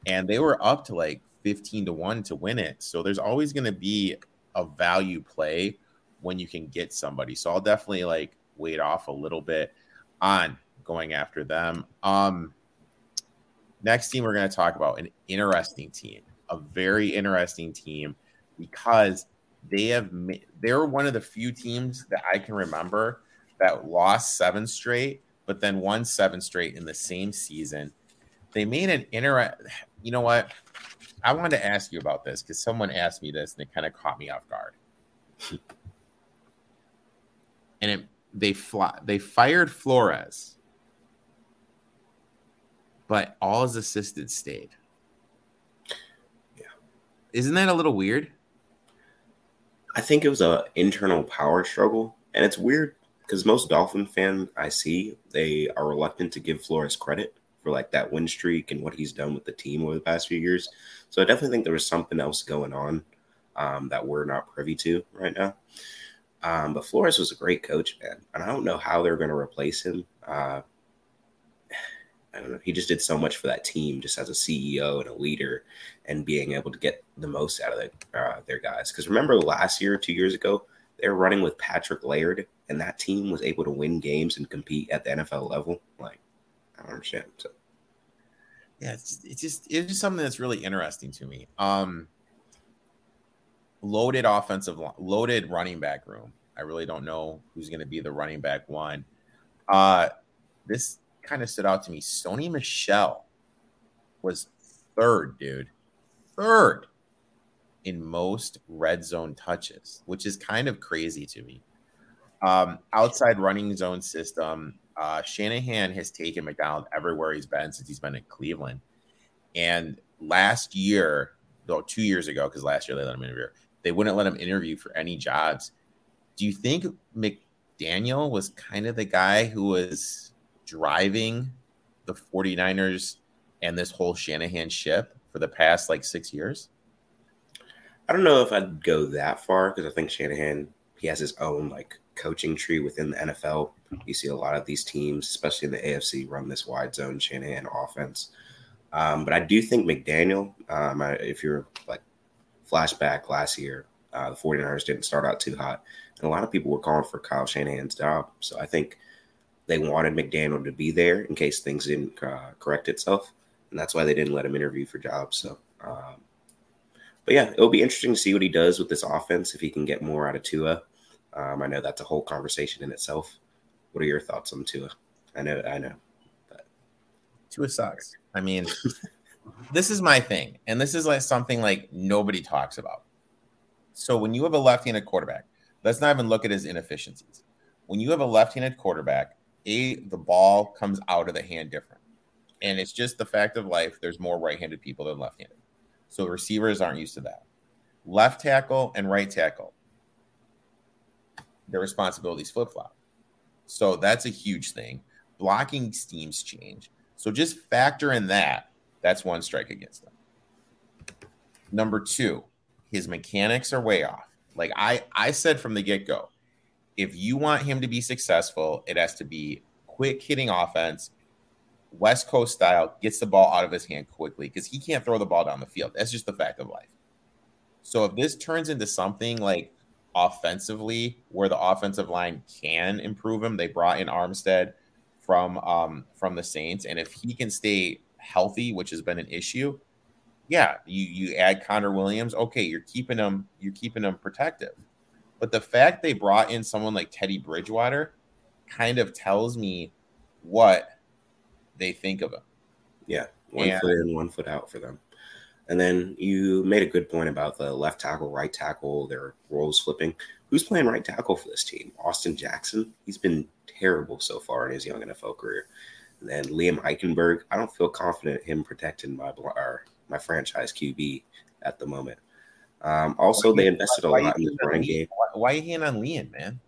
and they were up to like 15 to 1 to win it. So there's always going to be a value play when you can get somebody. So I'll definitely like wait off a little bit on going after them. Um Next team we're going to talk about an interesting team, a very interesting team because they have they're one of the few teams that I can remember that lost seven straight, but then won seven straight in the same season. They made an inter. You know what? I wanted to ask you about this because someone asked me this and it kind of caught me off guard. and it, they fly, they fired Flores but all his assistants stayed.
Yeah.
Isn't that a little weird?
I think it was an internal power struggle, and it's weird because most Dolphin fan I see they are reluctant to give Flores credit for like that win streak and what he's done with the team over the past few years. So I definitely think there was something else going on um, that we're not privy to right now. Um, but Flores was a great coach, man, and I don't know how they're going to replace him. Uh, I don't know. He just did so much for that team, just as a CEO and a leader, and being able to get the most out of the, uh, their guys. Because remember last year, two years ago, they were running with Patrick Laird, and that team was able to win games and compete at the NFL level. Like, I don't understand. So,
yeah, it's it's just it's just something that's really interesting to me. Um, loaded offensive, loaded running back room. I really don't know who's going to be the running back one. Uh, this kind of stood out to me. Sony Michel was third, dude, third in most red zone touches, which is kind of crazy to me. Um, outside running zone system, uh, Shanahan has taken McDaniel everywhere he's been since he's been in Cleveland. And last year, though, two years ago, because last year they let him interview, they wouldn't let him interview for any jobs. Do you think McDaniel was kind of the guy who was driving the 49ers and this whole Shanahan ship for the past like six years?
I don't know if I'd go that far because I think Shanahan he has his own like coaching tree within the NFL. You see a lot of these teams, especially in the AFC, run this wide zone Shanahan offense. Um, but I do think McDaniel, um, if you're like flashback last year, uh, the 49ers didn't start out too hot. And a lot of people were calling for Kyle Shanahan's job. So I think they wanted McDaniel to be there in case things didn't uh, correct itself. And that's why they didn't let him interview for jobs. So, um, but yeah, it'll be interesting to see what he does with this offense if he can get more out of Tua. Um, I know that's a whole conversation in itself. What are your thoughts on Tua? I know, I know. But.
Tua sucks. I mean, this is my thing, and this is like something like nobody talks about. So when you have a left-handed quarterback, let's not even look at his inefficiencies. When you have a left-handed quarterback, a the ball comes out of the hand different, and it's just the fact of life. There's more right-handed people than left-handed, so receivers aren't used to that. Left tackle and right tackle, their responsibilities flip-flop. So that's a huge thing. Blocking schemes change. So just factor in that. That's one strike against them. Number two, his mechanics are way off. Like I, I said from the get go, if you want him to be successful, it has to be quick hitting offense, West Coast style, gets the ball out of his hand quickly because he can't throw the ball down the field. That's just the fact of life. So if this turns into something like offensively where the offensive line can improve him, they brought in Armstead from um, from the Saints, and if he can stay healthy, which has been an issue, yeah, you you add Connor Williams, okay, you're keeping him you're keeping him protective. But the fact they brought in someone like Teddy Bridgewater kind of tells me what they think of him.
Yeah, one and, foot in, one foot out for them. And then you made a good point about the left tackle, right tackle, their roles flipping. Who's playing right tackle for this team? Austin Jackson. He's been terrible so far in his young NFL career. And then Liam Eichenberg, I don't feel confident him protecting my our, my franchise QB at the moment. Um, also, they invested a lot in the running game.
Why, why, are you hitting on Liam, man?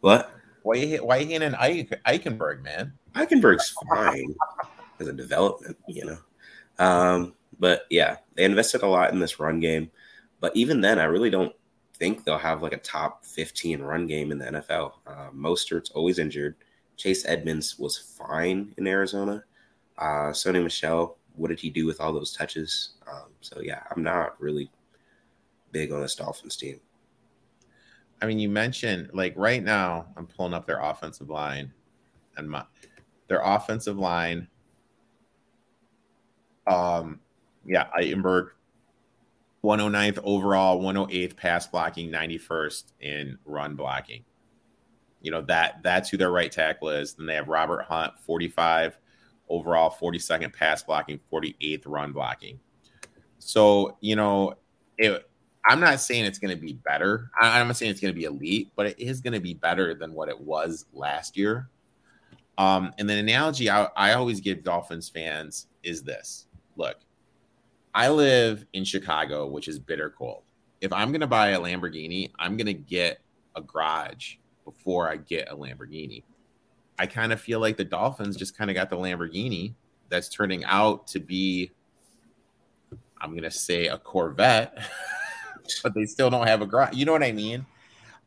What?
Why you why you hitting on Eichenberg, man?
Eichenberg's fine as a development, you know. Um, but yeah, they invested a lot in this run game. But even then, I really don't think they'll have like a top 15 run game in the NFL. Uh, Mostert's always injured. Chase Edmonds was fine in Arizona. Uh, Sony Michel, what did he do with all those touches? Um, so yeah, I'm not really big on this Dolphins team.
I mean, you mentioned like right now, I'm pulling up their offensive line, and my their offensive line. Um, yeah, Eichenberg 109th overall, 108th pass blocking, 91st in run blocking. You know that that's who their right tackle is. Then they have Robert Hunt, 45 overall, 42nd pass blocking, 48th run blocking. So you know, it, I'm not saying it's going to be better. I'm not saying it's going to be elite, but it is going to be better than what it was last year. Um, and the analogy I, I always give Dolphins fans is this: Look, I live in Chicago, which is bitter cold. If I'm going to buy a Lamborghini, I'm going to get a garage before I get a Lamborghini. I kind of feel like the Dolphins just kind of got the Lamborghini that's turning out to be, I'm going to say a Corvette, but they still don't have a garage. You know what I mean?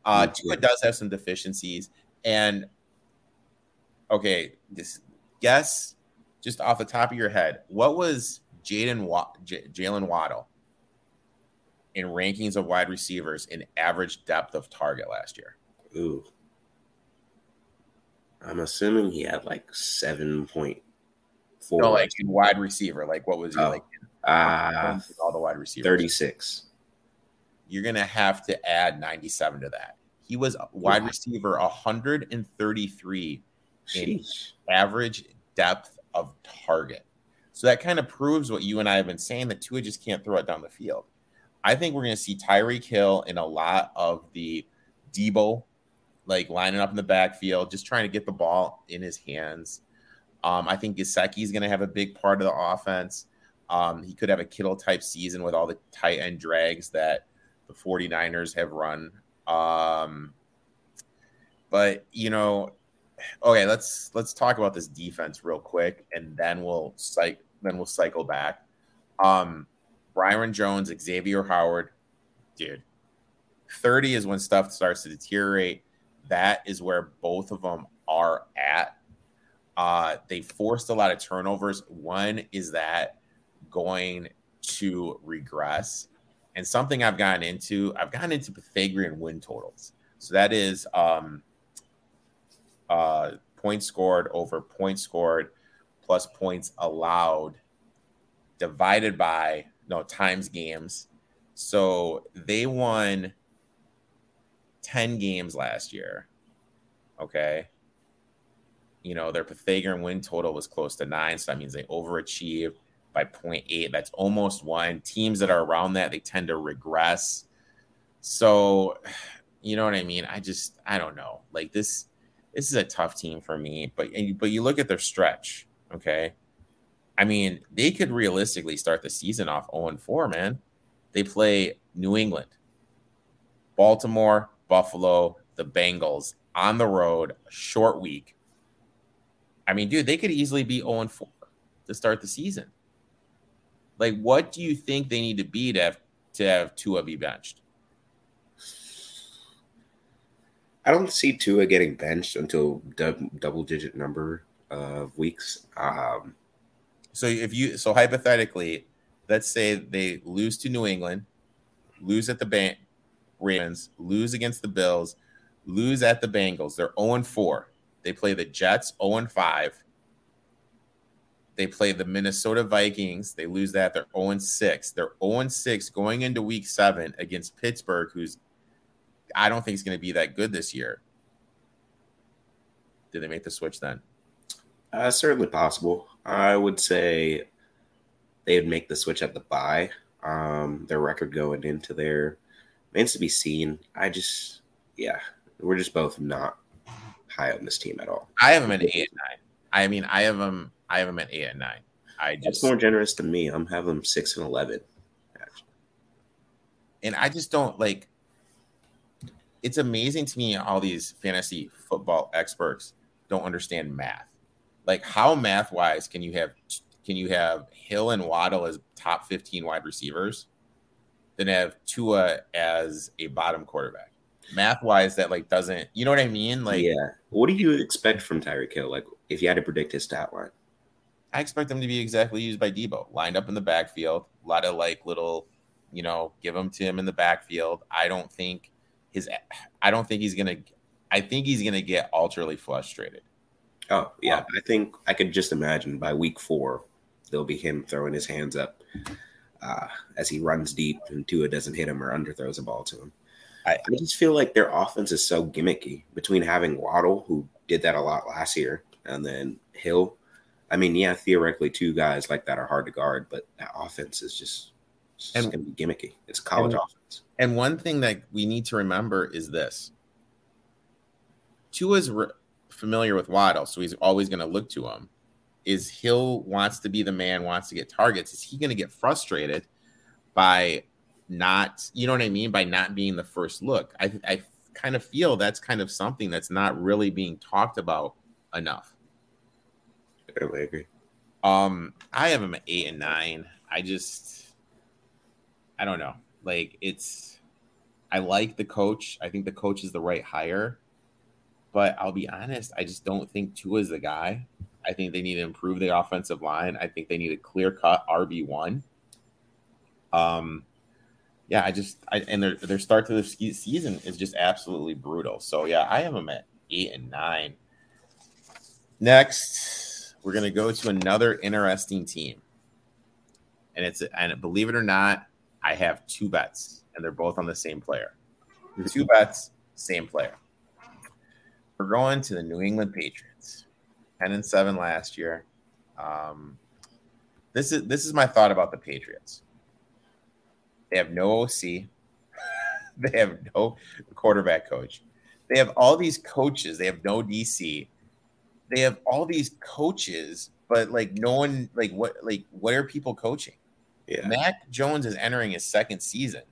Uh, Tua does have some deficiencies. And okay, this guess just off the top of your head, what was Jaden J- Jaylen Waddle in rankings of wide receivers in average depth of target last year?
Ooh. I'm assuming he had like seven point four.
No, like in wide receiver. Like what was he
Oh.
like?
uh,
all the wide receivers.
36.
You're gonna have to add 97 to that. He was wide receiver 133 in average depth of target. So that kind of proves what you and I have been saying that Tua just can't throw it down the field. I think we're going to see Tyreek Hill in a lot of the Deebo, like lining up in the backfield, just trying to get the ball in his hands. Um, I think Gesicki is going to have a big part of the offense. Um, he could have a Kittle type season with all the tight end drags that the 49ers have run. Um, but you know, okay, let's let's talk about this defense real quick, and then we'll cycle then we'll cycle back. Um, Byron Jones, Xavien Howard, dude, thirty is when stuff starts to deteriorate. That is where both of them are at. Uh, they forced a lot of turnovers. One is that going to regress, and something I've gotten into. I've gotten into Pythagorean win totals. So that is um, uh, points scored over points scored plus points allowed divided by no times games. So they won 10 games last year. Okay. You know, their Pythagorean win total was close to nine. So that means they overachieved by 0.8. That's almost one. Teams that are around that, they tend to regress. So, you know what I mean? I just, I don't know. Like this, this is a tough team for me. But but you look at their stretch, okay? I mean, they could realistically start the season off 0 4, man. They play New England, Baltimore, Buffalo, the Bengals on the road, short week. I mean, dude, they could easily be 0 4 to start the season. Like, what do you think they need to be to have to have Tua be benched?
I don't see Tua getting benched until dub- double digit number of weeks. Um,
So if you so hypothetically, let's say they lose to New England, lose at the ban- Ravens, lose against the Bills, lose at the Bengals. They're 0 4. They play the Jets 0 5. They play the Minnesota Vikings. They lose that. They're 0 6. They're 0 6 going into week seven against Pittsburgh, who's I don't think is going to be that good this year. Did they make the switch then?
uh, certainly possible. I would say they would make the switch at the bye. Um, their record going into there remains to be seen. I just, yeah, we're just both not high on this team at all.
I have them at eight and nine. I mean, I have them. I have them at eight and nine. I
That's
just
more generous than me. I'm having them six and eleven. Actually.
and I just don't like. It's amazing to me all these fantasy football experts don't understand math. Like, how math wise can you have can you have Hill and Waddle as top fifteen wide receivers, then have Tua as a bottom quarterback? Math wise, that like doesn't. You know what I mean? Like,
yeah. What do you expect from Tyreek Hill? Like, if you had to predict his stat line?
I expect them to be exactly used by Deebo, lined up in the backfield. A lot of like little, you know, give them to him in the backfield. I don't think his, I don't think he's gonna. I think he's gonna get ultraly frustrated.
Oh yeah, I think I could just imagine by week four there'll be him throwing his hands up uh, as he runs deep and Tua doesn't hit him or underthrows a ball to him.
I-
I just feel like their offense is so gimmicky between having Waddle, who did that a lot last year, and then Hill. I mean, yeah, theoretically, two guys like that are hard to guard, but that offense is just, just
And-
going to be gimmicky. It's college
and-
offense.
And one thing that we need to remember is this: Tua's re- familiar with Waddle, so he's always going to look to him. is Hill wants to be the man, wants to get targets. Is he going to get frustrated by not, you know what I mean, by not being the first look? I, I kind of feel that's kind of something that's not really being talked about enough.
Totally agree.
Um, I have him at eight and nine. I just, I don't know. Like it's, I like the coach. I think the coach is the right hire, but I'll be honest. I just don't think Tua is the guy. I think they need to improve the offensive line. I think they need a clear cut RB one. Um, yeah, I just I, and their their start to the season is just absolutely brutal. So yeah, I have them at eight and nine. Next, we're gonna go to another interesting team, and it's and believe it or not, I have two bets, and they're both on the same player. Two bets, same player. We're going to the New England Patriots, ten and seven last year. Um, this is this is my thought about the Patriots. They have no OC. they have no quarterback coach. They have all these coaches. They have no DC. They have all these coaches, but like no one like what like what are people coaching? Yeah. Mac Jones is entering his second season.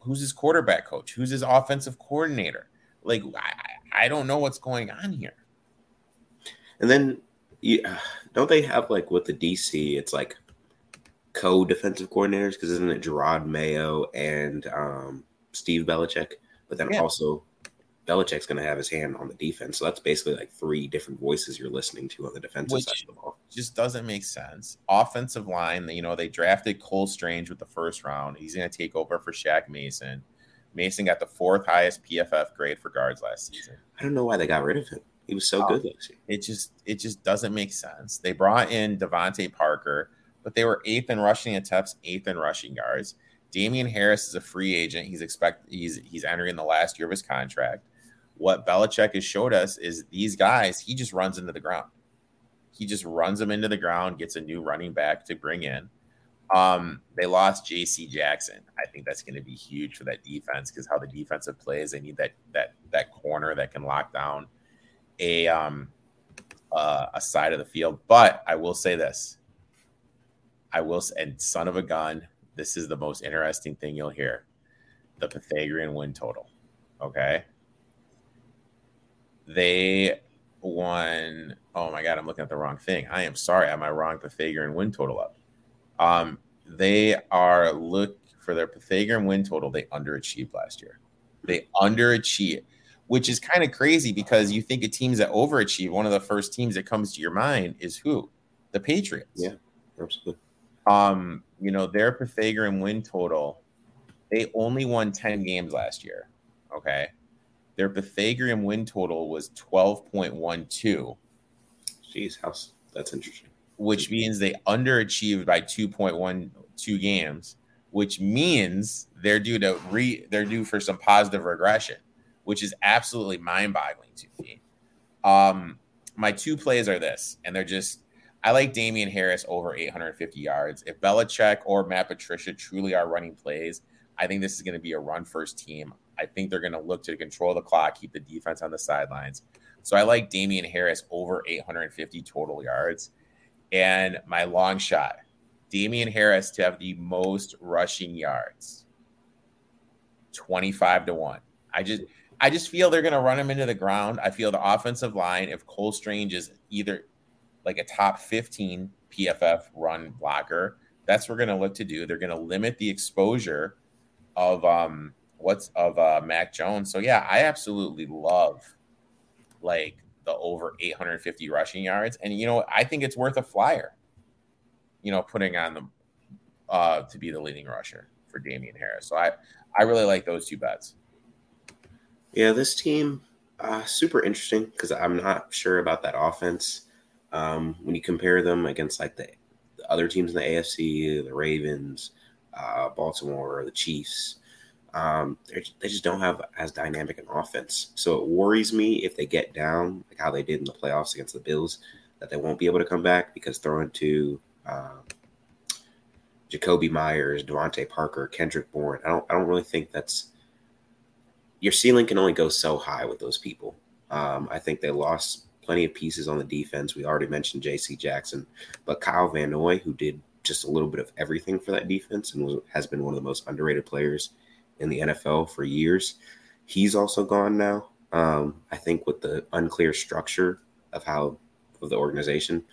Who's his quarterback coach? Who's his offensive coordinator? Like I, I don't know what's going on here.
And then yeah, don't they have like with the DC? It's like co-defensive coordinators because isn't it Jerod Mayo and um, Steve Belichick? But then yeah. also Belichick's going to have his hand on the defense. So that's basically like three different voices you're listening to on the defensive Which side of the ball.
Just doesn't make sense. Offensive line, you know, they drafted Cole Strange with the first round. He's going to take over for Shaq Mason. Mason got the fourth highest PFF grade for guards last season.
I don't know why they got rid of him. He was so um, good last year.
It just it just doesn't make sense. They brought in DeVante Parker, but they were eighth in rushing attempts, eighth in rushing yards. Damien Harris is a free agent. He's expect he's he's entering the last year of his contract. What Belichick has showed us is these guys, he just runs into the ground. He just runs them into the ground, gets a new running back to bring in. Um, they lost J.C. Jackson. I think that's going to be huge for that defense because how the defensive plays, they need that that that corner that can lock down a um uh, a side of the field. But I will say this: I will, and son of a gun, this is the most interesting thing you'll hear the Pythagorean win total. Okay. They won. Oh my God, I'm looking at the wrong thing. I am sorry. I am I wrong Pythagorean win total up? Um, they are look for their Pythagorean win total. They underachieved last year. They underachieved, which is kind of crazy because you think of teams that overachieve. One of the first teams that comes to your mind is who? The Patriots.
Yeah, absolutely.
Um, you know, their Pythagorean win total, they only won 10 games last year. Okay. Their Pythagorean win total was 12.12.
Jeez, house that's interesting.
Which means they underachieved by 2.12 games, which means they're due to re they're due for some positive regression, which is absolutely mind-boggling to me. Um, my two plays are this, and they're just I like Damien Harris over 850 yards. If Belichick or Matt Patricia truly are running plays, I think this is going to be a run first team. I think they're going to look to control the clock, keep the defense on the sidelines. So I like Damien Harris over 850 total yards. And my long shot, Damien Harris to have the most rushing yards. 25 to 1. I just I just feel they're going to run him into the ground. I feel the offensive line if Cole Strange is either like a top 15 PFF run blocker. That's what we're going to look to do. They're going to limit the exposure of um what's of uh Mac Jones. So yeah, I absolutely love like the over 850 rushing yards, and you know I think it's worth a flyer. You know, putting on them uh to be the leading rusher for Damien Harris. So I I really like those two bets.
Yeah, this team uh super interesting because I'm not sure about that offense. Um, when you compare them against like the, the, other teams in the AFC, the Ravens, uh, Baltimore, the Chiefs, um, they just don't have as dynamic an offense. So it worries me if they get down, like how they did in the playoffs against the Bills, that they won't be able to come back because throwing to uh, Jakobi Meyers, DeVante Parker, Kendrick Bourne, I don't, I don't really think that's your ceiling can only go so high with those people. Um, I think they lost plenty of pieces on the defense. We already mentioned J.C. Jackson, but Kyle Van Noy, who did just a little bit of everything for that defense and was, has been one of the most underrated players in the NFL for years. He's also gone now. Um, I think with the unclear structure of how of the organization,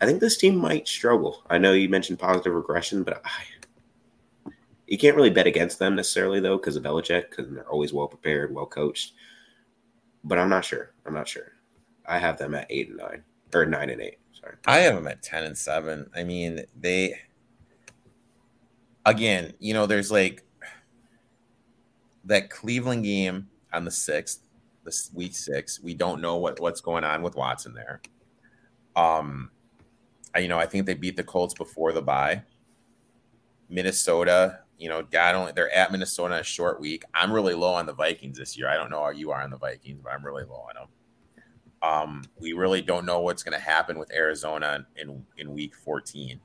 I think this team might struggle. I know you mentioned positive regression, but I, you can't really bet against them necessarily though because of Belichick because they're always well prepared, well coached. But I'm not sure. I'm not sure. I have them at eight and nine or nine and eight. Sorry.
I have them at 10 and 7. I mean, they again, you know, there's like that Cleveland game on the 6th, this week 6. We don't know what what's going on with Watson there. Um I, you know, I think they beat the Colts before the bye. Minnesota, you know, God only they're at Minnesota in a short week. I'm really low on the Vikings this year. I don't know how you are on the Vikings, but I'm really low on them. Um, we really don't know what's going to happen with Arizona in in week 14.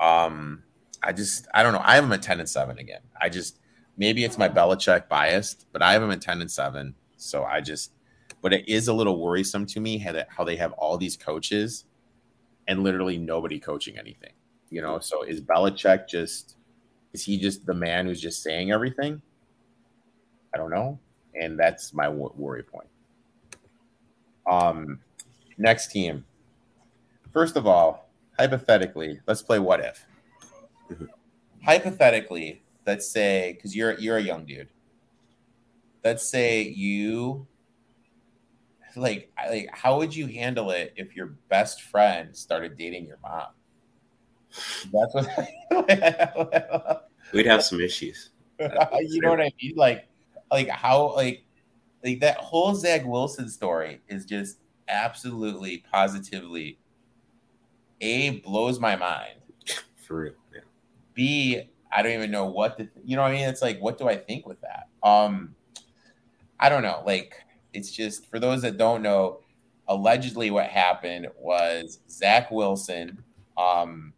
Um, I just I don't know. I have them at 10 and 7 again. I just maybe it's my Belichick biased, but I have them at 10 and 7. So I just but it is a little worrisome to me how, that, how they have all these coaches and literally nobody coaching anything. You know, so is Belichick just is he just the man who's just saying everything? I don't know, and that's my worry point. Um, next team. First of all, hypothetically, let's play what if. Hypothetically, let's say because you're you're a young dude. Let's say you like like how would you handle it if your best friend started dating your mom? That's
what we'd have some issues.
you know what I mean? Like like how like like that whole Zach Wilson story is just absolutely positively a blows my mind.
For real, yeah.
B I don't even know what to you know what I mean. It's like what do I think with that? Um, I don't know. Like it's just for those that don't know, allegedly what happened was Zach Wilson um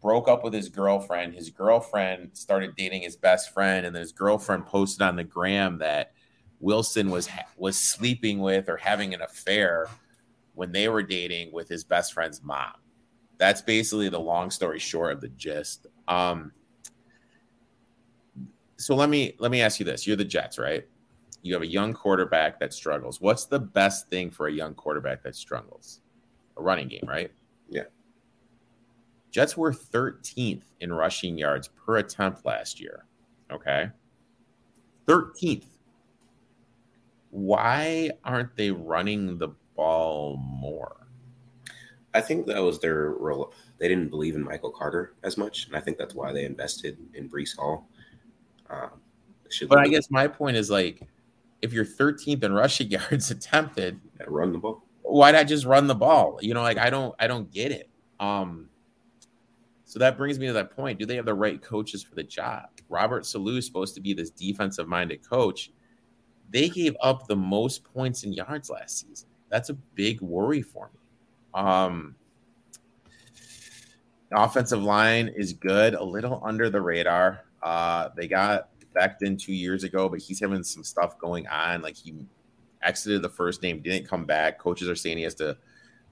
broke up with his girlfriend. His girlfriend started dating his best friend, and his girlfriend posted on the gram that Wilson was was sleeping with or having an affair when they were dating with his best friend's mom. That's basically the long story short of the gist. Um, so let me let me ask you this: You're the Jets, right? You have a young quarterback that struggles. What's the best thing for a young quarterback that struggles? A running game, right?
Yeah.
Jets were 13th in rushing yards per attempt last year. Okay. 13th. Why aren't they running the ball more?
I think that was their role. They didn't believe in Michael Carter as much, and I think that's why they invested in Breece Hall. Um,
but I guess my point is like, if you're 13th in rushing yards attempted,
run the ball.
Why not just run the ball? You know, like I don't, I don't get it. Um, so that brings me to that point. Do they have the right coaches for the job? Robert Saleh is supposed to be this defensive minded coach. They gave up the most points and yards last season. That's a big worry for me. Um, offensive line is good, a little under the radar. Uh, they got Becton two years ago, but he's having some stuff going on. Like he exited the first name, didn't come back. Coaches are saying he has to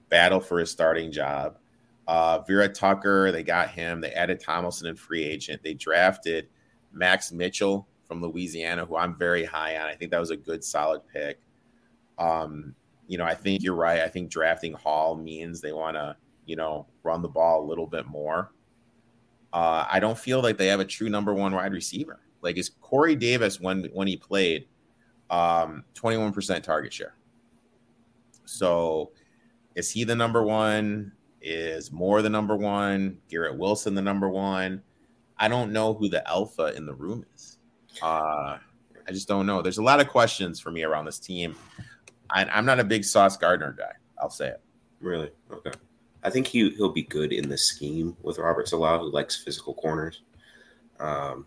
battle for his starting job. Uh, Vera Tucker, they got him. They added Tomlinson in free agent. They drafted Max Mitchell from Louisiana, who I'm very high on. I think that was a good, solid pick. Um, you know, I think you're right. I think drafting Hall means they want to, you know, run the ball a little bit more. Uh, I don't feel like they have a true number one wide receiver. Like is Corey Davis when when he played, um, 21% target share. So is he the number one? Is Moore the number one? Garrett Wilson the number one? I don't know who the alpha in the room is. Uh, I just don't know. There's a lot of questions for me around this team. I, I'm not a big Sauce Gardner guy. I'll say it.
Really? Okay. I think he he'll be good in the scheme with Robert Saleh, who likes physical corners. Um,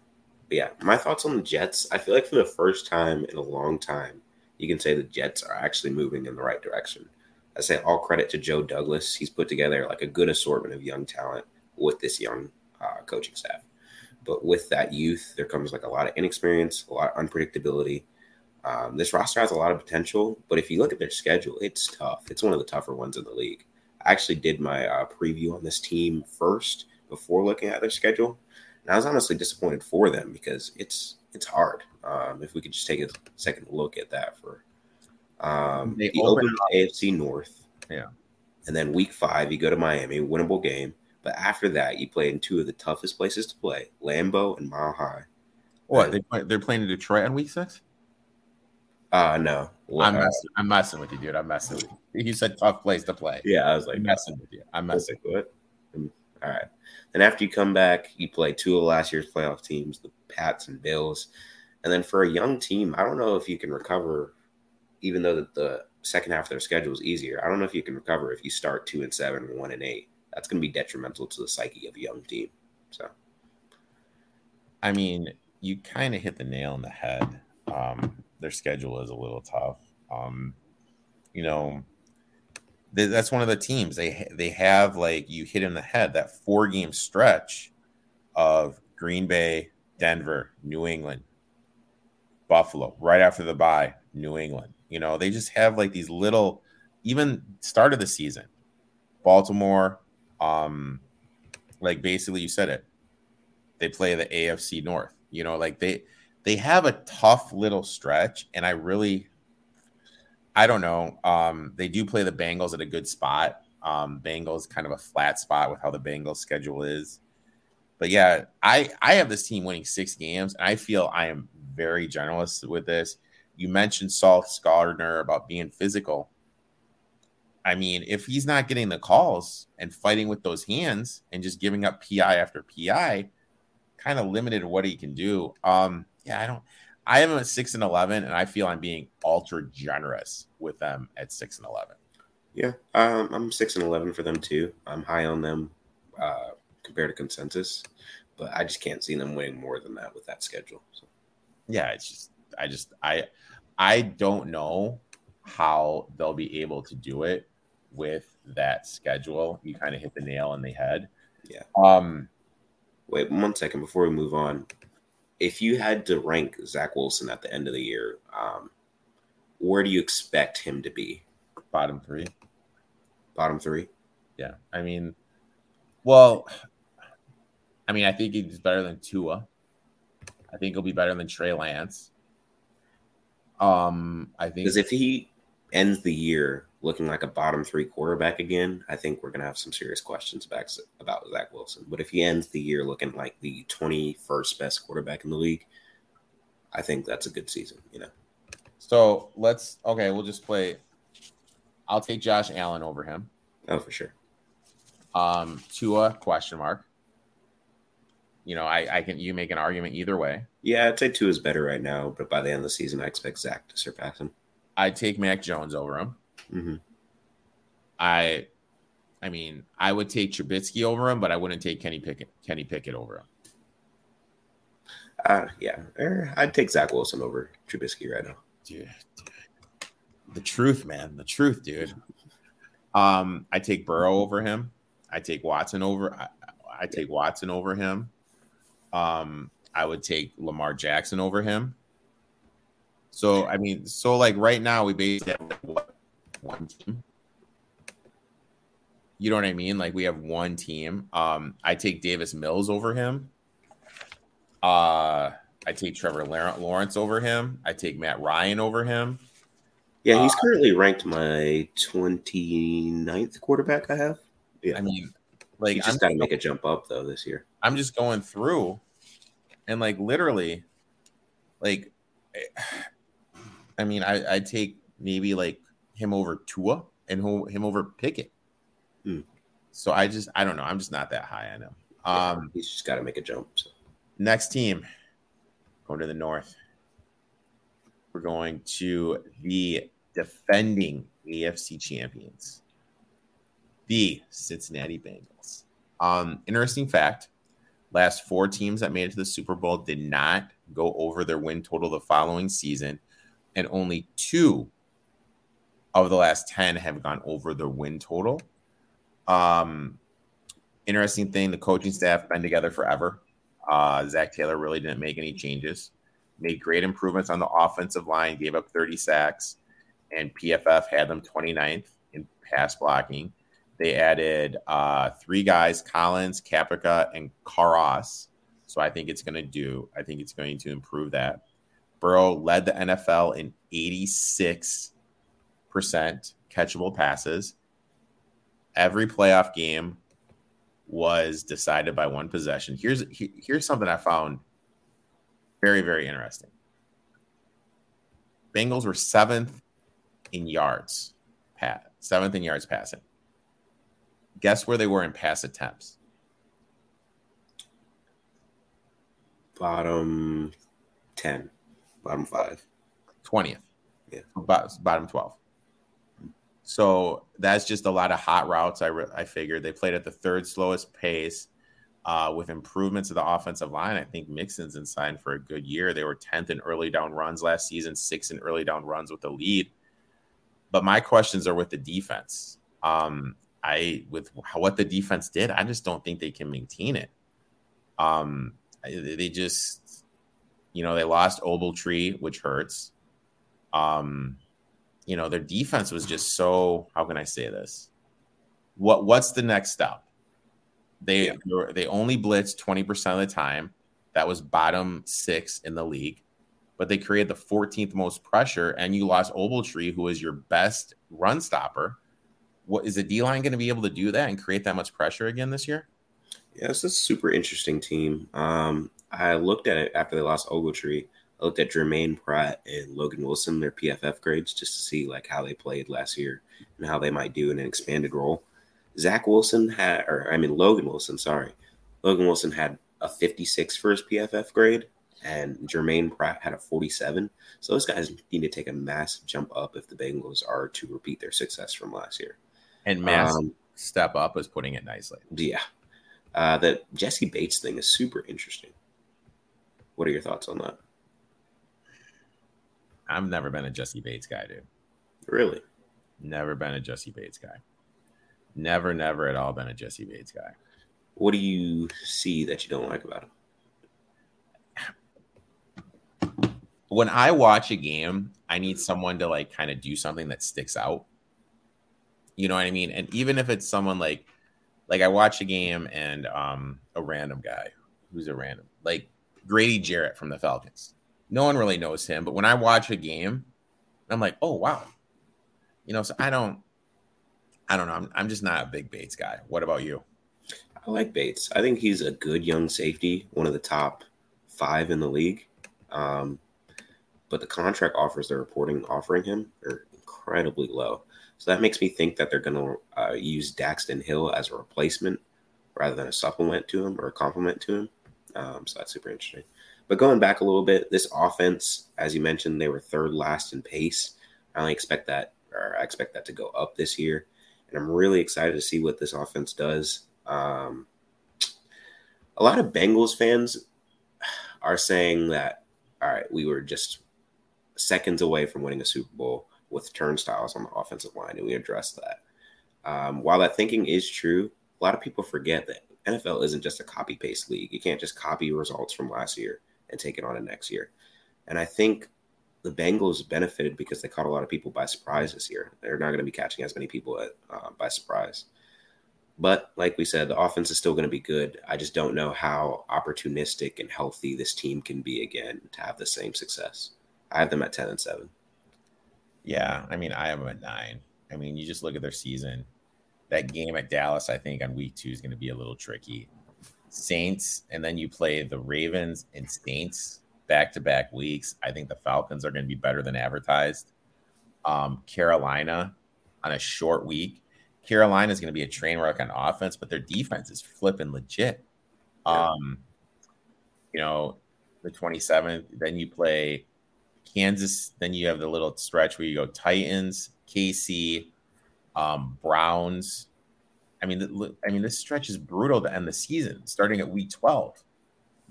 but yeah, my thoughts on the Jets. I feel like for the first time in a long time, you can say the Jets are actually moving in the right direction. I say all credit to Joe Douglas. He's put together like a good assortment of young talent with this young uh, coaching staff. But with that youth, there comes like a lot of inexperience, a lot of unpredictability. Um, this roster has a lot of potential, but if you look at their schedule, it's tough. It's one of the tougher ones in the league. I actually did my uh, preview on this team first before looking at their schedule, and I was honestly disappointed for them because it's it's hard. Um, if we could just take a second look at that for um,
They
the
open
AFC North,
Yeah.
and then Week Five you go to Miami, winnable game. But after that, you play in two of the toughest places to play, Lambeau and Mile High.
What they play, they're playing in Detroit on week six?
Uh no,
I'm messing. I'm messing with you, dude. I'm messing with you. You said tough place to play.
yeah, I was like,
I'm messing with you. I'm messing.
what? Um, All right. Then after you come back, you play two of last year's playoff teams, the Pats and Bills. And then for a young team, I don't know if you can recover, even though the second half of their schedule is easier. I don't know if you can recover if you start two and seven, one and eight. That's going to be detrimental to the psyche of a young team. So
I mean, you kind of hit the nail on the head. Um, their schedule is a little tough. Um, you know, th- that's one of the teams they they have like you hit in the head that four game stretch of Green Bay, Denver, New England, Buffalo, right after the bye, New England. You know, they just have like these little, even start of the season, Baltimore, um, like basically you said it, they play the AFC North. You know, like they they have a tough little stretch, and I really, I don't know. Um, they do play the Bengals at a good spot. Um, Bengals kind of a flat spot with how the Bengals schedule is. But yeah, I I have this team winning six games, and I feel I am very generous with this. You mentioned Sauce Gardner about being physical. I mean, if he's not getting the calls and fighting with those hands and just giving up PI after PI, kind of limited what he can do. Um, yeah, I don't. I am at six and eleven, and I feel I'm being ultra generous with them at six and eleven.
yeah, um, I'm six and eleven for them too. I'm high on them uh, compared to consensus, but I just can't see them winning more than that with that schedule. So.
Yeah, it's just I just I I don't know how they'll be able to do it with that schedule. You kind of hit the nail on the head.
Yeah.
Um.
Wait one second before we move on. If you had to rank Zach Wilson at the end of the year, um, where do you expect him to be?
Bottom three.
Bottom three?
Yeah. I mean, well, I mean, I think he's better than Tua. I think he'll be better than Trey Lance. Um, I think
Because if he ends the year looking like a bottom three quarterback again, I think we're gonna have some serious questions back about Zach Wilson. But if he ends the year looking like the twenty first best quarterback in the league, I think that's a good season. You know,
so. Let's okay. We'll just play. I'll take Josh Allen over him.
oh for sure.
Um, Tua question mark. You know, I I can you make an argument either way.
Yeah, I'd say two is better right now, but by the end of the season, I expect Zach to surpass him.
I'd take Mac Jones over him.
hmm
I, I mean, I would take Trubisky over him, but I wouldn't take Kenny Pickett. Kenny Pickett over him.
Uh, yeah, er, I'd take Zach Wilson over Trubisky right now.
dude, dude. The truth, man. The truth, dude. Um, I take Burrow over him. I take Watson over. I, I take Watson over him. Um, I would take Lamar Jackson over him. So I mean, so like right now we basically have what one team. You know what I mean? Like we have one team. Um, I take Davis Mills over him. Uh I take Trevor Lawrence over him. I take Matt Ryan over him.
Yeah, he's
Uh,
currently ranked my 29th quarterback. I have. Yeah,
I mean, like I'm
just got to make a jump up though this year.
I'm just going through, and like literally, like, I mean, I I take maybe like him over Tua and him over Pickett.
Hmm.
So I just I don't know. I'm just not that high on him. Um,
he's just got to make a jump. So.
next team, going to the north. We're going to the defending AFC champions, the Cincinnati Bengals. Um, interesting fact: last four teams that made it to the Super Bowl did not go over their win total the following season, and only two of the last ten have gone over their win total. Um, interesting thing: the coaching staff been together forever. Uh, Zac Taylor really didn't make any changes. made great improvements on the offensive line, gave up 30 sacks, and PFF had them 29th in pass blocking. They added uh, three guys, Collins, Caprica, and Karras. So I think it's going to do, I think it's going to improve that. Burrow led the NFL in 86% catchable passes. Every playoff game was decided by one possession. Here's here's something I found very very interesting. Bengals were seventh in yards, pat seventh in yards passing. Guess where they were in pass attempts?
Bottom ten, bottom five,
twentieth.
Yeah,
bottom twelve. So that's just a lot of hot routes. I, re- I figured they played at the third slowest pace uh, with improvements of the offensive line. I think Mixon's in sign for a good year. They were 10th in early down runs last season, sixth in early down runs with the lead. But my questions are with the defense. Um, I with what the defense did, I just don't think they can maintain it. Um, they just, you know, they lost Ogletree, which hurts. Um, you know, their defense was just so how can I say this? What what's the next step? They yeah. they only blitzed 20% of the time. That was bottom six in the league. But they created the 14th most pressure, and you lost Ogletree, who is your best run stopper. What is the D line going to be able to do that and create that much pressure again this year?
Yeah, it's a super interesting team. Um, I looked at it after they lost Ogletree. I looked at Jermaine Pratt and Logan Wilson, their PFF grades, just to see like how they played last year and how they might do in an expanded role. Zach Wilson had, or I mean Logan Wilson, sorry, Logan Wilson had a 56 for his PFF grade, and Jermaine Pratt had a 47. So those guys need to take a massive jump up if the Bengals are to repeat their success from last year.
And massive um, step up is putting it nicely.
Yeah. Uh, the Jessie Bates thing is super interesting. What are your thoughts on that?
I've never been a Jessie Bates guy, dude.
Really?
Never been a Jessie Bates guy. Never, never at all been a Jessie Bates guy.
What do you see that you don't like about
him? When I watch a game, I need someone to like kind of do something that sticks out. You know what I mean? And even if it's someone like like I watch a game and um a random guy who's a random like Grady Jarrett from the Falcons no one really knows him, but when I watch a game, I'm like, oh wow, you know. So I don't, I don't know. I'm, I'm just not a big Bates guy. What about you?
I like Bates. I think he's a good young safety, one of the top five in the league. Um, but the contract offers they're reporting offering him are incredibly low. So that makes me think that they're going to uh, use Daxton Hill as a replacement rather than a supplement to him or a complement to him. Um, so that's super interesting. But going back a little bit, this offense, as you mentioned, they were third last in pace. I only expect that, or I expect that to go up this year. And I'm really excited to see what this offense does. Um, a lot of Bengals fans are saying that, all right, we were just seconds away from winning a Super Bowl with turnstiles on the offensive line, and we addressed that. Um, while that thinking is true, a lot of people forget that NFL isn't just a copy paste league. You can't just copy results from last year and take it on to next year. And I think the Bengals benefited because they caught a lot of people by surprise this year. They're not going to be catching as many people at, uh, by surprise. But like we said, the offense is still going to be good. I just don't know how opportunistic and healthy this team can be again to have the same success. I have them at 10 and 7.
Yeah. I mean, I have them at nine. I mean, you just look at their season. That game at Dallas, I think, on week two is going to be a little tricky. Saints, and then you play the Ravens and Saints back to back weeks. I think the Falcons are going to be better than advertised. Um, Carolina on a short week. Carolina is going to be a train wreck on offense, but their defense is flipping legit. Um, you know, the 27th, then you play Kansas, then you have the little stretch where you go Titans, KC, um, Browns, I mean, I mean, this stretch is brutal to end the season, starting at week 12.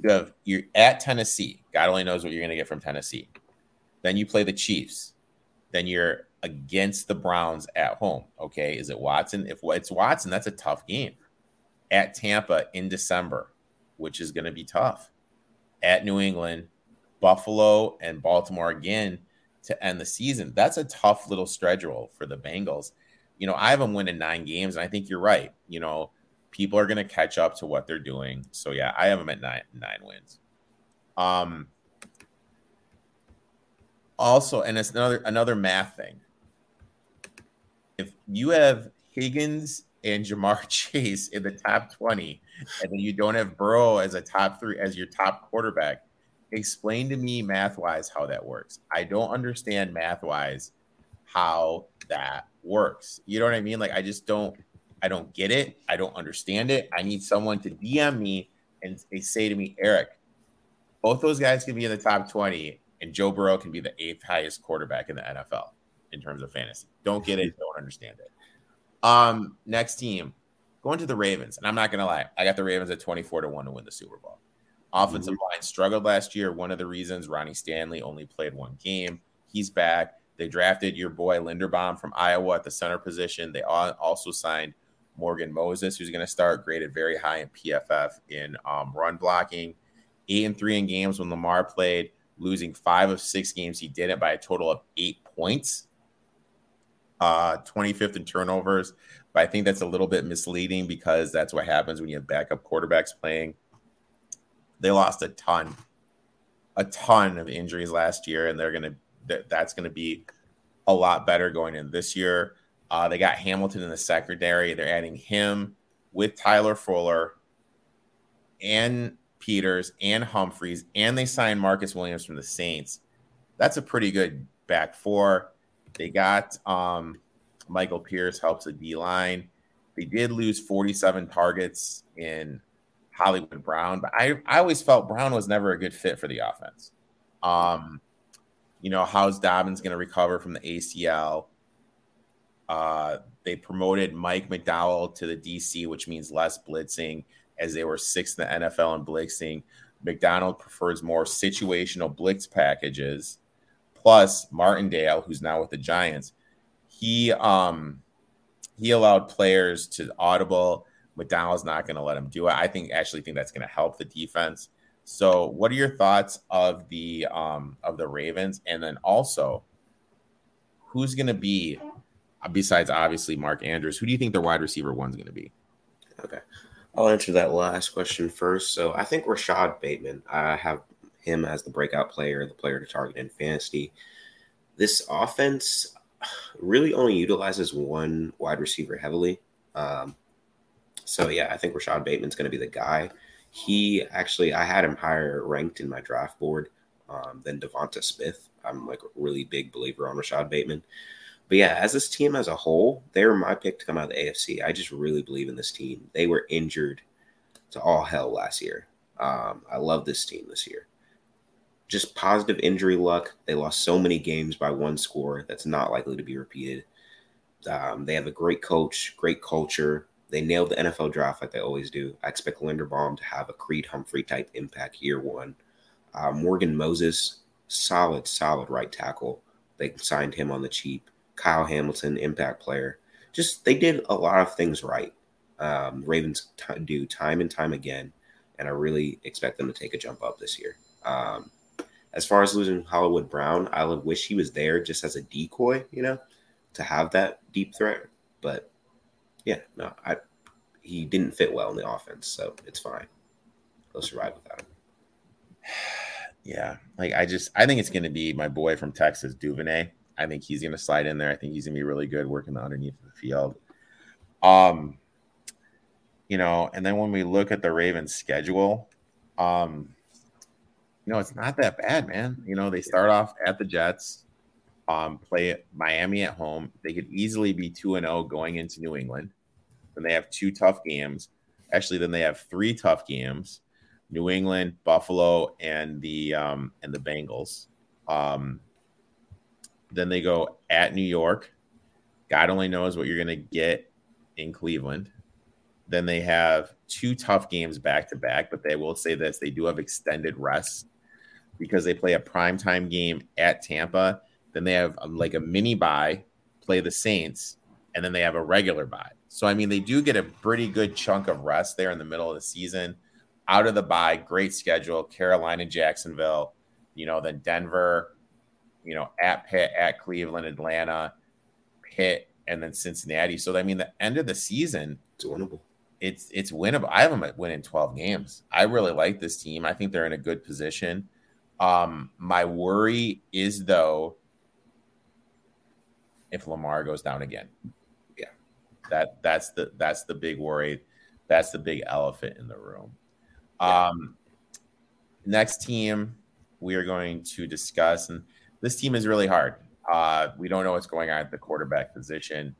You have you're at Tennessee. God only knows what you're going to get from Tennessee. Then you play the Chiefs. Then you're against the Browns at home. Okay, is it Watson? If it's Watson, that's a tough game. At Tampa in December, which is going to be tough. At New England, Buffalo and Baltimore again to end the season. That's a tough little schedule for the Bengals. You know, I have them winning nine games, and I think you're right. You know, people are going to catch up to what they're doing. So yeah, I have them at nine nine wins. Um. Also, and it's another another math thing. If you have Higgins and Ja'Marr Chase in the top twenty, and then you don't have Burrow as a top three as your top quarterback, explain to me math wise how that works. I don't understand math wise how that works. You know what I mean? Like I just don't I don't get it. I don't understand it. I need someone to DM me and they say to me, Erik, both those guys can be in the top 20 and Joe Burrow can be the eighth highest quarterback in the NFL in terms of fantasy. Don't get it, don't understand it. Um, next team, going to the Ravens, and I'm not gonna lie, I got the Ravens at 24 to 1 to win the Super Bowl. Offensive mm-hmm. line struggled last year. One of the reasons Ronnie Stanley only played one game. He's back. They drafted your boy Linderbaum from Iowa at the center position. They also signed Morgan Moses, who's going to start graded very high in PFF in um, run blocking. Eight and three in games when Lamar played, losing five of six games. He did it by a total of eight points. Uh, 25th in turnovers, but I think that's a little bit misleading because that's what happens when you have backup quarterbacks playing. They lost a ton, a ton of injuries last year, and they're gonna that's gonna be a lot better going in this year. Uh, they got Hamilton in the secondary. They're adding him with Tyler Fuller and Peters and Humphries, and they signed Marcus Williams from the Saints. That's a pretty good back four. They got um, Michael Pierce helps the D line. They did lose 47 targets in Hollywood Brown, but I, I always felt Brown was never a good fit for the offense. Um, you know, how's Dobbins going to recover from the ACL? Uh, they promoted Mike Macdonald to the DC, which means less blitzing, as they were sixth in the NFL in blitzing. Macdonald prefers more situational blitz packages. Plus, Martindale, who's now with the Giants, he um he allowed players to audible. Macdonald's not going to let him do it. I think actually think that's going to help the defense. So, what are your thoughts of the um of the Ravens, and then also who's going to be besides obviously Mark Andrews, who do you think their wide receiver one's going to be?
Okay. I'll answer that last question first. So I think Rashad Bateman, I have him as the breakout player, the player to target in fantasy. This offense really only utilizes one wide receiver heavily. Um, so yeah, I think Rashad Bateman's going to be the guy. He actually, I had him higher ranked in my draft board um, than Devonta Smith. I'm like a really big believer on Rashad Bateman. But yeah, as this team as a whole, they were my pick to come out of the AFC. I just really believe in this team. They were injured to all hell last year. Um, I love this team this year. Just positive injury luck. They lost so many games by one score. That's not likely to be repeated. Um, they have a great coach, great culture. They nailed the NFL draft like they always do. I expect Linderbaum to have a Creed Humphrey type impact year one. Uh, Morgan Moses, solid, solid right tackle. They signed him on the cheap. Kyle Hamilton, impact player. Just they did a lot of things right. Um, Ravens t- do time and time again, and I really expect them to take a jump up this year. Um, as far as losing Hollywood Brown, I would wish he was there just as a decoy, you know, to have that deep threat. But yeah, no, I he didn't fit well in the offense, so it's fine. They'll survive without him.
Yeah, like I just I think it's going to be my boy from Texas, Duvernay. I think he's going to slide in there. I think he's going to be really good working the underneath of the field. Um, you know, and then when we look at the Ravens schedule, um, you know, it's not that bad, man. You know, they start off at the Jets, um, play Miami at home. They could easily be 2 and 0 going into New England. Then they have two tough games. Actually, then they have three tough games. New England, Buffalo, and the um, and the Bengals. Um, then they go at New York. God only knows what you're going to get in Cleveland. Then they have two tough games back to back, but they will say this they do have extended rest because they play a primetime game at Tampa. Then they have um, like a mini buy, play the Saints, and then they have a regular buy. So, I mean, they do get a pretty good chunk of rest there in the middle of the season. Out of the bye, great schedule Carolina, Jacksonville, you know, then Denver, you know, at Pitt, at Cleveland, Atlanta, Pitt, and then Cincinnati. So I mean, the end of the season,
it's winnable.
It's it's winnable. I have them winning 12 games. I really like this team. I think they're in a good position. Um, my worry is though, if Lamar goes down again.
Yeah.
That that's the that's the big worry. That's the big elephant in the room. Yeah. Um next team we are going to discuss, and this team is really hard. Uh, we don't know what's going on at the quarterback position.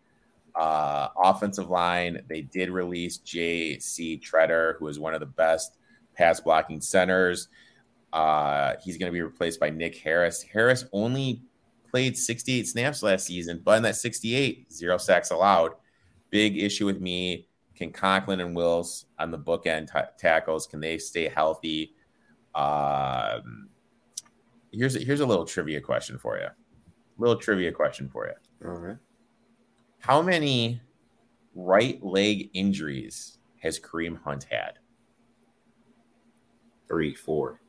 Uh, offensive line, they did release J.C. Tretter, who is one of the best pass blocking centers. Uh, he's going to be replaced by Nick Harris. Harris only played 68 snaps last season, but in that 68, zero sacks allowed. Big issue with me. Can Conklin and Wills on the bookend t- tackles, can they stay healthy? Um, here's a, here's a little trivia question for you. Little trivia question for you.
All right.
How many right leg injuries has Kareem Hunt had?
Three, four,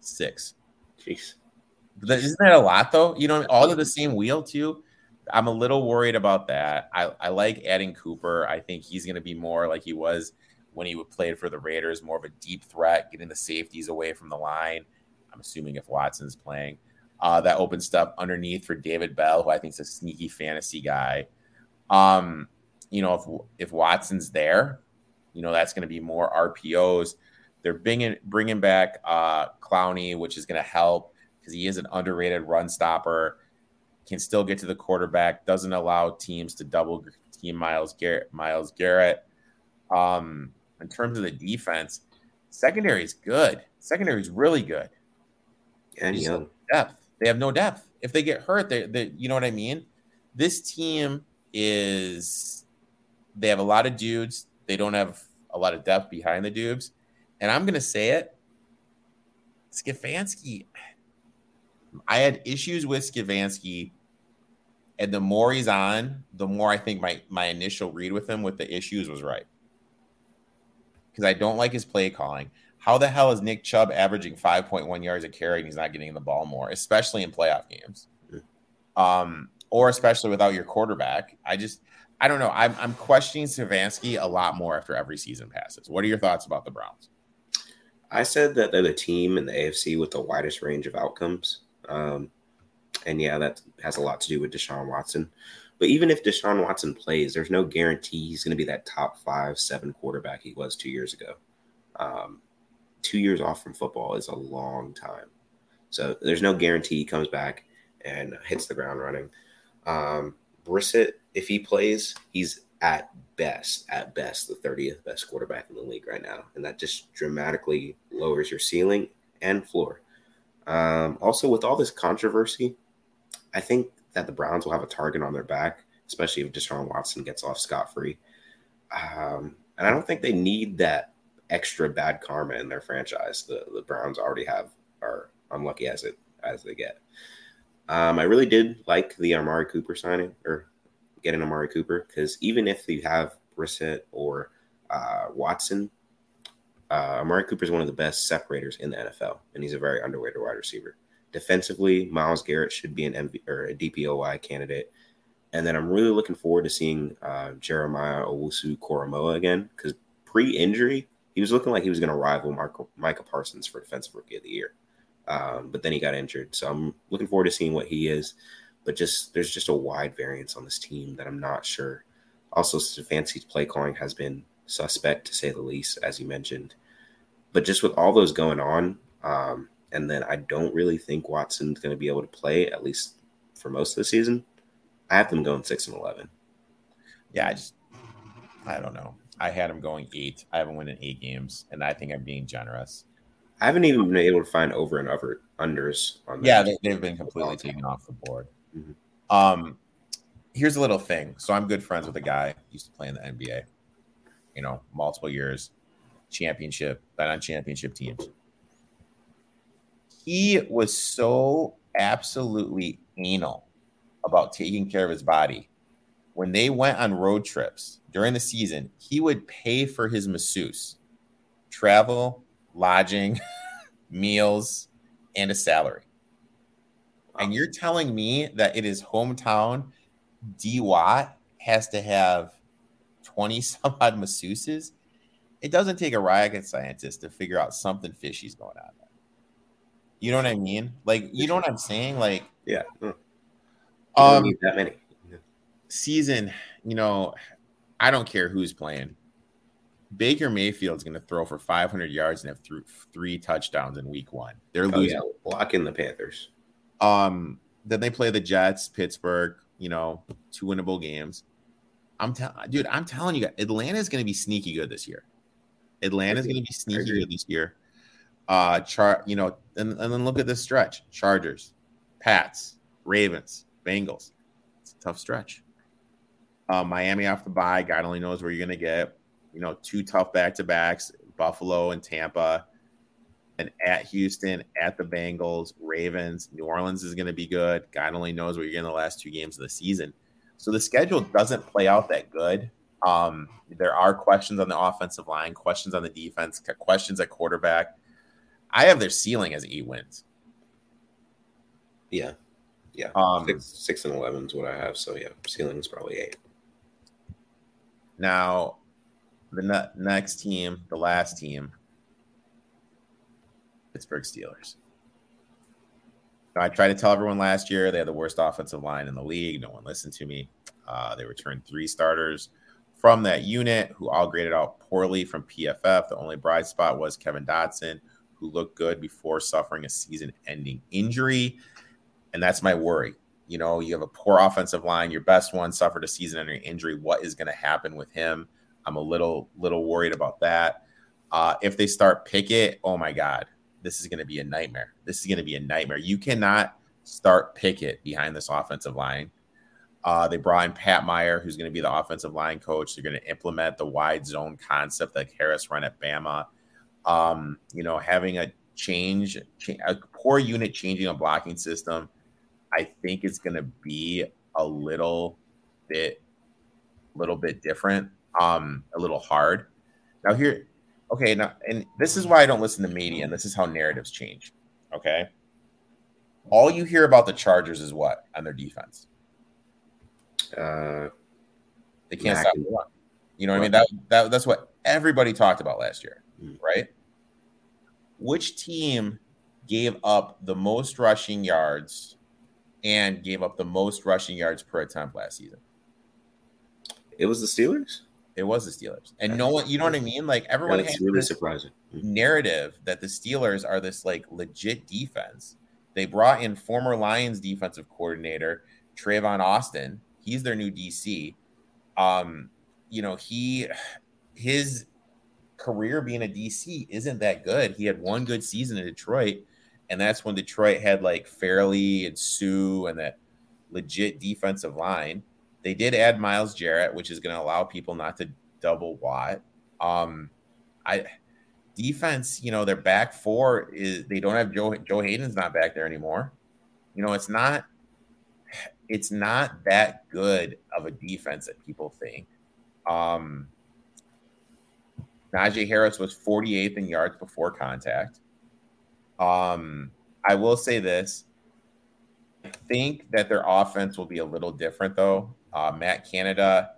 six.
Jeez.
Isn't that a lot though? You know, all of the same wheel too. I'm a little worried about that. I, I like adding Cooper. I think he's going to be more like he was when he played for the Raiders, more of a deep threat, getting the safeties away from the line. I'm assuming if Watson's playing, uh, that opens stuff underneath for David Bell, who I think is a sneaky fantasy guy. Um, you know, if if Watson's there, you know that's going to be more RPOs. They're bringing bringing back uh, Clowney, which is going to help because he is an underrated run stopper. Can still get to the quarterback. Doesn't allow teams to double team Myles Garrett. Myles Garrett. Um, in terms of the defense, secondary is good. Secondary is really good.
And young
depth. They have no depth. If they get hurt, they, they you know what I mean. This team is they have a lot of dudes. They don't have a lot of depth behind the dudes. And I'm gonna say it. Stefanski, I had issues with Stefanski, and the more he's on, the more I think my my initial read with him with the issues was right. Because I don't like his play calling. How the hell is Nick Chubb averaging 5.1 yards a carry and he's not getting the ball more, especially in playoff games? Um, or especially without your quarterback. I just, I don't know. I'm, I'm questioning Stefanski a lot more after every season passes. What are your thoughts about the Browns?
I said that they're the team in the AFC with the widest range of outcomes. Um, and yeah, that has a lot to do with Deshaun Watson. But even if Deshaun Watson plays, there's no guarantee he's going to be that top five, seven quarterback he was two years ago. Um, two years off from football is a long time. So there's no guarantee he comes back and hits the ground running. Um, Brissett, if he plays, he's at best, at best, the 30th best quarterback in the league right now. And that just dramatically lowers your ceiling and floor. Um, also, with all this controversy, I think that the Browns will have a target on their back, especially if Deshaun Watson gets off scot free. Um, and I don't think they need that extra bad karma in their franchise. The the Browns already have are unlucky as it as they get. Um, I really did like the Amari Cooper signing or getting Amari Cooper because even if you have Brissett or uh, Watson, uh, Amari Cooper is one of the best separators in the NFL, and he's a very underrated wide receiver. Defensively, Myles Garrett should be an MV or a DPOY candidate. And then I'm really looking forward to seeing uh, Jeremiah Owusu Koramoah again because pre-injury, he was looking like he was going to rival Marco, Micah Parsons for Defensive Rookie of the Year. Um, but then he got injured. So I'm looking forward to seeing what he is. But just there's just a wide variance on this team that I'm not sure. Also, Stefanski's play calling has been suspect to say the least, as you mentioned. But just with all those going on, um, and then I don't really think Watson's going to be able to play at least for most of the season. I have them going six and eleven.
Yeah, I just I don't know. I had them going eight. I haven't won in eight games, and I think I'm being generous.
I haven't even been able to find over and over unders
on. Yeah, they, have been completely taken off the board. Mm-hmm. Um, here's a little thing. So I'm good friends with a guy used to play in the NBA. You know, multiple years, championship, but on championship teams. He was so absolutely anal about taking care of his body when they went on road trips during the season, he would pay for his masseuse, travel, lodging, meals, and a salary. And you're telling me that it is hometown D Watt has to have 20 some odd masseuses? It doesn't take a rocket scientist to figure out something fishy's going on there. You know what I mean? Like, you know what I'm saying? Like,
Yeah. mm. You
um,
that many.
season, you know, I don't care who's playing. Baker Mayfield's going to throw for 500 yards and have th- three touchdowns in week one. They're
Oh,
losing.
yeah. Lock in the Panthers.
Um, then they play the Jets, Pittsburgh, you know, two winnable games. I'm telling, dude, I'm telling you, guys, Atlanta's going to be sneaky good this year. Atlanta's going to be good this year. Uh, char, you know, and, and then look at this stretch: Chargers, Pats, Ravens, Bengals. It's a tough stretch. Uh, Miami off the bye. God only knows where you're going to get. You know, two tough back to backs: Buffalo and Tampa and at Houston, at the Bengals, Ravens, New Orleans is going to be good. God only knows where you're getting the last two games of the season. So the schedule doesn't play out that good. Um, there are questions on the offensive line, questions on the defense, questions at quarterback. I have their ceiling as eight wins.
Yeah. Yeah.
Um,
six, six and 11 is what I have. So, yeah, ceiling's probably eight.
Now, the ne- next team, the last team, Pittsburgh Steelers. Now, I tried to tell everyone last year they had the worst offensive line in the league. No one listened to me. Uh, they returned three starters from that unit who all graded out poorly from PFF. The only bright spot was Kevin Dotson, who looked good before suffering a season ending injury. And that's my worry. You know, you have a poor offensive line. Your best one suffered a season-ending injury. What is going to happen with him? I'm a little little worried about that. Uh, if they start Pickett, oh my God, this is going to be a nightmare. This is going to be a nightmare. You cannot start Pickett behind this offensive line. Uh, they brought in Pat Meyer, who's going to be the offensive line coach. They're going to implement the wide zone concept that Harris run at Bama. Um, you know, having a change, a poor unit changing a blocking system, I think it's going to be a little bit, a little bit different, um, a little hard. Now here, okay, now and this is why I don't listen to media, and this is how narratives change. Okay, all you hear about the Chargers is what on their defense.
Uh,
They can't
Mac
stop the run. You know what I mean? That, that that's what everybody talked about last year,
Mm.
right? Which team gave up the most rushing yards and gave up the most rushing yards per attempt last season?
it was the Steelers?
It was the Steelers. And no one, you know what I mean? Like everyone
That's
has
really
this
surprising. Mm.
narrative that the Steelers are this like legit defense. They brought in former Lions defensive coordinator Trayvon Austin. He's their new DC. Um, you know, he his career being a DC isn't that good. He had one good season in Detroit, and that's when Detroit had like Fairley and Suh and that legit defensive line. They did add Miles Jarrett, which is going to allow people not to double Watt. Um, I defense, you know, their back four is they don't have Joe Joe Haden's not back there anymore. You know, it's not it's not that good of a defense that people think. Um Najee Harris was 48th in yards before contact. Um, I will say this. I think that their offense will be a little different though. Uh, Matt Canada,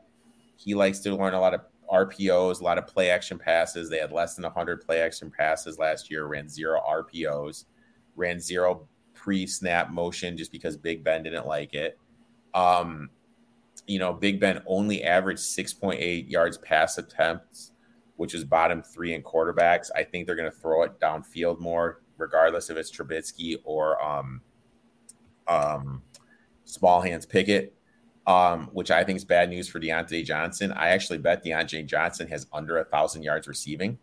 he likes to learn a lot of RPOs, a lot of play action passes. They had less than 100 play action passes last year, ran zero RPOs, ran zero pre snap motion just because Big Ben didn't like it. Um, you know, Big Ben only averaged 6.8 yards pass attempts, which is bottom three in quarterbacks. I think they're going to throw it downfield more, regardless if it's Trubisky or um, um, small hands Pickett um, which I think is bad news for Diontae Johnson. I actually bet Diontae Johnson has under a thousand yards receiving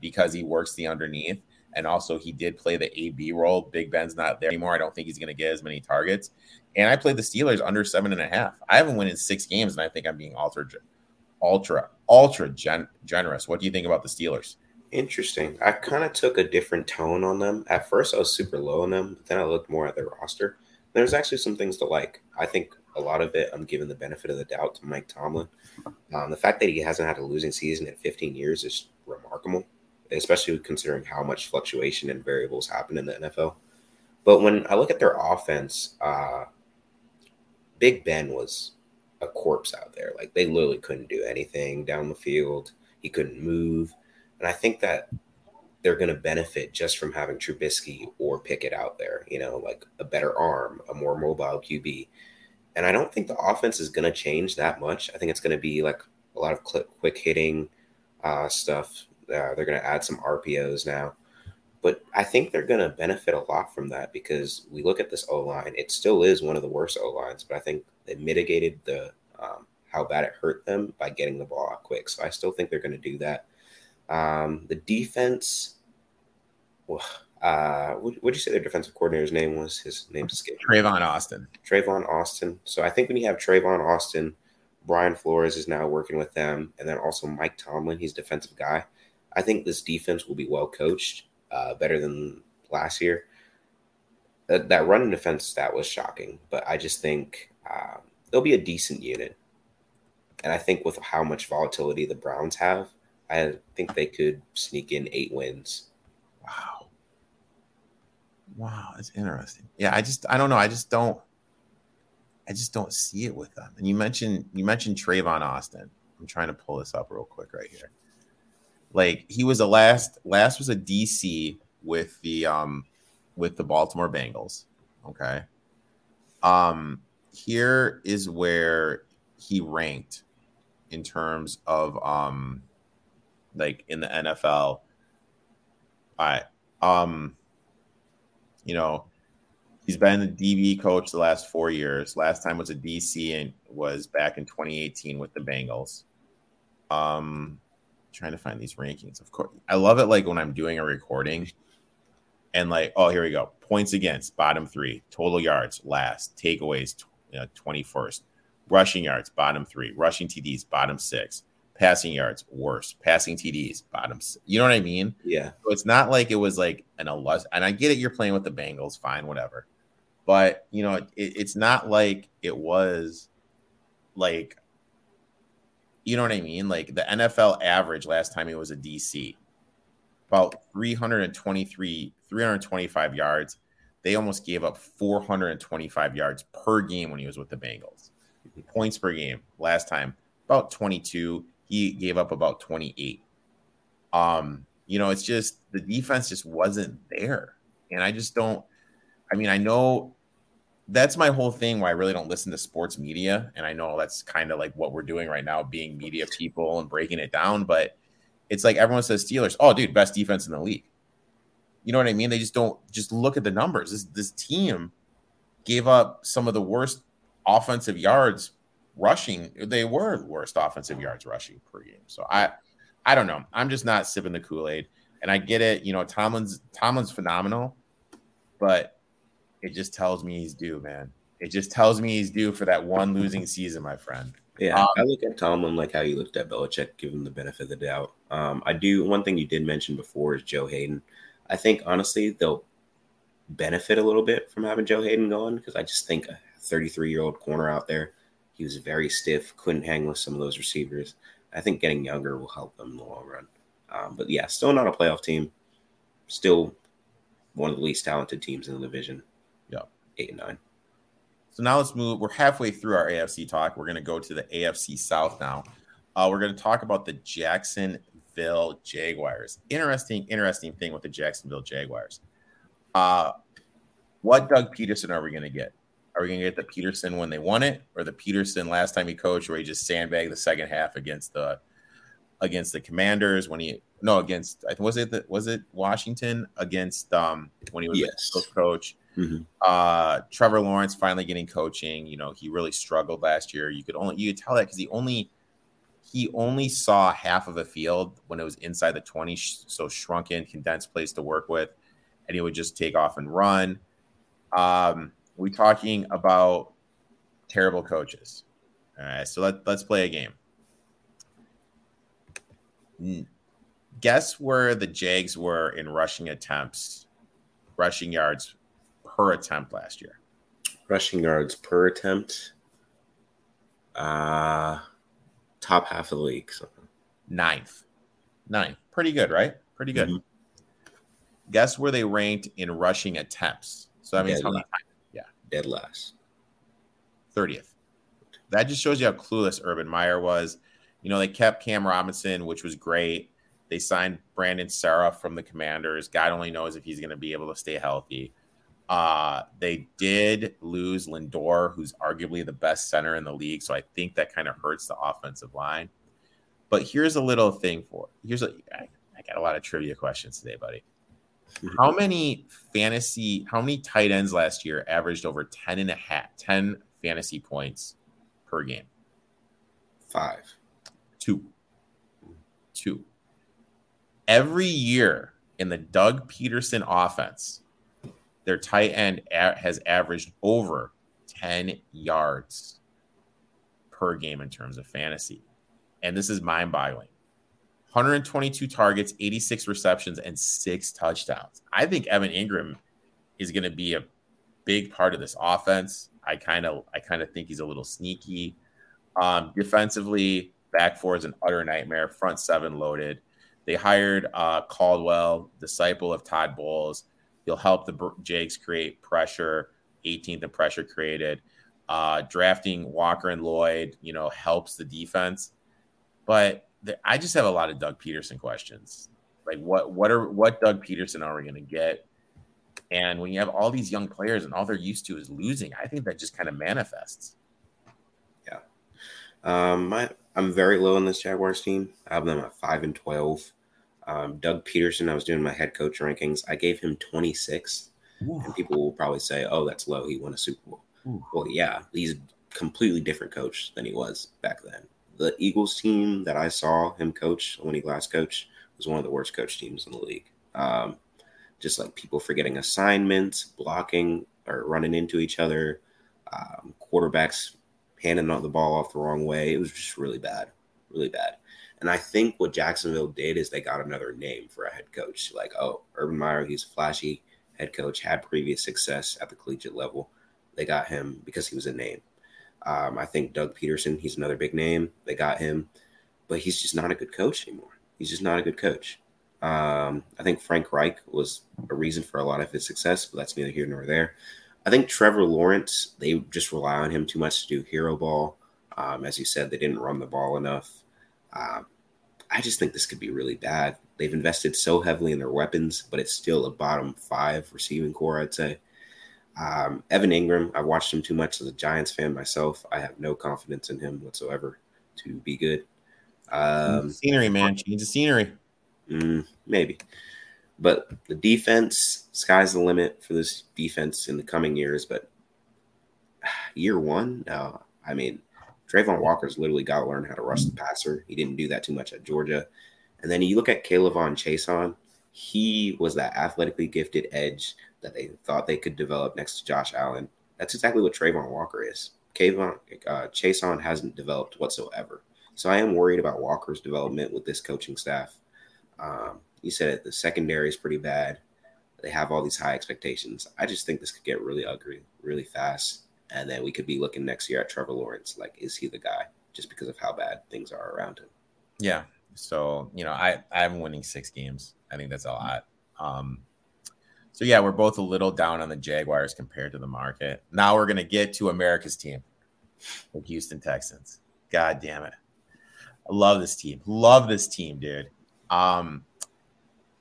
because he works the underneath. And also, he did play the AB role. Big Ben's not there anymore. I don't think he's going to get as many targets. And I played the Steelers under seven and a half. I haven't won in six games, and I think I'm being ultra, ultra, ultra gen- generous. What do you think about the Steelers?
Interesting. I kind of took a different tone on them. At first, I was super low on them, but then I looked more at their roster. There's actually some things to like. I think a lot of it, I'm giving the benefit of the doubt to Mike Tomlin. Um, the fact that he hasn't had a losing season in 15 years is remarkable, especially considering how much fluctuation and variables happen in the NFL. But when I look at their offense, uh, Big Ben was a corpse out there. Like they literally couldn't do anything down the field. He couldn't move. And I think that they're going to benefit just from having Trubisky or Pickett out there, you know, like a better arm, a more mobile QB. And I don't think the offense is going to change that much. I think it's going to be like a lot of quick hitting uh, stuff. Uh, they're going to add some RPOs now. But I think they're going to benefit a lot from that because we look at this O line. It still is one of the worst O lines, but I think they mitigated the um, how bad it hurt them by getting the ball out quick. So I still think they're going to do that. Um, the defense, well, uh, what would you say their defensive coordinator's name was? His name's escaped.
Trayvon Austin.
Trayvon Austin. So I think when you have Trayvon Austin, Brian Flores is now working with them, and then also Mike Tomlin, he's defensive guy. I think this defense will be well coached, uh, better than last year. That, that running defense that was shocking, but I just think um, they'll be a decent unit. And I think with how much volatility the Browns have, I think they could sneak in eight wins.
Wow. Wow, that's interesting. Yeah, I just I don't know. I just don't I just don't see it with them. And you mentioned you mentioned Trayvon Austin. I'm trying to pull this up real quick right here. Like he was a last last was a DC with the um with the Baltimore Bengals. Okay. Um here is where he ranked in terms of um like in the NFL. I um you know, he's been a DB coach the last four years. Last time was a DC and was back in 2018 with the Bengals. Um, trying to find these rankings. Of course, I love it. Like when I'm doing a recording, and like, oh, here we go. Points against bottom three, total yards last, takeaways know, 21st, rushing yards bottom three, rushing TDs bottom six, passing yards worse, passing TDs bottom. You know what I mean?
Yeah.
So it's not like it was like an illust. And I get it. You're playing with the Bengals, fine, whatever. But you know, it, it's not like it was like you know what I mean? Like the NFL average last time he was a DC, about 323, 325 yards. They almost gave up 425 yards per game when he was with the Bengals. Points per game last time, about 22. He gave up about 28. Um, you know, it's just the defense just wasn't there. And I just don't, I mean, I know that's my whole thing why I really don't listen to sports media. And I know that's kind of like what we're doing right now, being media people and breaking it down. But it's like everyone says Steelers, oh, dude, best defense in the league. You know what I mean? They just don't just look at the numbers. This this team gave up some of the worst offensive yards rushing. They were worst offensive yards rushing per game. So I I don't know. I'm just not sipping the Kool-Aid. And I get it, you know, Tomlin's Tomlin's phenomenal, but it just tells me he's due, man. It just tells me he's due for that one losing season, my friend.
Yeah, um, I look at Tomlin like how you looked at Belichick, give him the benefit of the doubt. Um, I do one thing you did mention before is Joe Haden. I think honestly they'll benefit a little bit from having Joe Haden gone because I just think a 33 year old corner out there, he was very stiff, couldn't hang with some of those receivers. I think getting younger will help them in the long run. Um, but yeah, still not a playoff team. Still one of the least talented teams in the division. Eight and nine.
So now let's move. We're halfway through our AFC talk. We're going to go to the AFC South now. Uh, we're going to talk about the Jacksonville Jaguars. Interesting, interesting thing with the Jacksonville Jaguars. Uh, what Doug Pederson are we going to get? Are we going to get the Pederson when they won it, or the Pederson last time he coached, where he just sandbagged the second half against the against the Commanders when he no against I was it the, was it Washington against um when he was
yes.
coach.
Mm-hmm.
Uh, Trevor Lawrence finally getting coaching. You know he really struggled last year. You could only you could tell that because he only he only saw half of a field when it was inside the 20, so shrunken, condensed place to work with, and he would just take off and run. Um, we talking about terrible coaches. All right, so let, let's play a game. Guess where the Jags were in rushing attempts, rushing yards per attempt last year?
Rushing yards per attempt. Uh top half of the league. So.
Ninth. Ninth. Pretty good, right? Pretty good. Mm-hmm. Guess where they ranked in rushing attempts? So that means
Dead
how many
last.
Yeah.
Dead last.
30th. That just shows you how clueless Urban Meyer was. You know, they kept Cam Robinson, which was great. They signed Brandon Scherff from the Commanders. God only knows if he's going to be able to stay healthy. Uh, they did lose Linder, who's arguably the best center in the league. So I think that kind of hurts the offensive line. But here's a little thing for here's a I, I got a lot of trivia questions today, buddy. How many fantasy, how many tight ends last year averaged over 10 and a half, 10 fantasy points per game?
Five.
Two. Two. Every year in the Doug Pederson offense, their tight end has averaged over 10 yards per game in terms of fantasy. And this is mind boggling 122 targets, 86 receptions, and six touchdowns. I think Evan Engram is going to be a big part of this offense. I kind of I kind of think he's a little sneaky. Um, defensively, back four is an utter nightmare. Front seven loaded. They hired uh, Caldwell, disciple of Todd Bowles. He'll help the Jags create pressure. 18th in pressure created. Uh, drafting Walker and Lloyd, you know, helps the defense. But the, I just have a lot of Doug Pederson questions. Like, what what are what Doug Pederson are we going to get? And when you have all these young players and all they're used to is losing, I think that just kind of manifests.
Yeah, um, my I'm very low on this Jaguars team. I have them at five and twelve. Um, Doug Pederson, I was doing my head coach rankings. I gave him 26, and people will probably say, "Oh, that's low. He won a Super Bowl."
Ooh.
Well, yeah, he's a completely different coach than he was back then. The Eagles team that I saw him coach when he last coached was one of the worst coach teams in the league. Um, just like people forgetting assignments, blocking or running into each other, um, quarterbacks handing out the ball off the wrong way. It was just really bad, really bad. And I think what Jacksonville did is they got another name for a head coach. Like, oh, Urban Meyer, he's a flashy head coach, had previous success at the collegiate level. They got him because he was a name. Um, I think Doug Pederson, he's another big name. They got him, but he's just not a good coach anymore. He's just not a good coach. Um, I think Frank Reich was a reason for a lot of his success, but that's neither here nor there. I think Trevor Lawrence, they just rely on him too much to do hero ball. Um, as you said, they didn't run the ball enough. Um, I just think this could be really bad. They've invested so heavily in their weapons, but it's still a bottom five receiving core, I'd say. Um, Evan Engram, I've watched him too much as a Giants fan myself. I have no confidence in him whatsoever to be good. Um,
scenery, man. Change the scenery.
Mm, maybe. But the defense, sky's the limit for this defense in the coming years. But year one, no. I mean, Travon Walker's literally got to learn how to rush the passer. He didn't do that too much at Georgia. And then you look at K'Lavon Chaisson, he was that athletically gifted edge that they thought they could develop next to Josh Allen. That's exactly what Travon Walker is. Kayvon, uh, Chaisson hasn't developed whatsoever. So I am worried about Walker's development with this coaching staff. Um, you said it, the secondary is pretty bad. They have all these high expectations. I just think this could get really ugly really fast. And then we could be looking next year at Trevor Lawrence. Like, is he the guy just because of how bad things are around him?
Yeah. So, you know, I, I'm winning six games. I think that's a lot. Um, so, yeah, we're both a little down on the Jaguars compared to the market. Now we're to get to America's team, the Houston Texans. God damn it. I love this team. Love this team, dude. Um,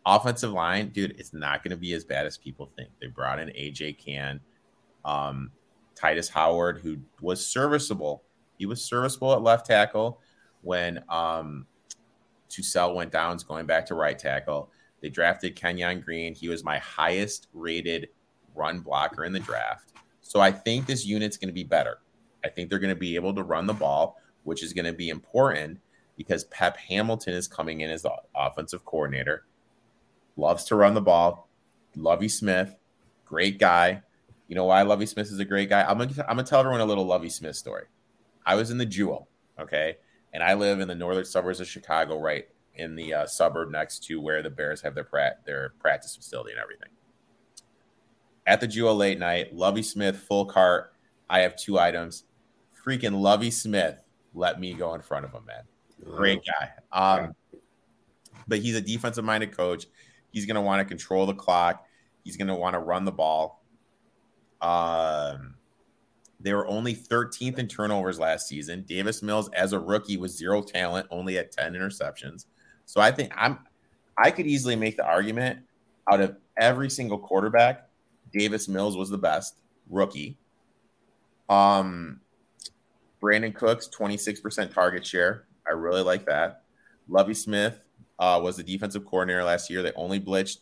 offensive line, dude, it's not to be as bad as people think. They brought in AJ Cann, um, Tytus Howard, who was serviceable. He was serviceable at left tackle when um, Toussaint went down, going back to right tackle. They drafted Kenyon Green. He was my highest rated run blocker in the draft. So I think this unit's going to be better. I think they're going to be able to run the ball, which is going to be important because Pep Hamilton is coming in as the offensive coordinator. Loves to run the ball. Lovie Smith, great guy. You know why Lovie Smith is a great guy? I'm gonna, I'm gonna tell everyone a little Lovie Smith story. I was in the Jewel, okay, and I live in the northern suburbs of Chicago, right in the uh, suburb next to where the Bears have their pra- their practice facility and everything. At the Jewel late night, Lovie Smith full cart. I have two items. Freaking Lovie Smith let me go in front of him, man. Great guy. Um, but he's a defensive minded coach. He's going to want to control the clock. He's going to want to run the ball. Um, they were only 13th in turnovers last season. Davis Mills, as a rookie, was zero talent, only at 10 interceptions. So I think I'm I could easily make the argument out of every single quarterback, Davis Mills was the best rookie. Um, Brandin Cooks, 26% target share. I really like that. Lovie Smith uh, was the defensive coordinator last year. They only blitzed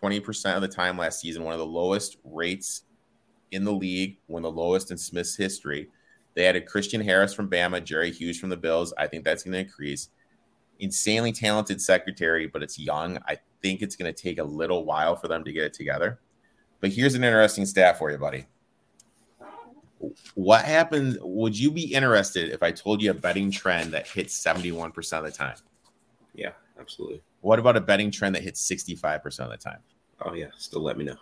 20% of the time last season, one of the lowest rates in the league, one of the lowest in Smith's history. They added Christian Harris from Bama, Jerry Hughes from the Bills. I think that's going to increase. Insanely talented secretary, but it's young. I think it's going to take a little while for them to get it together. But here's an interesting stat for you, buddy. What happens? Would you be interested if I told you a betting trend that hits 71% of the time?
Yeah, absolutely.
What about a betting trend that hits 65% of the time?
Oh, yeah. Still let me know.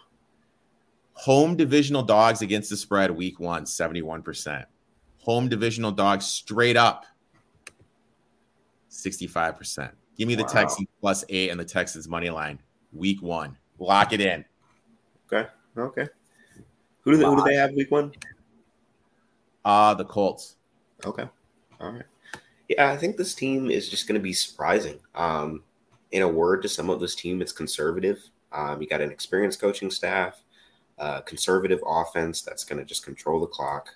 Home divisional dogs against the spread week one, 71%. Home divisional dogs straight up, 65%. Give me the wow. Texans plus eight and the Texans money line week one. Lock it in.
Okay. Okay. Who do they, who do they have week one?
Uh the Colts.
Okay. All right. Yeah, I think this team is just going to be surprising. Um, in a word to sum up this team, it's conservative. Um, you got an experienced coaching staff, uh, conservative offense that's going to just control the clock,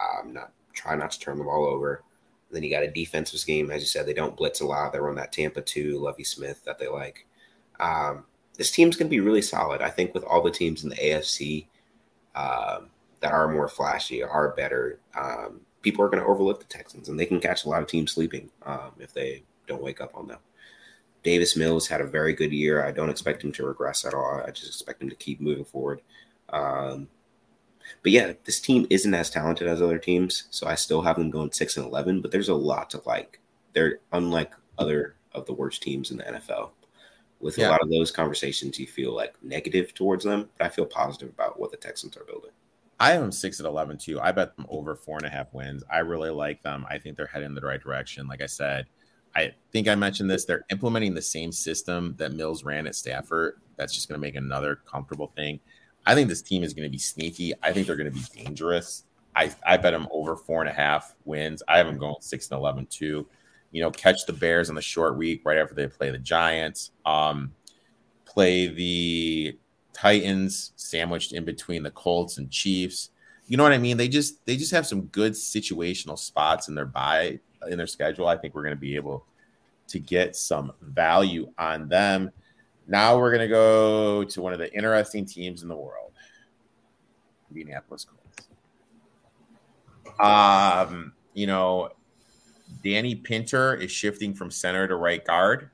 um, not try not to turn the ball over. And then you got a defensive scheme, as you said, they don't blitz a lot. They run that Tampa two, Lovie Smith that they like. Um, this team's going to be really solid. I think with all the teams in the AFC um, that are more flashy, are better, um, people are going to overlook the Texans, and they can catch a lot of teams sleeping um, if they don't wake up on them. Davis Mills had a very good year. I don't expect him to regress at all. I just expect him to keep moving forward. Um, but yeah, this team isn't as talented as other teams, so I still have them going six and eleven. But there's a lot to like. They're unlike other of the worst teams in the NFL. With yeah. a lot of those conversations, you feel like negative towards them, but I feel positive about what the Texans are building.
I have them six at eleven too. I bet them over four and a half wins. I really like them. I think they're heading in the right direction. Like I said, I think I mentioned this. They're implementing the same system that Mills ran at Stanford. That's just going to make another comfortable thing. I think this team is going to be sneaky. I think they're going to be dangerous. I, I bet them over four and a half wins. I have them going six and 11 too. You know, catch the Bears on the short week right after they play the Giants. Um, play the Titans sandwiched in between the Colts and Chiefs. You know what I mean? They just they just have some good situational spots in their buy in their schedule. I think we're going to be able to get some value on them. Now we're going to go to one of the interesting teams in the world, Indianapolis Colts. Um, you know, Danny Pinter is shifting from center to right guard.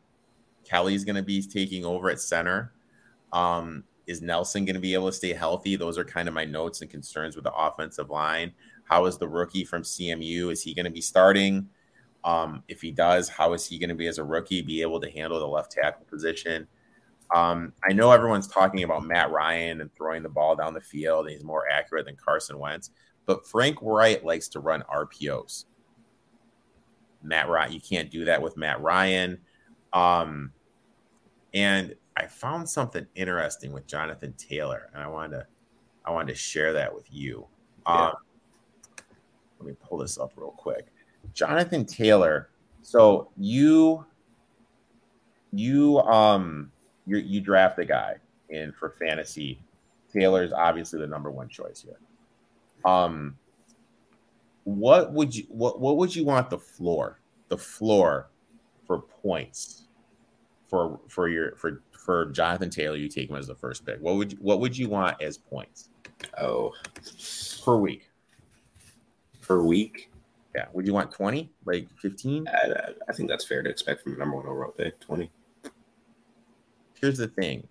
Kelly's going to be taking over at center. Um, is Nelson going to be able to stay healthy? Those are kind of my notes and concerns with the offensive line. How is the rookie from CMU? Is he going to be starting? Um, if he does, how is he going to be as a rookie be able to handle the left tackle position? Um, I know everyone's talking about Matt Ryan and throwing the ball down the field, and he's more accurate than Carson Wentz. But Frank Reich likes to run RPOs. Matt Ryan, you can't do that with Matt Ryan. Um, and I found something interesting with Jonathan Taylor, and I wanted to, I wanted to share that with you. Yeah. Um, let me pull this up real quick. Jonathan Taylor. So you, you, um, you you draft a guy in for fantasy. Taylor's obviously the number one choice here. Um, what would you what what would you want the floor the floor for points for for your for for Jonathan Taylor? You take him as the first pick. What would you, what would you want as points?
Oh,
per week.
Per week.
Yeah. Would you want twenty? Like fifteen? I,
I think that's fair to expect from a number one overall pick. Twenty
here's the thing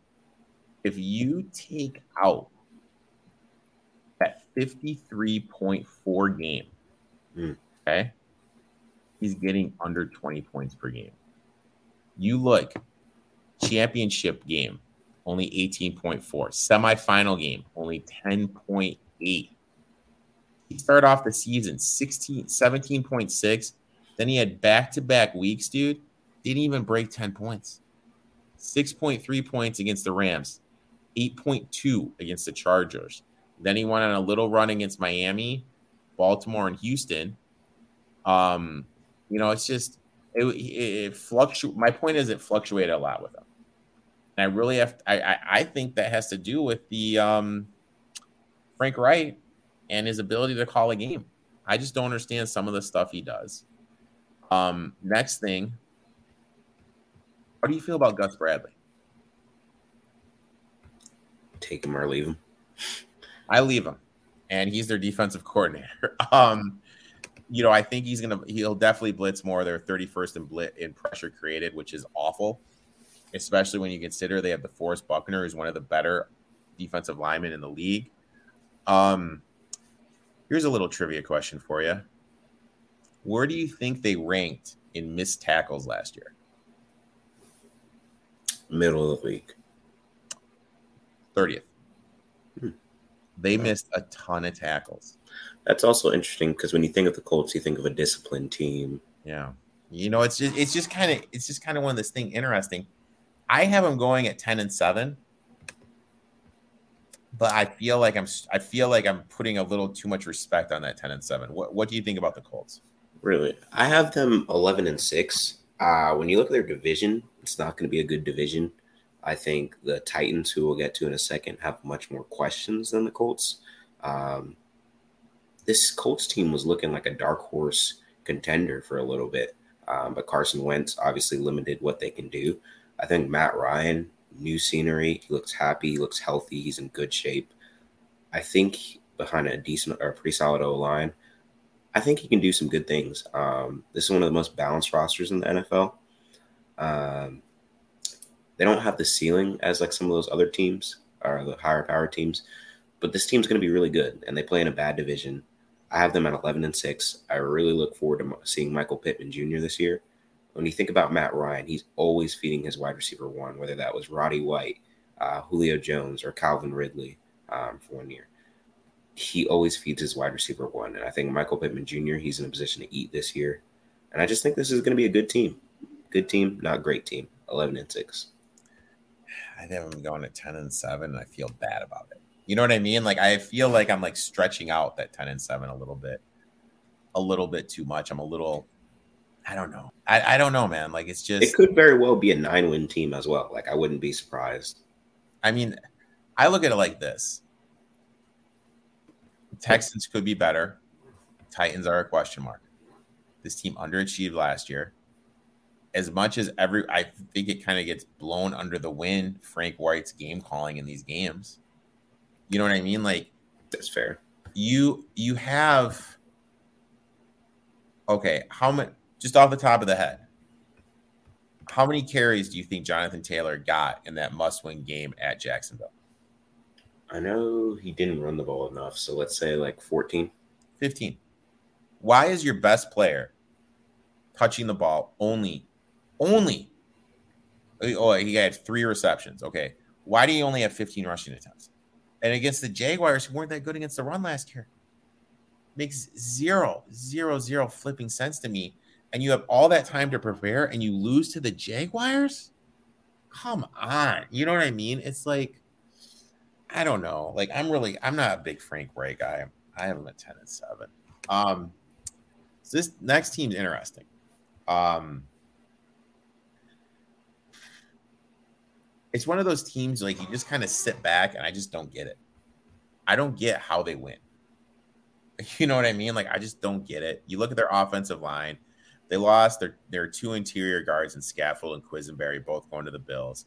if you take out that 53.4 game, mm. okay, he's getting under 20 points per game. You look, championship game, only 18.4. Semifinal game, only 10.8. He started off the season 16, 17.6. Then he had back to back weeks, dude. Didn't even break 10 points. 6.3 points against the Rams, 8.2 against the Chargers, Then he went on a little run against Miami, Baltimore, and Houston. Um, you know, it's just it, it, it fluctuates. My point is, it fluctuated a lot with him. And I really have, I, I, I think that has to do with the um, Frank Reich and his ability to call a game. I just don't understand some of the stuff he does. Um, next thing, how do you feel about Gus Bradley?
Take him or leave him.
I leave him, and he's their defensive coordinator. Um, you know, I think he's gonna he'll definitely blitz more. They're 31st in blit in pressure created, which is awful, especially when you consider they have DeForest Buckner, who's one of the better defensive linemen in the league. Um, here's a little trivia question for you. Where do you think they ranked in missed tackles last year?
Middle of the week.
30th. Hmm. They missed a ton of tackles.
That's also interesting because when you think of the Colts, you think of a disciplined team.
Yeah. You know, it's just it's just kind of it's just kind of one of this thing interesting. I have them going at 10 and 7. But I feel like I'm I feel like I'm putting a little too much respect on that 10 and 7. What what do you think about the Colts?
Really? I have them 11 and 6. Uh, when you look at their division, it's not going to be a good division. I think the Titans, who we'll get to in a second, have much more questions than the Colts. Um, this Colts team was looking like a dark horse contender for a little bit, um, but Carson Wentz obviously limited what they can do. I think Matt Ryan, new scenery, he looks happy, he looks healthy, he's in good shape. I think behind a decent or pretty solid O line, I think he can do some good things. Um, this is one of the most balanced rosters in the NFL. Um, they don't have the ceiling as like some of those other teams or the higher power teams, but this team's going to be really good, and they play in a bad division. I have them at 11 and 6. I really look forward to seeing Michael Pittman Jr. this year. When you think about Matt Ryan, he's always feeding his wide receiver one, whether that was Roddy White, uh, Julio Jones, or Calvin Ridley um, for one year. He always feeds his wide receiver one. And I think Michael Pittman Jr., he's in a position to eat this year. And I just think this is going to be a good team. Good team, not great team. 11 and 6.
I think I'm going at 10 and 7, and I feel bad about it. You know what I mean? Like I feel like I'm like stretching out that 10 and 7 a little bit. A little bit too much. I'm a little I don't know. I, I don't know, man. Like it's just
it could very well be a nine win team as well. Like I wouldn't be surprised.
I mean, I look at it like this. Texans could be better. Titans are a question mark. This team underachieved last year. As much as every I think it kind of gets blown under the wind, Frank White's game calling in these games. You know what I mean? Like
that's fair.
You you have okay, how many just off the top of the head, how many carries do you think Jonathan Taylor got in that must-win game at Jacksonville?
I know he didn't run the ball enough, so let's say like 14.
15. Why is your best player touching the ball only only oh he had three receptions. Okay. Why do you only have 15 rushing attempts? And against the Jaguars, who weren't that good against the run last year. Makes zero, zero, zero flipping sense to me. And you have all that time to prepare and you lose to the Jaguars? Come on. You know what I mean? It's like, I don't know. Like, I'm really, I'm not a big Frank Ray guy. I have him at 10 and 7. Um, so this next team's interesting. Um, it's one of those teams like you just kind of sit back and I just don't get it. I don't get how they win. You know what I mean? Like I just don't get it. You look at their offensive line, they lost their their two interior guards and Saffold and Quessenberry both going to the Bills.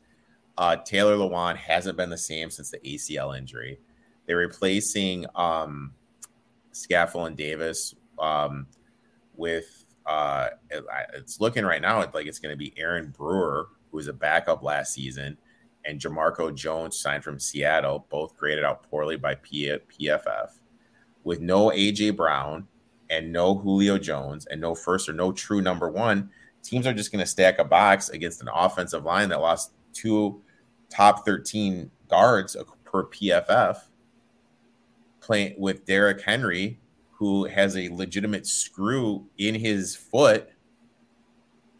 Uh, Taylor Lewan hasn't been the same since the ACL injury. They're replacing um, Saffold and Davis um, with uh, it, it's looking right now like it's going to be Aaron Brewer, who was a backup last season, and Jamarco Jones signed from Seattle, both graded out poorly by PFF, with no AJ Brown and no Julio Jones and no first or no true number one. Teams are just going to stack a box against an offensive line that lost two top 13 guards per PFF, playing with Derrick Henry, who has a legitimate screw in his foot,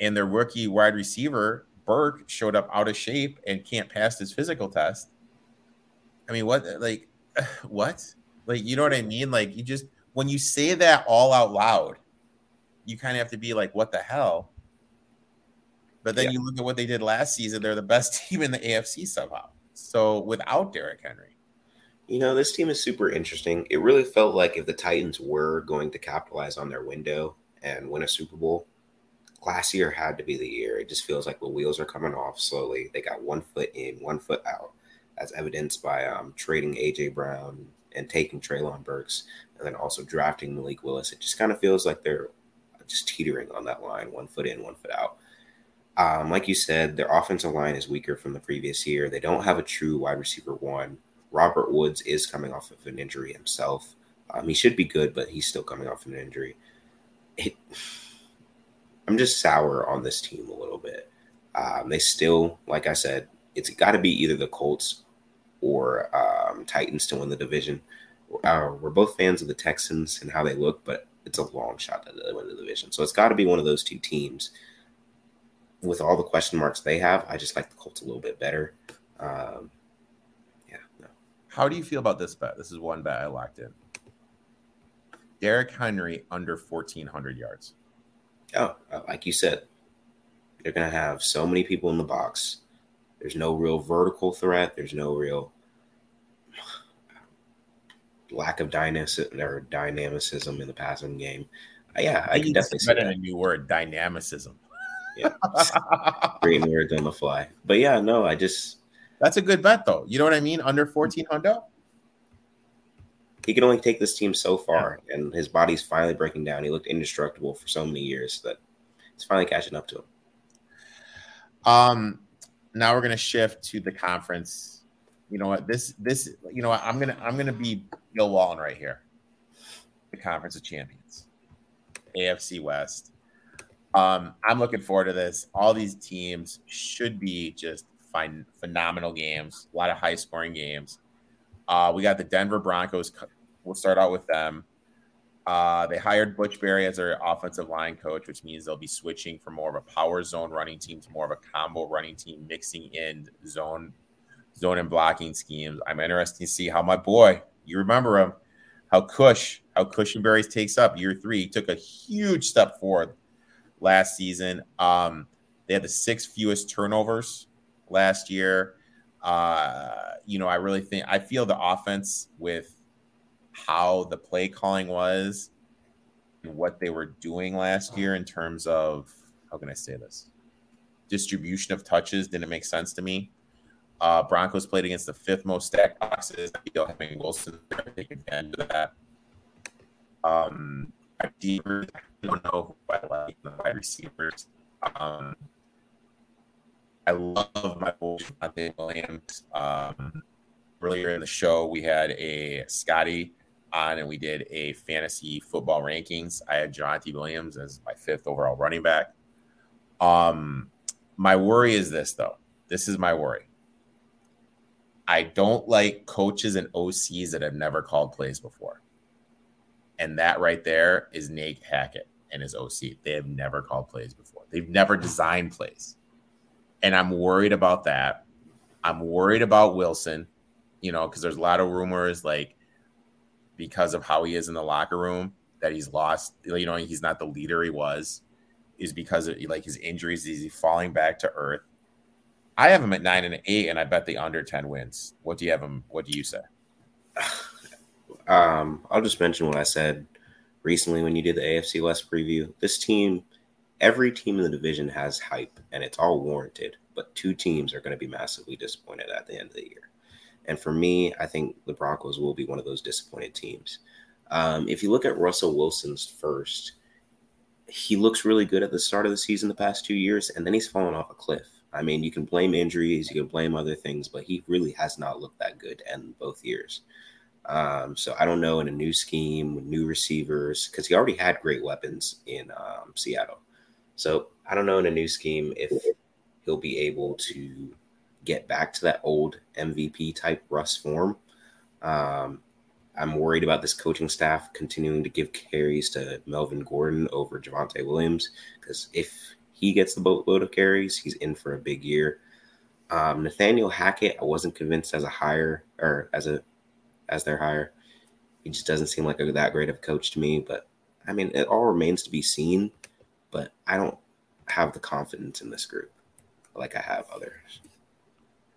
and their rookie wide receiver Burke showed up out of shape and can't pass his physical test. I mean, what like what? Like, you know what I mean? Like, you just when you say that all out loud, you kind of have to be like, what the hell? But then yeah. you look at what they did last season, they're the best team in the AFC somehow. So without Derrick Henry.
You know, this team is super interesting. It really felt like if the Titans were going to capitalize on their window and win a Super Bowl, last year had to be the year. It just feels like the wheels are coming off slowly. They got one foot in, one foot out, as evidenced by um, trading AJ Brown and taking Treylon Burks, and then also drafting Malik Willis. It just kind of feels like they're just teetering on that line, one foot in, one foot out. Um, like you said, their offensive line is weaker from the previous year. They don't have a true wide receiver one. Robert Woods is coming off of an injury himself. Um, he should be good, but he's still coming off an injury. It, I'm just sour on this team a little bit. Um, they still, like I said, it's got to be either the Colts or um, Titans to win the division. Uh, we're both fans of the Texans and how they look, but it's a long shot that they win the division. So it's got to be one of those two teams. With all the question marks they have, I just like the Colts a little bit better. Um, yeah. No.
How do you feel about this bet? This is one bet I locked in. Derrick Henry under 1,400 yards.
Oh, uh, like you said, they're going to have so many people in the box. There's no real vertical threat. There's no real lack of dynamicism or dynamicism in the passing game. Uh, yeah, I, I can definitely see
that. a new word, dynamicism.
Yeah, creating words on the fly. But yeah, no, I just
that's a good bet though. You know what I mean? Under fourteen hundred.
He can only take this team so far, yeah. and his body's finally breaking down. He looked indestructible for so many years that it's finally catching up to him.
Um, now we're gonna shift to the conference. You know what? This this you know what? I'm gonna I'm gonna be Bill Walton right here. The Conference of Champions, AFC West. Um, I'm looking forward to this. All these teams should be just fine, phenomenal games. A lot of high scoring games. Uh, we got the Denver Broncos. We'll start out with them. Uh, they hired Butch Barry as their offensive line coach, which means they'll be switching from more of a power zone running team to more of a combo running team, mixing in zone, zone and blocking schemes. I'm interested to see how my boy, you remember him, how Cush, how Cushenberry takes up year three. He took a huge step forward last season. Um, they had the sixth fewest turnovers last year. Uh, you know, I really think I feel the offense with how the play calling was and what they were doing last year in terms of how can I say this? Distribution of touches didn't make sense to me. Uh, Broncos played against the fifth most stacked boxes. I feel having Wilson take advantage of that. Um, I don't know who I like the wide receivers. Um, I love my boy Javonte Williams. Um, earlier in the show, we had a Scottie on and we did a fantasy football rankings. I had Javonte Williams as my fifth overall running back. Um, my worry is this though. This is my worry. I don't like coaches and OCs that have never called plays before. And that right there is Nate Hackett and his OC. They have never called plays before. They've never designed plays. And I'm worried about that. I'm worried about Wilson, you know, because there's a lot of rumors like because of how he is in the locker room that he's lost. You know, he's not the leader he was. Is because of like his injuries. Is he falling back to earth? I have him at nine and eight, and I bet the under ten wins. What do you have him? What do you say?
Um, I'll just mention what I said recently when you did the AFC West preview. This team, every team in the division has hype, and it's all warranted. But two teams are going to be massively disappointed at the end of the year. And for me, I think the Broncos will be one of those disappointed teams. Um, if you look at Russell Wilson's first, he looks really good at the start of the season the past two years, and then he's fallen off a cliff. I mean, you can blame injuries, you can blame other things, but he really has not looked that good in both years. Um, so I don't know in a new scheme with new receivers because he already had great weapons in um, Seattle. So I don't know in a new scheme if he'll be able to get back to that old MVP type Russ form. Um, I'm worried about this coaching staff continuing to give carries to Melvin Gordon over Javonte Williams because if he gets the boatload of carries, he's in for a big year. Um, Nathaniel Hackett, I wasn't convinced as a hire or as a as their hire. he just doesn't seem like a, that great of a coach to me. But I mean, it all remains to be seen. But I don't have the confidence in this group like I have others.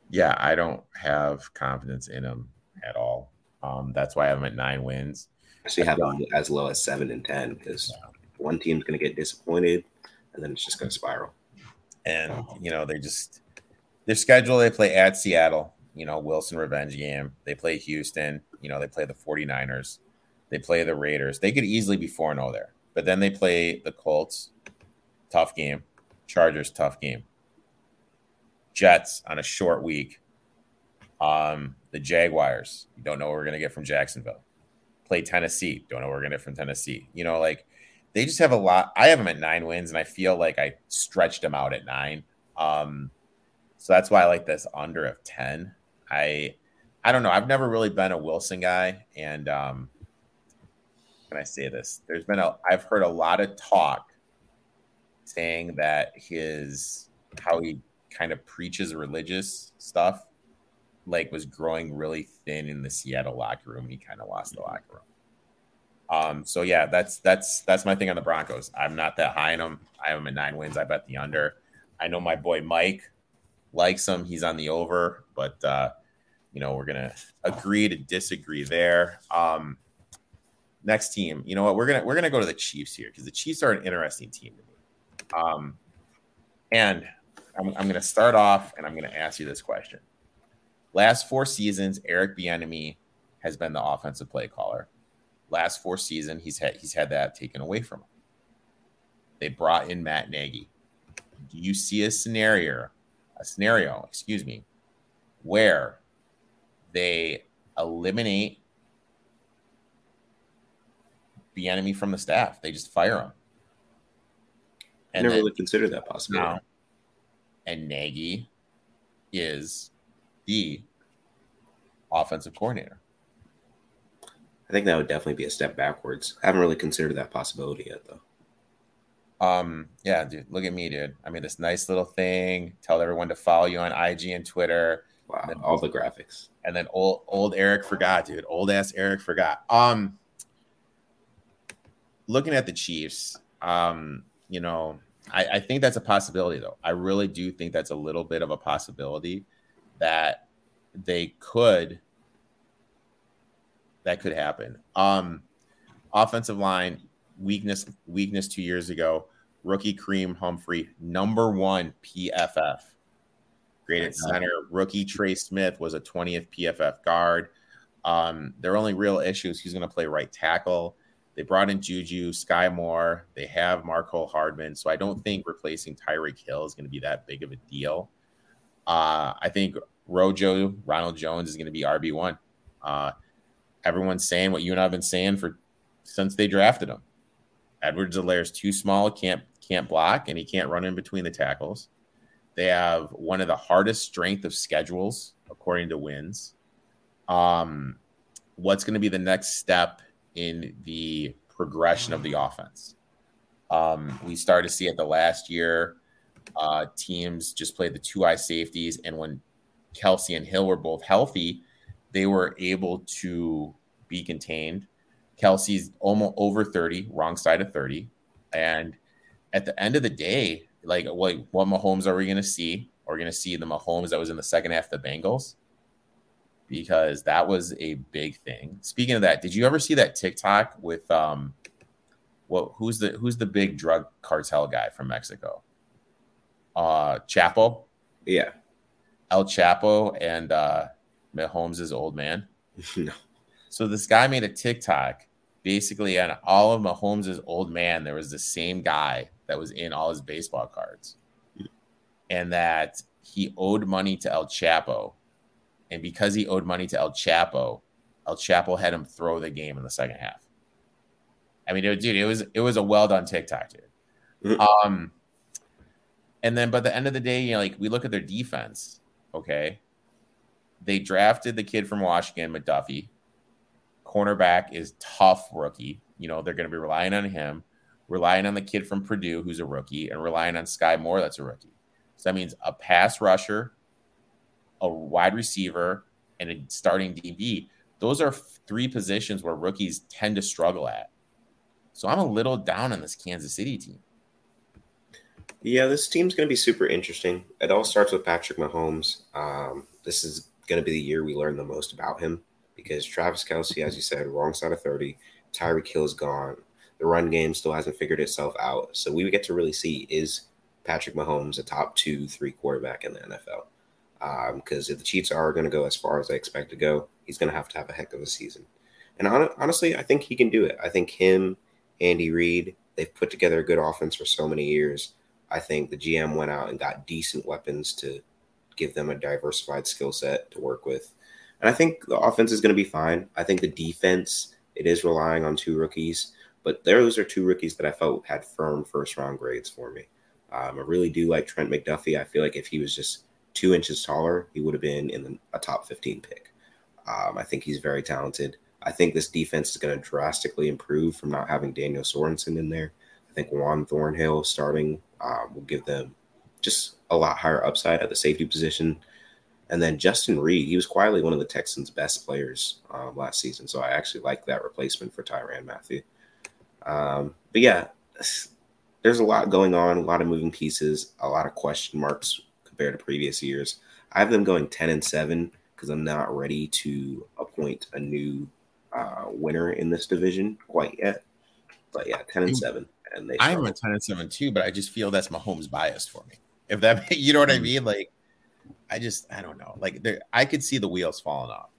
Yeah, I don't have confidence in them at all. Um, that's why I have him at nine wins.
Actually, have them as low as seven and ten because one team's going to get disappointed, and then it's just going to spiral.
And you know, they just their schedule. They play at Seattle. You know, Wilson revenge game. They play Houston. You know, they play the 49ers. They play the Raiders. They could easily be 4 0 there. But then they play the Colts. Tough game. Chargers, tough game. Jets on a short week. Um, the Jaguars, you don't know what we're going to get from Jacksonville. Play Tennessee, don't know what we're going to get from Tennessee. You know, like they just have a lot. I have them at nine wins, and I feel like I stretched them out at nine. Um, so that's why I like this under of 10. I I don't know. I've never really been a Wilson guy, and um, can I say this? There's been a I've heard a lot of talk saying that his how he kind of preaches religious stuff like was growing really thin in the Seattle locker room. He kind of lost the locker room. Um, so yeah, that's that's that's my thing on the Broncos. I'm not that high in them. I have them at nine wins. I bet the under. I know my boy Mike likes him. He's on the over, but uh, you know we're gonna agree to disagree there. Um, next team, you know what? We're gonna we're gonna go to the Chiefs here because the Chiefs are an interesting team to me. Um, and I'm, I'm gonna start off and I'm gonna ask you this question. Last four seasons, Eric Bieniemy has been the offensive play caller. Last four seasons, he's had he's had that taken away from him. They brought in Matt Nagy. Do you see a scenario, a scenario, excuse me, where they eliminate the enemy from the staff? They just fire him.
And never really considered that possibility. Now,
and Nagy is the offensive coordinator.
I think that would definitely be a step backwards. I haven't really considered that possibility yet, though.
Um, yeah, dude, look at me, dude. I mean, this nice little thing. Tell everyone to follow you on IG and Twitter.
Wow, and all the graphics.
And then old old Erik forgot, dude. Old ass Erik forgot. Um, looking at the Chiefs, um, you know, I, I think that's a possibility, though. I really do think that's a little bit of a possibility that they could that could happen. Um, offensive line weakness weakness two years ago. Rookie Creed Humphrey, number one PFF, graded center. Rookie Trey Smith was a 20th PFF guard. Um, their only real issue is he's going to play right tackle. They brought in Juju, Sky Moore. They have Mecole Hardman. So I don't think replacing Tyreek Hill is going to be that big of a deal. Uh, I think Rojo, Ronald Jones is going to be RB1. Uh, everyone's saying what you and I have been saying for since they drafted him. Edwards-Helaire is too small, can't can't block, and he can't run in between the tackles. They have one of the hardest strength of schedules according to wins. Um, what's going to be the next step in the progression of the offense? Um, we started to see it the last year. Uh, teams just played the two high safeties, and when Kelce and Hill were both healthy, they were able to be contained. Kelce's almost over 30, wrong side of 30. And at the end of the day, like what, what Mahomes are we going to see? Are we going to see the Mahomes that was in the second half of the Bengals? Because that was a big thing. Speaking of that, did you ever see that TikTok with um well who's the who's the big drug cartel guy from Mexico? Uh Chapo?
Yeah.
El Chapo and uh Mahomes' old man?
no.
So this guy made a TikTok basically on all of Mahomes' old man. There was the same guy that was in all his baseball cards, and that he owed money to El Chapo, and because he owed money to El Chapo, El Chapo had him throw the game in the second half. I mean, it, dude, it was it was a well done TikTok, dude. Mm-hmm. Um, and then, but the end of the day, you know, like we look at their defense, okay. They drafted the kid from Washington, McDuffie, cornerback is tough rookie. You know, they're going to be relying on him, relying on the kid from Purdue who's a rookie, and relying on Sky Moore that's a rookie. So that means a pass rusher, a wide receiver, and a starting DB. Those are three positions where rookies tend to struggle at. So I'm a little down on this Kansas City team.
Yeah, this team's going to be super interesting. It all starts with Patrick Mahomes. Um, this is going to be the year we learn the most about him because Travis Kelce, as you said, wrong side of 30. Tyreek Hill's gone. The run game still hasn't figured itself out. So we get to really see is Patrick Mahomes a top two, three quarterback in the NFL? Because um, if the Chiefs are going to go as far as they expect to go, he's going to have to have a heck of a season. And on, honestly, I think he can do it. I think him, Andy Reid, they've put together a good offense for so many years. I think the GM went out and got decent weapons to give them a diversified skill set to work with. And I think the offense is going to be fine. I think the defense, it is relying on two rookies, but those are two rookies that I felt had firm first round grades for me. Um, I really do like Trent McDuffie. I feel like if he was just two inches taller, he would have been in the, a top 15 pick. Um, I think he's very talented. I think this defense is going to drastically improve from not having Daniel Sorensen in there. I think Juan Thornhill starting um, will give them just a lot higher upside at the safety position. And then Justin Reid, he was quietly one of the Texans' best players um, last season. So I actually like that replacement for Tyrann Mathieu. Um, but yeah, there's a lot going on, a lot of moving pieces, a lot of question marks compared to previous years. I have them going 10 and 7 because I'm not ready to appoint a new uh, winner in this division quite yet. But yeah, 10 and 7 and they.
I'm a ten and seven too, but I just feel that's Mahomes biased for me. If that, you know what I hmm. mean? Like, I just, I don't know. Like, there, I could see the wheels falling off.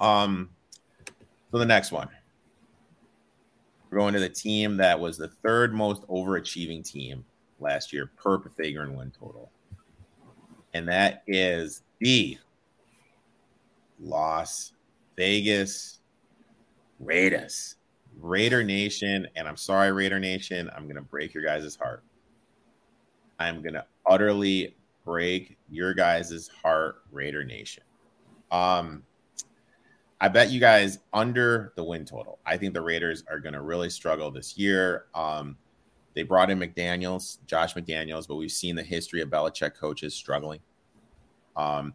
Um, so the next one, we're going to the team that was the third most overachieving team last year per Pythagorean win total, and that is the Las Vegas Raiders. Raider Nation, and I'm sorry, Raider Nation, I'm gonna break your guys' heart. I'm gonna utterly break your guys' heart, Raider Nation. Um, I bet you guys under the win total. I think the Raiders are gonna really struggle this year. Um, they brought in McDaniels, Josh McDaniels, but we've seen the history of Belichick coaches struggling. Um,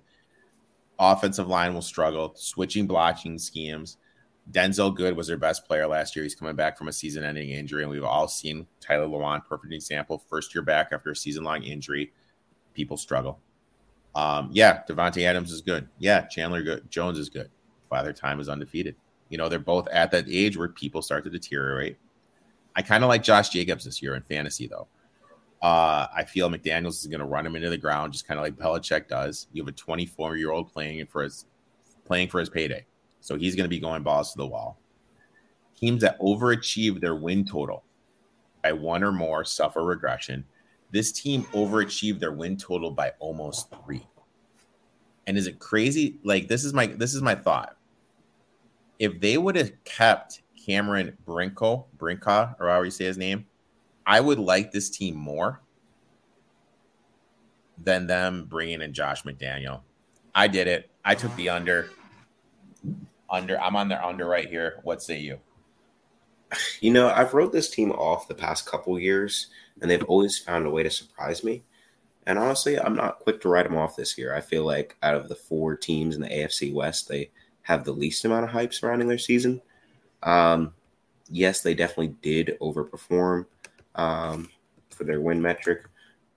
offensive line will struggle, switching blocking schemes. Denzelle Good was their best player last year. He's coming back from a season ending injury, and we've all seen Taylor Lewan, perfect example, first year back after a season long injury. People struggle. Um, yeah, Davante Adams is good. Yeah, Chandler good. Jones is good. Father Time is undefeated. You know, they're both at that age where people start to deteriorate. I kind of like Josh Jacobs this year in fantasy, though. Uh, I feel McDaniels is going to run him into the ground, just kind of like Belichick does. You have a 24 year old playing for his playing for his payday. So he's going to be going balls to the wall. Teams that overachieve their win total by one or more suffer regression. This team overachieved their win total by almost three. And is it crazy? Like this is my this is my thought. If they would have kept Cameron Brinko, Brinka, or however you say his name, I would like this team more than them bringing in Josh McDaniel. I did it. I took the under under. I'm on their under right here. What say you?
You know, I've wrote this team off the past couple years, and they've always found a way to surprise me. And honestly, I'm not quick to write them off this year. I feel like out of the four teams in the AFC West, they have the least amount of hype surrounding their season. Um, yes, they definitely did overperform um, for their win metric,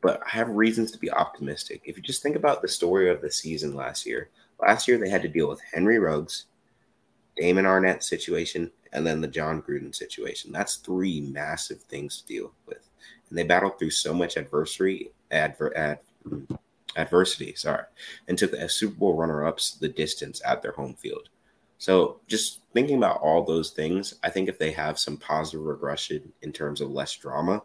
but I have reasons to be optimistic. If you just think about the story of the season last year, last year they had to deal with Henry Ruggs, Damon Arnette situation, and then the Jon Gruden situation. That's three massive things to deal with. And they battled through so much adversity, adver, ad, adversity, sorry, and took the Super Bowl runner-ups the distance at their home field. So just thinking about all those things, I think if they have some positive regression in terms of less drama,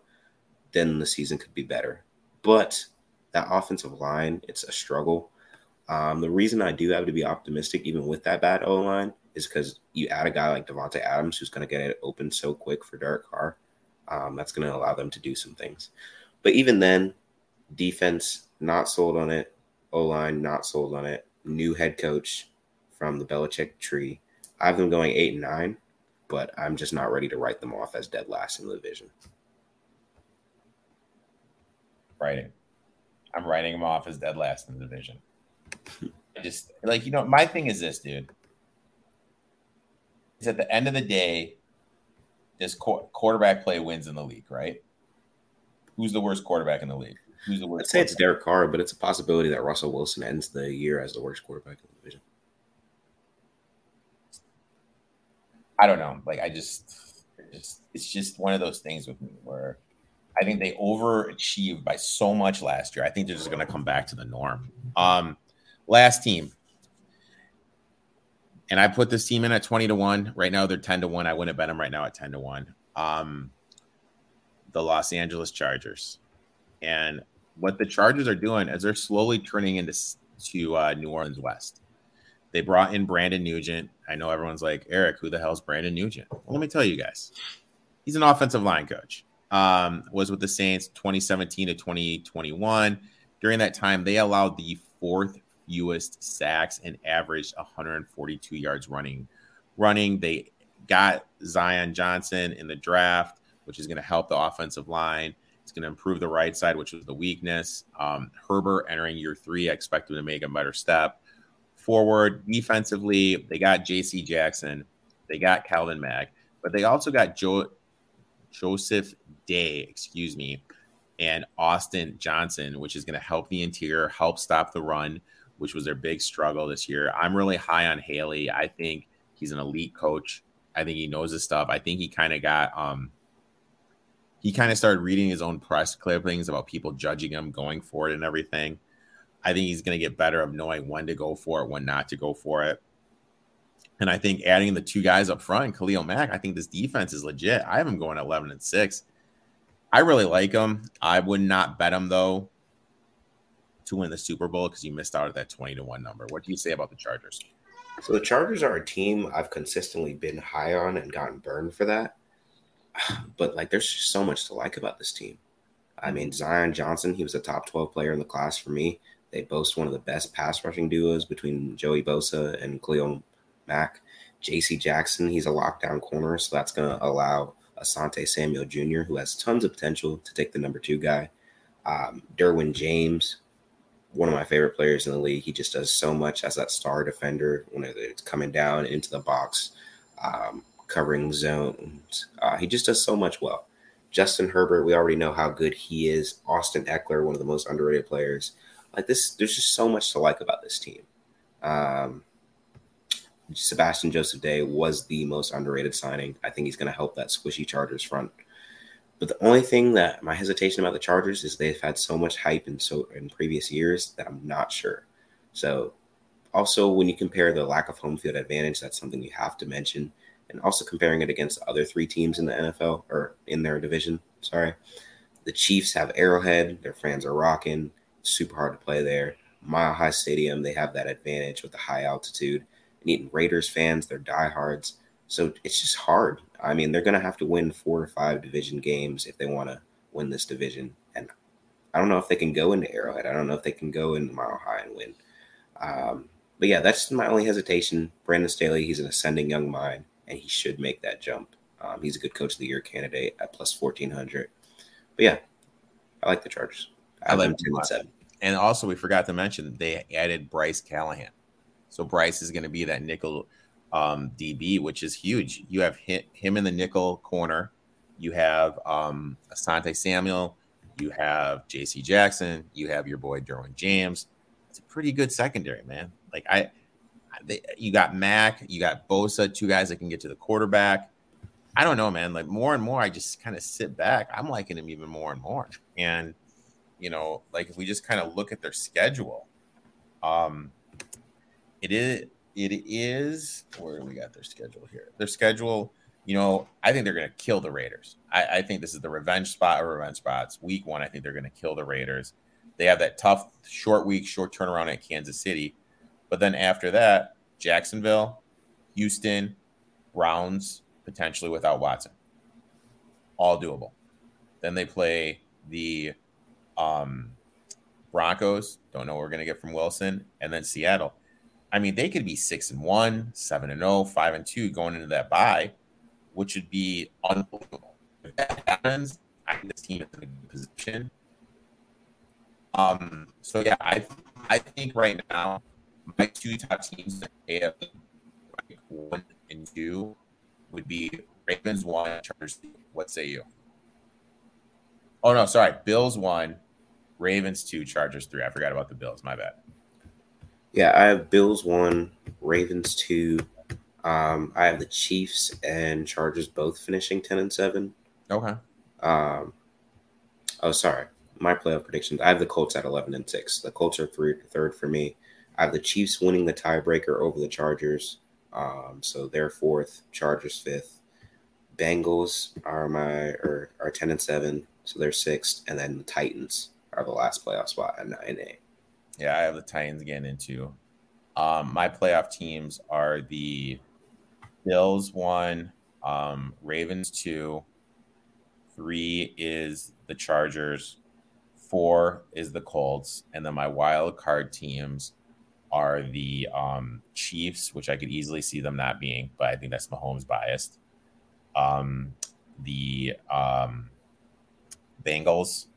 then the season could be better. But that offensive line, it's a struggle. Um, the reason I do have to be optimistic, even with that bad O line, is because you add a guy like Davante Adams who's going to get it open so quick for Derek Carr. Um, that's going to allow them to do some things. But even then, defense not sold on it. O line not sold on it. New head coach from the Belichick tree. I have them going eight and nine, but I'm just not ready to write them off as dead last in the division.
Writing. I'm writing them off as dead last in the division. just like you know, my thing is this, dude. Is at the end of the day, this quarterback play wins in the league, right? Who's the worst quarterback in the league? Who's the worst?
I'd say it's Derek Carr, but it's a possibility that Russell Wilson ends the year as the worst quarterback in the division.
I don't know. Like I just, just it's just one of those things with me where I think they overachieved by so much last year. I think they're just going to come back to the norm. Um, last team, and I put this team in at 20 to 1. Right now they're 10 to 1. I wouldn't bet them right now at 10 to 1. Um, the Los Angeles Chargers. And what the Chargers are doing is they're slowly turning into to uh, New Orleans West. They brought in Brendan Nugent. I know everyone's like, Erik, who the hell's Brendan Nugent? Well, let me tell you guys. He's an offensive line coach. Um, was with the Saints 2017 to 2021. During that time, they allowed the fourth fewest sacks and averaged 142 yards running. Running, they got Zion Johnson in the draft, which is going to help the offensive line. It's going to improve the right side, which was the weakness. Um, Herbert entering year three, I expect him to make a better step forward. Defensively, they got J.C. Jackson, they got Calvin Mack, but they also got Joe, Joseph Day, excuse me, and Austin Johnson, which is going to help the interior, help stop the run, which was their big struggle this year. I'm really high on Staley. I think he's an elite coach. I think he knows his stuff. I think he kind of got um he kind of started reading his own press clippings about people judging him going for it and everything. I think he's going to get better of knowing when to go for it, when not to go for it. And I think adding the two guys up front, Khalil Mack, I think this defense is legit. I have him going 11 and 6. I really like him. I would not bet him, though, to win the Super Bowl because you missed out at that 20 to 1 number. What do you say about the Chargers?
So the Chargers are a team I've consistently been high on and gotten burned for that. But like there's just so much to like about this team. I mean, Zion Johnson, he was a top 12 player in the class for me. They boast one of the best pass rushing duos between Joey Bosa and Khalil Mack. JC Jackson, he's a lockdown corner, so that's going to allow Asante Samuel Jr., who has tons of potential to take the number two guy. Um, Derwin James, one of my favorite players in the league. He just does so much as that star defender when it's coming down into the box, um, covering zones. Uh, he just does so much well. Justin Herbert, we already know how good he is. Austin Ekeler, one of the most underrated players. Like this, there's just so much to like about this team. Um, Sebastian Joseph Day was the most underrated signing. I think he's going to help that squishy Chargers front. But the only thing that my hesitation about the Chargers is they've had so much hype in so in previous years that I'm not sure. So also when you compare the lack of home field advantage, that's something you have to mention. And also comparing it against other three teams in the NFL or in their division. Sorry. The Chiefs have Arrowhead, their fans are rocking super hard to play there. Mile High Stadium, they have that advantage with the high altitude. And even Raiders fans, they're diehards. So it's just hard. I mean, they're going to have to win four or five division games if they want to win this division. And I don't know if they can go into Arrowhead. I don't know if they can go into Mile High and win. Um, but yeah, that's my only hesitation. Brandon Staley, he's an ascending young mind, and he should make that jump. Um, he's a good coach of the year candidate at plus 1400. But yeah, I like the Chargers. I, I like them 10 and 7.
And also, we forgot to mention they added Bryce Callahan. So Bryce is going to be that nickel um, DB, which is huge. You have him in the nickel corner. You have um, Asante Samuel. You have J.C. Jackson. You have your boy Derwin James. It's a pretty good secondary, man. Like I, they, you got Mack. you got Bosa, two guys that can get to the quarterback. I don't know, man. Like more and more, I just kind of sit back. I'm liking him even more and more. And you know, like if we just kind of look at their schedule, um, it is it is where we got their schedule here. Their schedule, you know, I think they're going to kill the Raiders. I, I, think this is the revenge spot or revenge spots. Week one, I think they're going to kill the Raiders. They have that tough short week, short turnaround at Kansas City, but then after that, Jacksonville, Houston, Browns, potentially without Watson, all doable. Then they play the um, Broncos. Don't know what we're going to get from Wilson, and then Seattle. I mean, they could be six and one, seven and 0, 5 and two going into that bye, which would be unbelievable. If that happens, I think this team is in a good position. Um, so yeah, I I think right now my two top teams AFC like one and two would be Ravens one, Chargers. What say you? Oh no, sorry. Bills one, Ravens two, Chargers three. I forgot about the Bills. My bad.
Yeah, I have Bills one, Ravens two. Um, I have the Chiefs and Chargers both finishing ten and seven.
Okay.
Um, oh, sorry, my playoff predictions. I have the Colts at eleven and six. The Colts are three, third for me. I have the Chiefs winning the tiebreaker over the Chargers. Um, so they're fourth, Chargers fifth. Bengals are my or are ten and seven, so they're sixth, and then the Titans are the last playoff spot at nine and eight.
Yeah, I have the Titans getting into. Um, my playoff teams are the Bills one, um, Ravens two, three is the Chargers, four is the Colts, and then my wild card teams are the um, Chiefs, which I could easily see them not being, but I think that's Mahomes biased. Um, the um, Bengals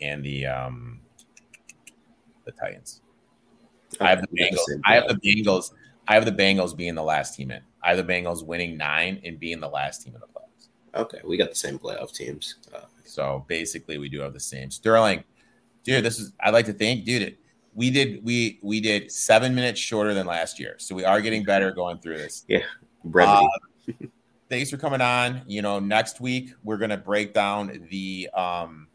and the um, the Titans. I have the Bengals.
same
I have the. Bengals. I have the Bengals being the last team in. I have the Bengals winning nine and being the last team in the playoffs.
Okay, we got the same playoff teams. Uh,
So basically, we do have the same. Sterling, dude, this is. I'd like to thank, dude. We did we we did seven minutes shorter than last year, so we are getting better going through this.
brevity.
Uh, thanks for coming on. You know, next week we're gonna break down the um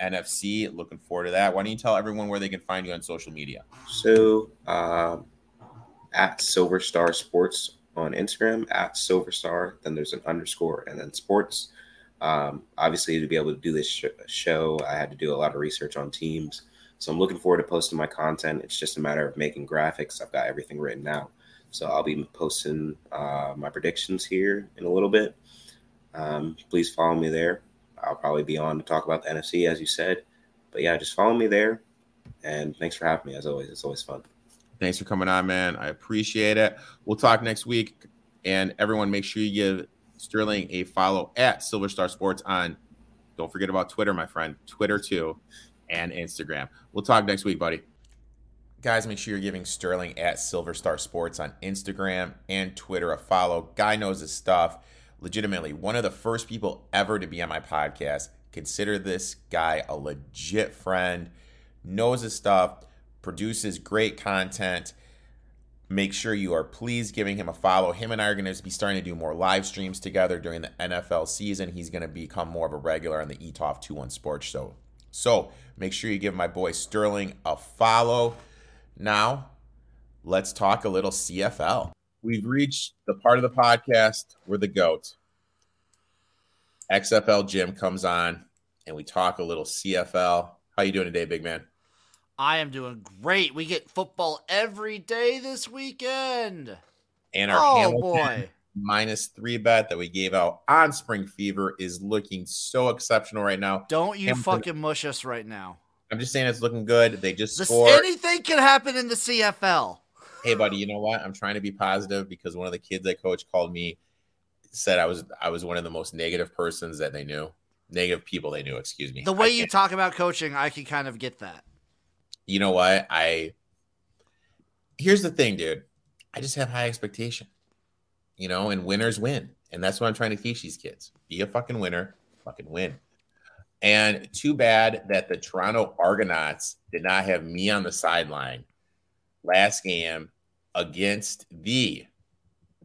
NFC. Looking forward to that. Why don't you tell everyone where they can find you on social media?
So um, at Silver Star Sports on Instagram, at Silver Star, then there's an underscore and then sports. Um, obviously, to be able to do this sh- show, I had to do a lot of research on teams. So I'm looking forward to posting my content. It's just a matter of making graphics. I've got everything written out. So I'll be posting uh, my predictions here in a little bit. Um, please follow me there. I'll probably be on to talk about the NFC, as you said. But yeah, just follow me there. And thanks for having me, as always. It's always fun.
Thanks for coming on, man. I appreciate it. We'll talk next week. And everyone, make sure you give Sterling a follow at Silver Star Sports on. Don't forget about Twitter, my friend. Twitter too, and Instagram. We'll talk next week, buddy. Guys, make sure you're giving Sterling at Silver Star Sports on Instagram and Twitter a follow. Guy knows his stuff. Legitimately, one of the first people ever to be on my podcast. Consider this guy a legit friend, knows his stuff, produces great content. Make sure you are please giving him a follow. Him and I are going to be starting to do more live streams together during the NFL season. He's going to become more of a regular on the ETOF 21 Sports Show. So make sure you give my boy Sterling a follow. Now, let's talk a little CFL. We've reached the part of the podcast where the GOAT, CFL Jim, comes on and we talk a little CFL. How you doing today, big man?
I am doing great. We get football every day this weekend.
And our
Oh
Hamilton
boy.
minus three bet that we gave out on Spring Fever is looking so exceptional right now.
Don't you
Hamilton-
fucking mush us right now.
I'm just saying it's looking good. They just
This,
scored.
anything can happen in the CFL.
Hey buddy you know what? I'm trying to be positive because one of the kids i coach called me said i was i was one of the most negative persons that they knew. Negative people they knew excuse me.
The way you talk about coaching, I can kind of get that.
you know what? I here's the thing dude. I just have high expectation you know and winners win. And that's what i'm trying to teach these kids. Be a fucking winner fucking win. And too bad that the toronto argonauts did not have me on the sideline last game against the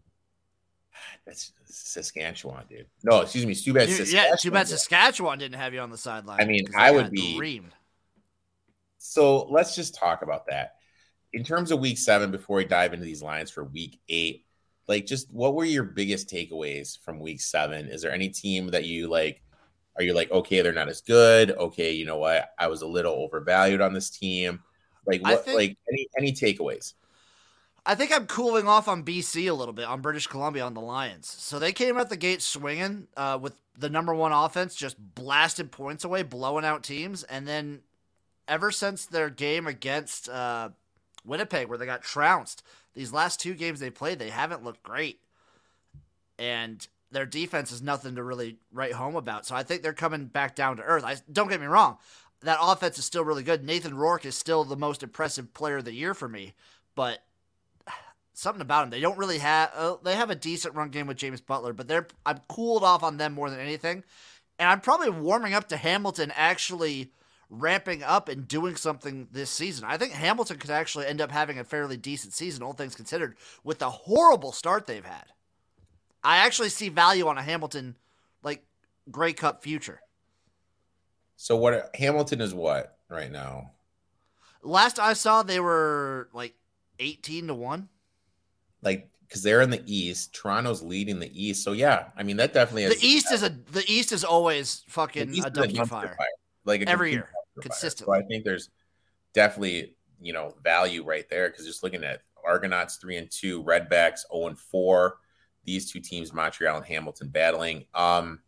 that's Saskatchewan, dude. No, excuse me, too bad.
You- yeah, too bad. Saskatchewan didn't have you on the sideline.
I mean, I would be-
dreamed.
So let's just talk about that. In terms of week seven, before we dive into these lines for week eight, like just what were your biggest takeaways from week seven? Is there any team that you like? Are you like, okay, they're not as good? Okay, you know what? I was a little overvalued on this team. Like what
think-
like any any takeaways?
I think I'm cooling off on BC a little bit on British Columbia on the Lions. So they came out the gate swinging uh, with the number one offense, just blasted points away, blowing out teams, and then ever since their game against uh, Winnipeg, where they got trounced, these last two games they played, they haven't looked great, and their defense is nothing to really write home about. So I think they're coming back down to earth. I don't get me wrong. that offense is still really good. Nathan Rourke is still the most impressive player of the year for me, but something about them. They don't really have. Uh, they have a decent run game with James Butler, but they're I'm cooled off on them more than anything, and I'm probably warming up to Hamilton actually ramping up and doing something this season. I think Hamilton could actually end up having a fairly decent season, all things considered, with the horrible start they've had. I actually see value on a Hamilton like Grey Cup future.
So what Hamilton is what right now?
Last I saw, they were like eighteen to one
like because they're in the East. Toronto's leading the East, so yeah, I mean that definitely
the East is a the East is always fucking a dumpster fire. fire.
like
every year, consistently.
So I think there's definitely you know value right there because just looking at Argonauts three and two, Redblacks zero oh and four. These two teams, Montreal and Hamilton, battling. Um,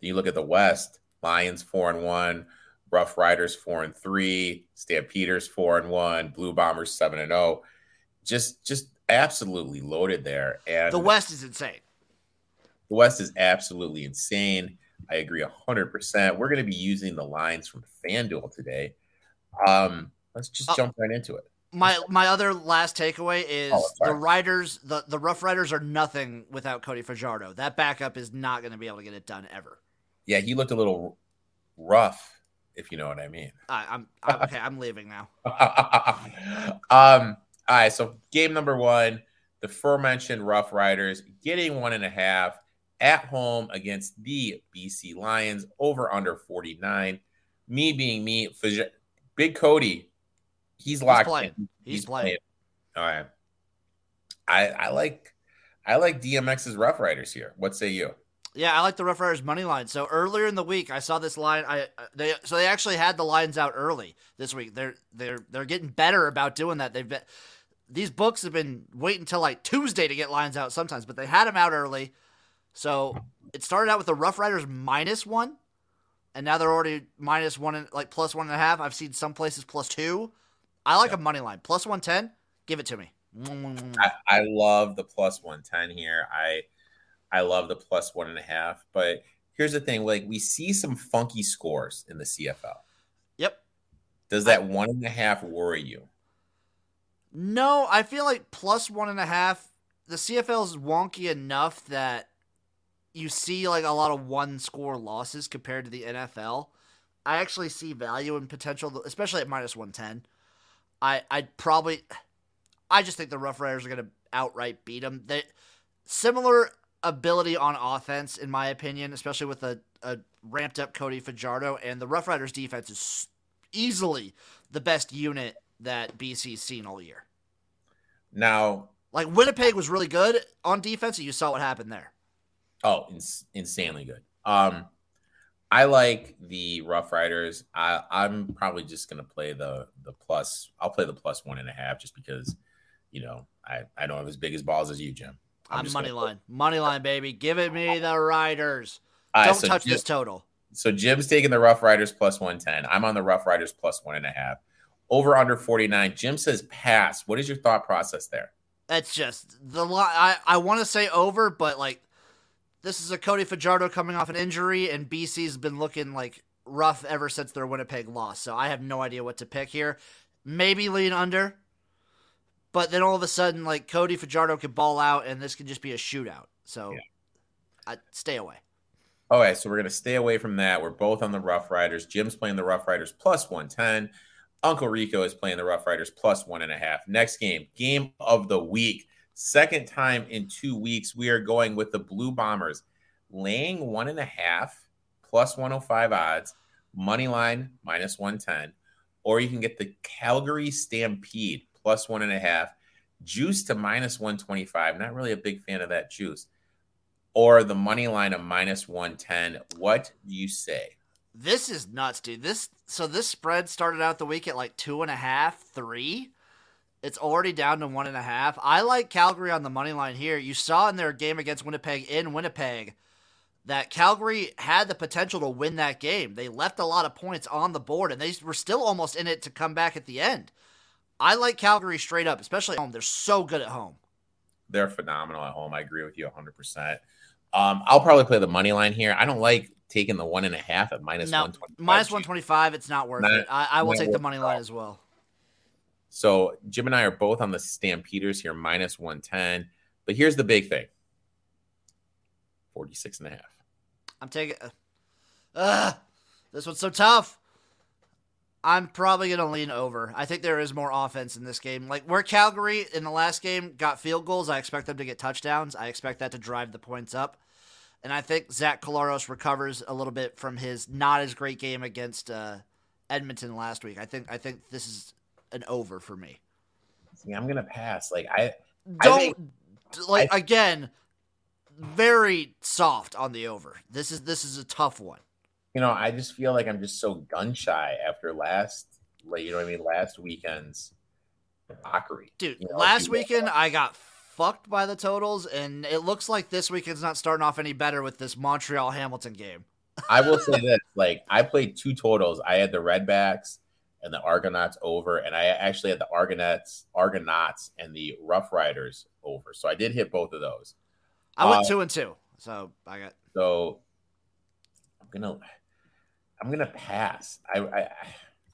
then you look at the West, Lions four and one, Rough Riders four and three, Stampeders four and one, Blue Bombers seven and zero. Oh. Just just absolutely loaded there. And
the West is insane.
The West is absolutely insane. I agree 100%. We're going to be using the lines from FanDuel today. Um, let's just uh, jump right into it.
My my other last takeaway is oh, the Riders, the, the Rough Riders are nothing without Cody Fajardo. That backup is not going to be able to get it done ever.
Yeah, he looked a little rough, if you know what I mean.
I, I'm, I'm okay. I'm leaving now.
um, all right, so game number one, the aforementioned Rough Riders getting one and a half at home against the BC Lions over under 49. Me being me, Big Cody, he's locked.
He's playing. He's, he's playing. playing.
All right. I I like I like DMX's Rough Riders here. What say you?
Yeah, I like the Rough Riders money line. So earlier in the week, I saw this line. I uh, they so they actually had the lines out early this week. They're they're they're getting better about doing that. They've been these books have been waiting until like Tuesday to get lines out sometimes, but they had them out early. So it started out with the Rough Riders minus one, and now they're already minus one and like plus one and a half. I've seen some places plus two. I like yeah. a money line plus one ten. Give it to me.
I, I love the plus one ten here. I I love the plus one and a half. But here's the thing: like we see some funky scores in the CFL.
Yep.
Does that one and a half worry you?
No, I feel like plus one and a half. The CFL is wonky enough that you see like a lot of one score losses compared to the NFL. I actually see value and potential, especially at minus one ten. I I'd probably, I just think the Rough Riders are going to outright beat them. They similar ability on offense, in my opinion, especially with a, a ramped up Cody Fajardo, and the Rough Riders defense is easily the best unit that BC's seen all year.
Now,
like Winnipeg was really good on defense, and you saw what happened there.
Oh, ins- insanely good. Um, I like the Rough Riders. I, I'm probably just gonna play the the plus. I'll play the plus one and a half just because, you know, I I don't have as big as balls as you, Jim.
I'm, I'm money line, money line, baby. Give it me the Riders. don't so touch Jim, this total.
So Jim's taking the Rough Riders plus one ten. I'm on the Rough Riders plus one and a half. Over under 49. Jim says pass. What is your thought process there?
That's just the lot. I I want to say over, but like this is a Cody Fajardo coming off an injury, and BC's been looking like rough ever since their Winnipeg loss. So I have no idea what to pick here. Maybe lean under, but then all of a sudden, like Cody Fajardo could ball out, and this could just be a shootout. So yeah. I stay away.
Okay, so we're gonna stay away from that. We're both on the Rough Riders. Jim's playing the Rough Riders plus one ten. Uncle Rico is playing the Rough Riders plus one and a half. Next game, game of the week. Second time in two weeks, we are going with the Blue Bombers, laying one and a half plus 105 odds, money line minus 110, or you can get the Calgary Stampede plus one and a half, juice to minus 125. Not really a big fan of that juice. Or the money line of minus 110. What do you say?
This is nuts, dude. This so this spread started out the week at like two and a half, three. It's already down to one and a half. I like Calgary on the money line here. You saw in their game against Winnipeg in Winnipeg that Calgary had the potential to win that game. They left a lot of points on the board and they were still almost in it to come back at the end. I like Calgary straight up, especially at home. They're so good at home.
They're phenomenal at home. I agree with you 100%. Um, I'll probably play the money line here. I don't like taking the one and a half at minus
No,
one twenty.
minus one twenty five. It's not worth
Not-
it. I, I will take the money line as well.
So Jim and I are both on the Stampeders here, minus 110. But here's the big thing 46 and a half.
I'm taking. Uh, uh, this one's so tough. I'm probably going to lean over. I think there is more offense in this game. Like where Calgary in the last game got field goals, I expect them to get touchdowns. I expect that to drive the points up. And I think Zach Collaros recovers a little bit from his not as great game against uh, Edmonton last week. I think I think this is an over for me.
See, I'm gonna pass. Like I, I
Don't
think-
like again. Very soft on the over. This is this is a tough one.
you know, I just feel like I'm just so gun shy after last, like you know what I mean, last weekend's debauchery.
Dude,
You know,
last weekend I got fucked by the totals, and it looks like this weekend's not starting off any better with this Montreal Hamilton game.
I will say this: like I played two totals. I had the Redblacks and the Argonauts over, and I actually had the Argonauts, Argonauts, and the Rough Riders over. So I did hit both of those.
I went
Uh,
two and two, so I got.
So I'm gonna, I'm gonna pass. I, I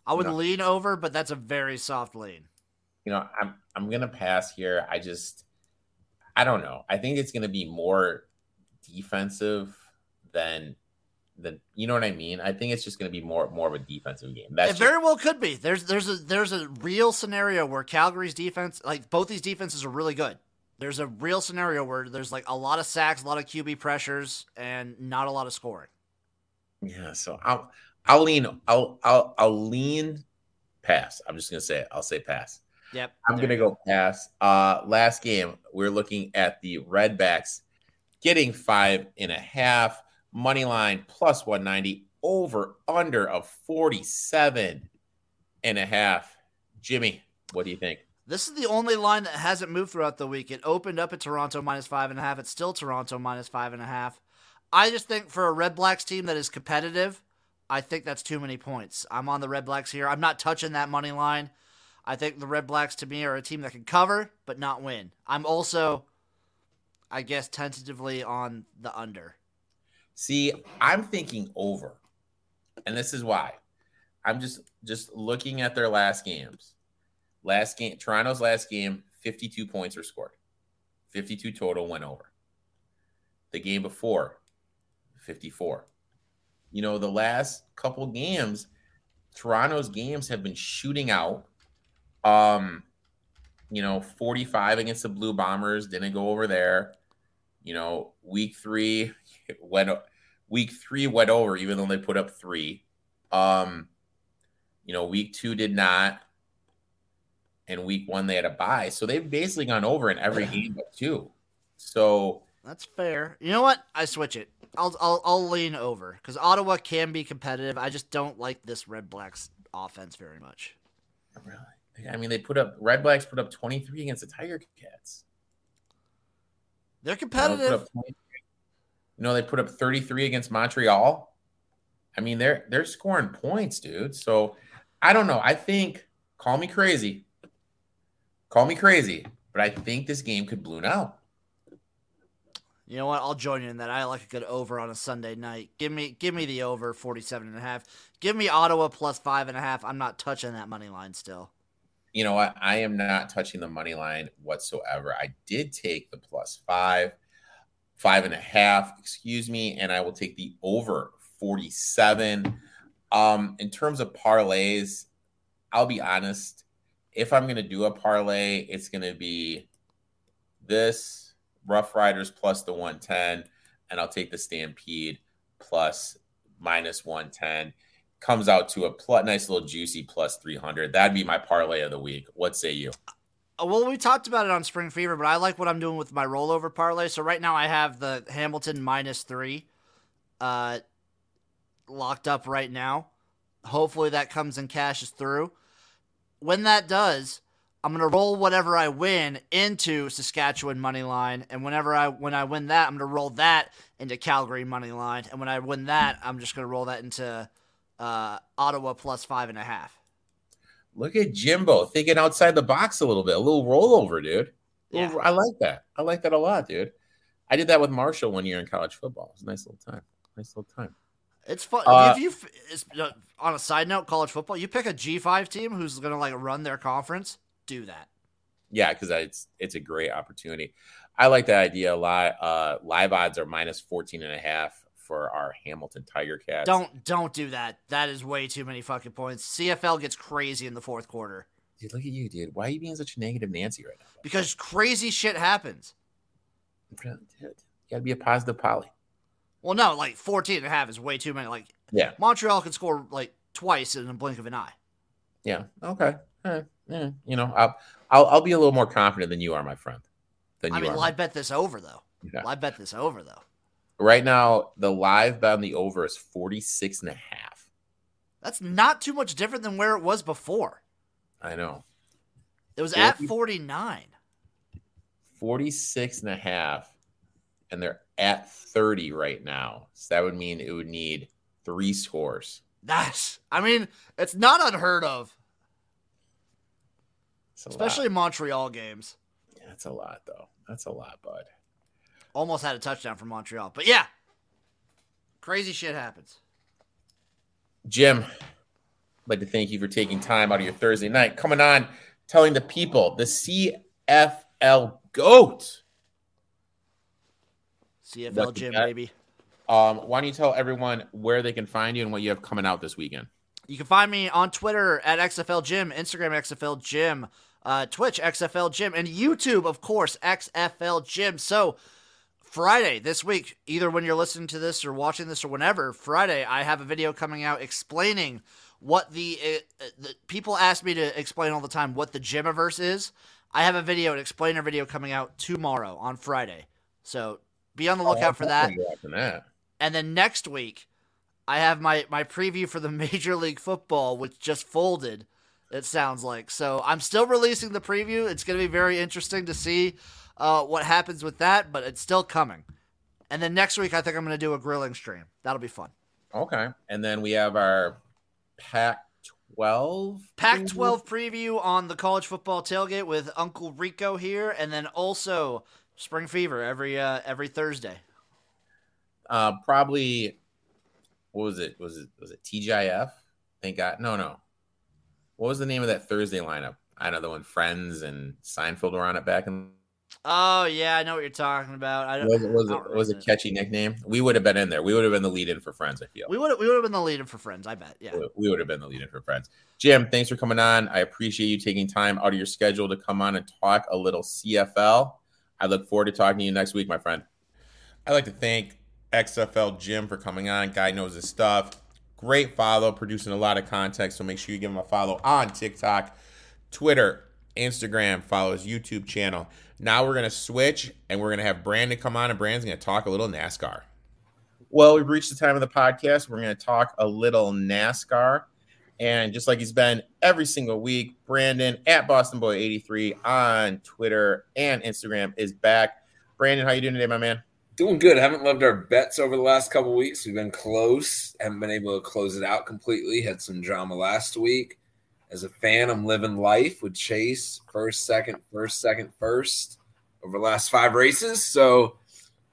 I would
no.
lean over, but that's a very soft lean.
you know, I'm I'm gonna pass here. I just I don't know. I think it's gonna be more defensive than than you know what I mean. I think it's just gonna be more more of a defensive game. That's
it
just-
very well could be. There's there's a there's a real scenario where Calgary's defense, like both these defenses, are really good. There's a real scenario where there's like a lot of sacks, a lot of QB pressures, and not a lot of scoring.
yeah. So I'll I'll lean I'll I'll I'll lean pass. I'm just gonna say it. I'll say pass.
Yep.
I'm gonna go pass. Uh, last game we're looking at the Red Blacks getting five and a half money line plus 190 over under of 47 and a half. Jimmy, what do you think?
This is the only line that hasn't moved throughout the week. It opened up at Toronto minus five and a half. It's still Toronto minus five and a half. I just think for a Red Blacks team that is competitive, I think that's too many points. I'm on the Red Blacks here. I'm not touching that money line. I think the Red Blacks to me are a team that can cover but not win. I'm also, I guess, tentatively on the under.
See, I'm thinking over. And this is why. I'm just just looking at their last games. Last game, Toronto's last game, 52 points were scored. 52 total went over. The game before, 54. You know, the last couple games, Toronto's games have been shooting out. Um, you know, 45 against the Blue Bombers, didn't go over there. You know, week three went week three went over, even though they put up three. Um, you know, week two did not, and week one they had a bye, so they've basically gone over in every game but two. So
That's fair. You know what? I switch it. I'll I'll, I'll lean over because Ottawa can be competitive. I just don't like this Red Blacks offense very much.
really, I mean, they put up Red Blacks put up twenty three against the Tiger Cats.
They're
You know, put
competitive.
23 you know, they put up thirty three against Montreal. I mean, they're they're scoring points, dude. So I don't know. I think call me crazy, call me crazy, but I think this game could balloon out.
You know what? I'll join you in that. I like a good over on a Sunday night. Give me give me the over 47 and a half. Give me Ottawa plus five and a half. I'm not touching that money line still.
You know what? I am not touching the money line whatsoever. I did take the plus five, five and a half, excuse me, and I will take the over 47. Um, in terms of parlays, I'll be honest. If I'm going to do a parlay, it's going to be this Rough Riders plus the 110, and I'll take the Stampede plus minus 110 comes out to a nice little juicy plus 300. That'd be my parlay of the week. What say you?
Uh, Well, we talked about it on Spring Fever, but I like what I'm doing with my rollover parlay. So right now I have the Hamilton minus three uh, locked up right now. Hopefully that comes and cashes through. When that does, I'm gonna roll whatever I win into Saskatchewan money line, and whenever I when I win that, I'm gonna roll that into Calgary money line, and when I win that, I'm just gonna roll that into uh, Ottawa plus five and a half.
Look at Jimbo thinking outside the box a little bit, a little rollover, dude.
Yeah.
Little- I like that. I like that a lot, dude. I did that with Marshall one year in college football. It was a nice little time. Nice little time.
It's fun.
Uh,
if you it's, uh, on a side note, college football, you pick a G5 team who's going to like run their conference. Do that.
Yeah, because it's it's a great opportunity. I like that idea a lot. Uh, live odds are minus 14 and a half for our Hamilton Tiger Cats.
Don't don't do that. That is way too many fucking points. CFL gets crazy in the fourth quarter
Dude, look at you, dude. Why are you being such a negative Nancy right now?
because crazy shit happens.
Dude, you gotta be a positive poly.
Well, no, like 14 and a half is way too many. Like
Yeah.
Montreal can score like twice in a blink of an eye.
Yeah. Okay. Eh, eh, you know, I'll, I'll I'll be a little more confident than you are, my friend. Than you
I mean,
are.
live bet this over though.
Yeah.
Live bet this over though.
Right now, the live bet on the over is 46 and a half.
That's not too much different than where it was before.
I know.
It was at
40
49.
46 and a half. And they're at 30 right now. So that would mean it would need three scores.
That's, I mean, it's not unheard of, especially
lot.
Montreal games.
That's a lot, though. That's a lot, bud.
Almost had a touchdown from Montreal. But yeah, crazy shit happens.
Jim, I'd like to thank you for taking time out of your Thursday night, coming on, telling the people the CFL GOAT.
CFL
Lucky guy.
baby.
Um, why don't you tell everyone where they can find you and what you have coming out this weekend?
You can find me on Twitter at CFL Jim, Instagram CFL Jim, uh, Twitch CFL Jim, and YouTube, of course, CFL Jim. So Friday this week, either when you're listening to this or watching this or whenever, Friday I have a video coming out explaining what the, uh, the people ask me to explain all the time what the Gymiverse is. I have a video, an explainer video coming out tomorrow on Friday. So be on the lookout for that.
That.
And then next week, I have my my preview for the Major League Football, which just folded. It sounds like so. I'm still releasing the preview. It's going to be very interesting to see uh, what happens with that, but it's still coming. And then next week, I think I'm going to do a grilling stream. That'll be fun.
Okay. And then we have our Pac 12.
Pac 12 preview on the college football tailgate with Uncle Rico here, and then also Spring Fever every uh, every Thursday.
Uh, probably, what was it? Was it was it TGIF? Thank God. No, no. What was the name of that Thursday lineup? I know the one Friends and Seinfeld were on it back in.
Oh yeah, I know what you're talking about. I don't.
Was it was
I don't
it was a catchy nickname? We would have been in there. We would have been the lead in for Friends. I feel
We would we would have been the leader for friends. I bet. Yeah.
we would have been the lead in for Friends. Jim, thanks for coming on. I appreciate you taking time out of your schedule to come on and talk a little CFL. I look forward to talking to you next week, my friend. I'd like to thank CFL Jim for coming on. Guy knows his stuff. Great follow, producing a lot of content. So make sure you give him a follow on TikTok, Twitter, Instagram. Follow his YouTube channel. Now we're gonna switch and we're gonna have Brandon come on, and Brandon's gonna talk a little NASCAR. Well, we've reached the time of the podcast. We're going to talk a little NASCAR. And just like he's been every single week, Brandon at Boston Boy 83 on Twitter and Instagram is back. Brandon, how you doing today, my man?
Doing good. Haven't loved our bets over the last couple weeks. We've been close. Haven't been able to close it out completely. Had some drama last week. As a fan, I'm living life with Chase first, second, first, second, first over the last five races. So,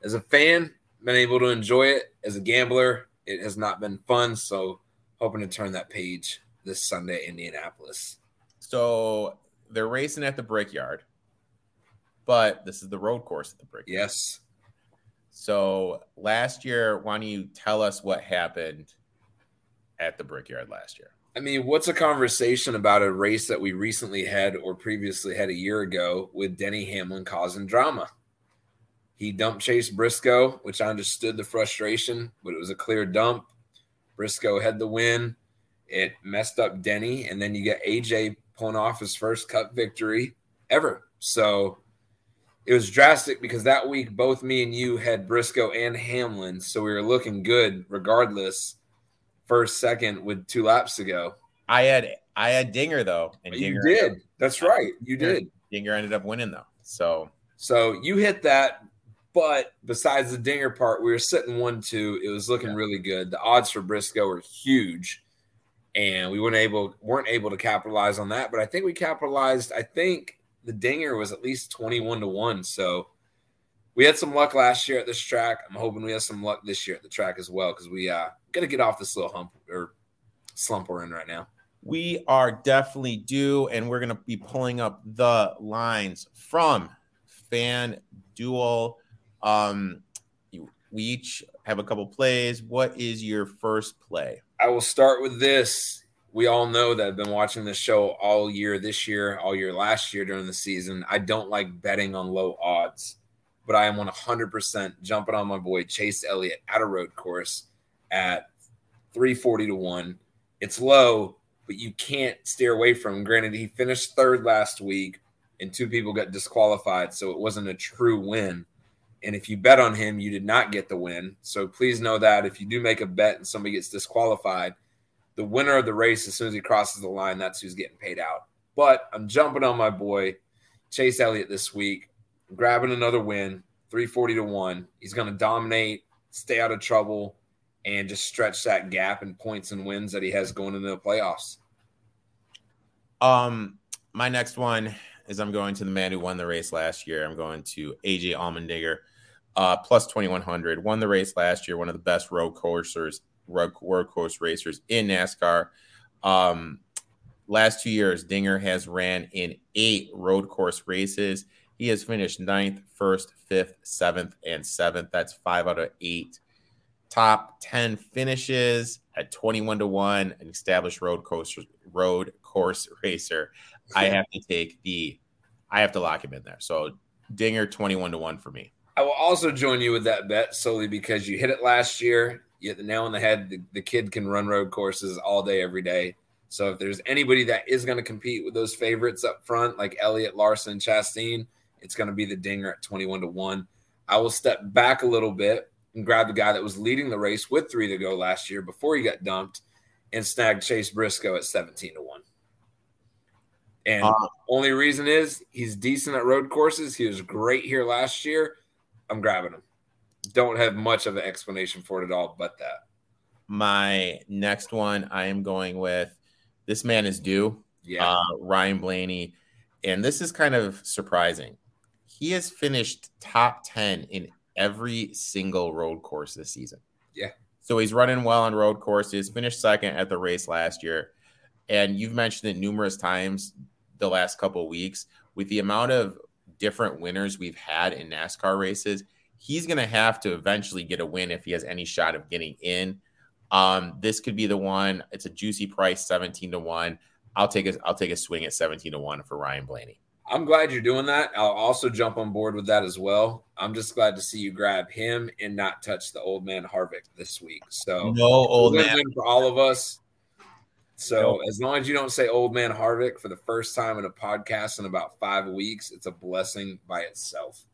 as a fan, been able to enjoy it. As a gambler, it has not been fun. So, hoping to turn that page this Sunday, Indianapolis.
So they're racing at the Brickyard, but this is the road course at the Brickyard.
Yes.
So last year, why don't you tell us what happened at the Brickyard last year?
I mean, what's a conversation about a race that we recently had or previously had a year ago with Denny Hamlin causing drama? He dumped Chase Briscoe, which I understood the frustration, but it was a clear dump. Briscoe had the win. It messed up Denny, and then you get AJ pulling off his first cup victory ever. So it was drastic because that week both me and you had Briscoe and Hamlin, so we were looking good regardless. First, second with two laps to go.
I had I had Dinger though, and
You
Dinger
did. That's right. You did.
Dinger ended up winning though. So
So you hit that. But besides the dinger part, we were sitting one two. It was looking
Yeah.
really good. The odds for Briscoe were huge, and we weren't able weren't able to capitalize on that. But I think we capitalized. I think the dinger was at least twenty one to one. So we we had some luck last year at this track. I'm hoping we have some luck this year at the track as well because we uh got to get off this little hump or slump we're in right now.
We are definitely due, and we're going to be pulling up the lines from Fan Duel. Um, we each have a couple plays. What is your first play?
I will start with this. We all know that I've been watching this show all year this year, all year last year during the season. I don't like betting on low odds, but I am 100% jumping on my boy Chase Elliott at a road course at 340 to 1. It's low, but you can't steer away from him. Granted, he finished third last week and two people got disqualified, so it wasn't a true win. And if you bet on him, you did not get the win. So please know that if you do make a bet and somebody gets disqualified, the winner of the race, as soon as he crosses the line, that's who's getting paid out. But I'm jumping on my boy Chase Elliott this week, grabbing another win, 340 to 1. He's going to dominate, stay out of trouble, and just stretch that gap in points and wins that he has going into the playoffs.
Um, my next one is I'm going to the man who won the race last year. I'm going to AJ Allmendinger, uh, plus 2100. Won the race last year, one of the best road coursers, course racers in NASCAR. Um, last two years, Dinger has ran in eight road course races. He has finished ninth, first, fifth, seventh, and seventh. That's five out of eight. Top 10 finishes at 21 to 1, an established road coaster, road course racer. I have to take the, I have to lock him in there. So Dinger 21 to 1 for me.
I will also join you with that bet solely because you hit it last year. You hit the nail on the head. The, the kid can run road courses all day, every day. So if there's anybody that is going to compete with those favorites up front, like Elliott, Larson, Chastain, it's going to be the Dinger at 21 to 1. I will step back a little bit and grab the guy that was leading the race with three to go last year before he got dumped and snag Chase Briscoe at 17 to 1. And uh, only reason is he's decent at road courses. He was great here last year. I'm grabbing him. Don't have much of an explanation for it at all, but that.
My next one, I am going with this man is due.
Yeah. Uh,
Ryan Blaney. And this is kind of surprising. He has finished top 10 in every single road course this season.
Yeah.
So he's running well on road courses, finished second at the race last year. And you've mentioned it numerous times the last couple weeks with the amount of different winners we've had in NASCAR races. He's going to have to eventually get a win if he has any shot of getting in. Um, this could be the one. It's a juicy price, seventeen to one. I'll take a I'll take a swing at seventeen to one for Ryan Blaney.
I'm glad you're doing that. I'll also jump on board with that as well. I'm just glad to see you grab him and not touch the old man Harvick this week. So
no old man
for all of us. So as long as you don't say old man Harvick for the first time in a podcast in about five weeks, it's a blessing by itself.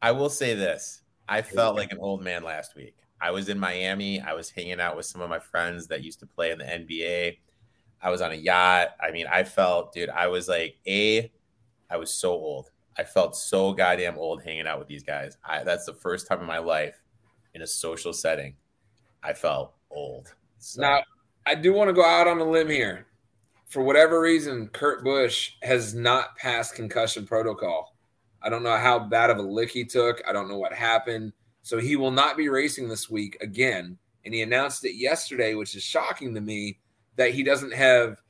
I will say this. I felt like an old man last week. I was in Miami. I was hanging out with some of my friends that used to play in the NBA. I was on a yacht. I mean, I felt, dude, I was like, A, I was so old. I felt so goddamn old hanging out with these guys. I, that's the first time in my life in a social setting I felt old.
So. Now, I do want to go out on a limb here. For whatever reason, Kurt Busch has not passed concussion protocol. I don't know how bad of a lick he took. I don't know what happened. So he will not be racing this week again. And he announced it yesterday, which is shocking to me that he doesn't have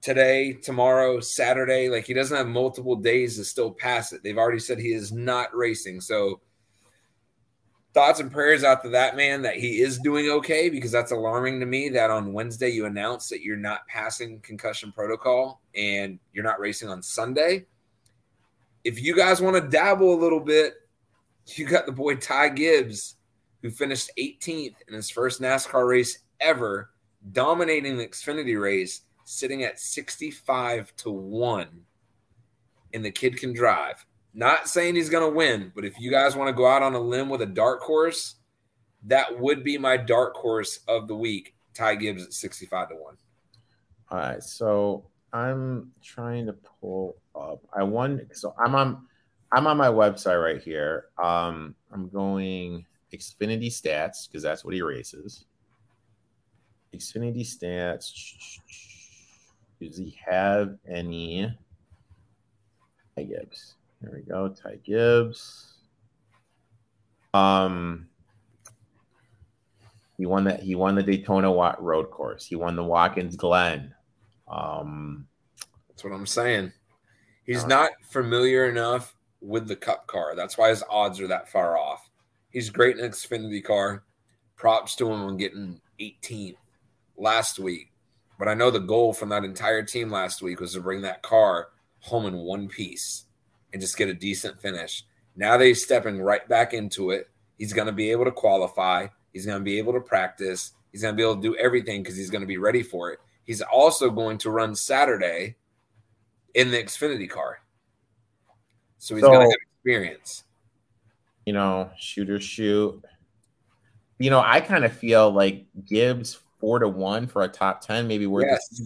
today, tomorrow, Saturday. Like he doesn't have multiple days to still pass it. They've already said he is not racing. So thoughts and prayers out to that man that he is doing okay because that's alarming to me that on Wednesday you announced that you're not passing concussion protocol and you're not racing on Sunday. If you guys want to dabble a little bit, you got the boy Ty Gibbs who finished 18th in his first NASCAR race ever, dominating the Xfinity race sitting at 65 to 1 and the kid can drive. Not saying he's going to win, but if you guys want to go out on a limb with a dark horse, that would be my dark horse of the week. Ty Gibbs at 65 to 1.
All right. So I'm trying to pull up. I won. So I'm on. I'm on my website right here. Um, I'm going Xfinity stats because that's what he races. Xfinity stats. Does he have any? Ty Gibbs. There we go. Ty Gibbs. Um, he won that. He won the Daytona Road Course. He won the Watkins Glen. Um,
That's what I'm saying. He's not familiar enough with the Cup car. That's why his odds are that far off. He's great in Xfinity car. Props to him on getting 18 last week. But I know the goal from that entire team last week was to bring that car home in one piece and just get a decent finish. Now they're stepping right back into it. He's going to be able to qualify. He's going to be able to practice. He's going to be able to do everything because he's going to be ready for it. He's also going to run Saturday in the Xfinity car. So he's so, going to have experience.
You know, shooter shoot. You know, I kind of feel like Gibbs four to one for a top 10, maybe worth yes.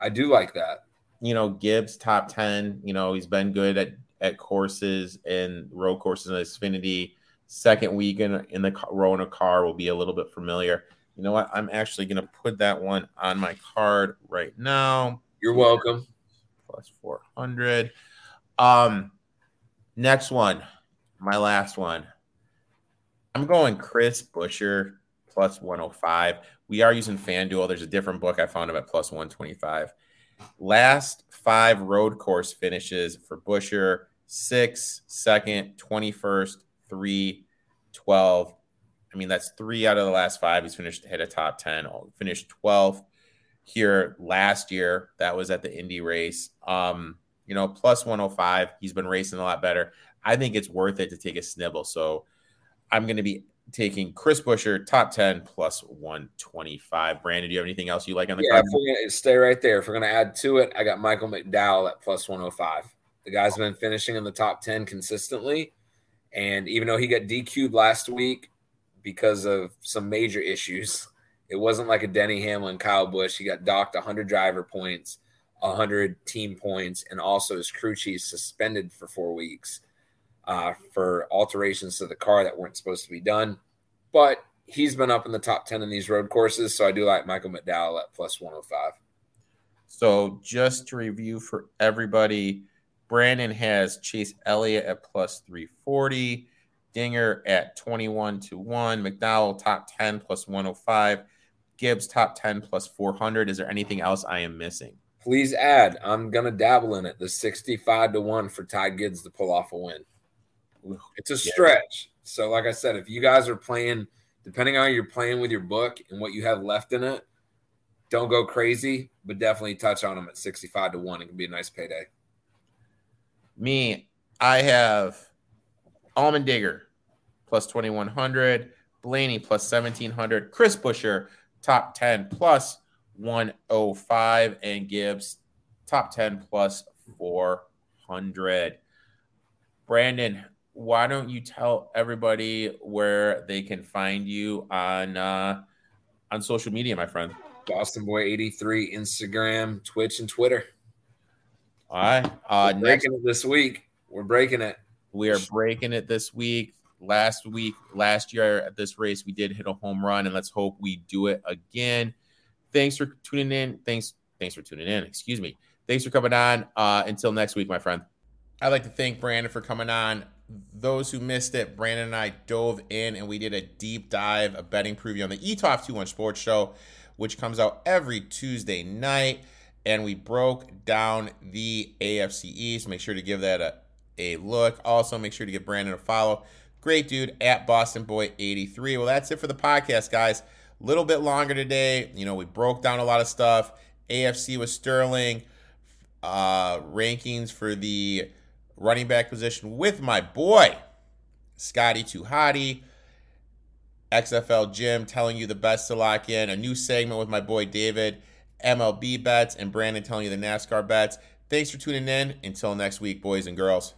I do like that.
You know, Gibbs top 10, you know, he's been good at, at courses and road courses in Xfinity. Second week in, in the row in a car will be a little bit familiar. You know what? I'm actually going to put that one on my card right now.
You're welcome.
Plus 400. Um, next one, my last one. I'm going Chris Buescher plus 105. We are using FanDuel. There's a different book I found him at plus 125. Last five road course finishes for Buescher six, second, 21st, three, 12. I mean, that's three out of the last five. He's finished hit a top 10, finished 12th here last year. That was at the Indy race. Um, you know, plus 105. He's been racing a lot better. I think it's worth it to take a snibble. So I'm going to be taking Chris Buescher, top 10 plus 125. Brandon, do you have anything else you like on the
yeah, card? stay right there. If we're going to add to it, I got Michael McDowell at plus 105. The guy's been finishing in the top 10 consistently. And even though he got DQ'd last week because of some major issues, it wasn't like a Denny Hamlin, Kyle Busch. He got docked 100 driver points, 100 team points, and also his crew chief suspended for four weeks uh, for alterations to the car that weren't supposed to be done. But he's been up in the top 10 in these road courses. So I do like Michael McDowell at plus 105.
So just to review for everybody, Brandon has Chase Elliott at plus 340, Dinger at 21 to 1, McDowell top 10 plus 105, Gibbs top 10 plus 400. Is there anything else I am missing?
Please add. I'm going to dabble in it. The 65 to 1 for Ty Gibbs to pull off a win. It's a stretch. So, like I said, if you guys are playing, depending on how you're playing with your book and what you have left in it, don't go crazy, but definitely touch on them at 65 to 1. It can be a nice payday.
Me, I have Allmendinger plus 2100, Blaney plus 1700, Chris Buescher top 10 plus 105, and Gibbs top 10 plus 400. Brandon, why don't you tell everybody where they can find you on uh, on social media, my friend?
Boston Boy eighty three, Instagram, Twitch, and Twitter.
All right, uh,
next, it this week. We're breaking it.
We are breaking it this week. Last week, last year at this race, we did hit a home run, and let's hope we do it again. Thanks for tuning in. Thanks, thanks for tuning in. Excuse me. Thanks for coming on. Uh, until next week, my friend. I'd like to thank Brandon for coming on those who missed it, Brandon and I dove in and we did a deep dive, a betting preview on the ETOF 21 Sports Show, which comes out every Tuesday night. And we broke down the AFC East. Make sure to give that a, a look. Also, make sure to give Brandon a follow. Great dude at Boston Boy 83. Well, that's it for the podcast, guys. A little bit longer today. You know, we broke down a lot of stuff. AFC was Sterling. Uh, rankings for the running back position with my boy, Scottie Tuhati. CFL Jim telling you the best to lock in. A new segment with my boy David, MLB bets, and Brandon telling you the NASCAR bets. Thanks for tuning in. Until next week, boys and girls.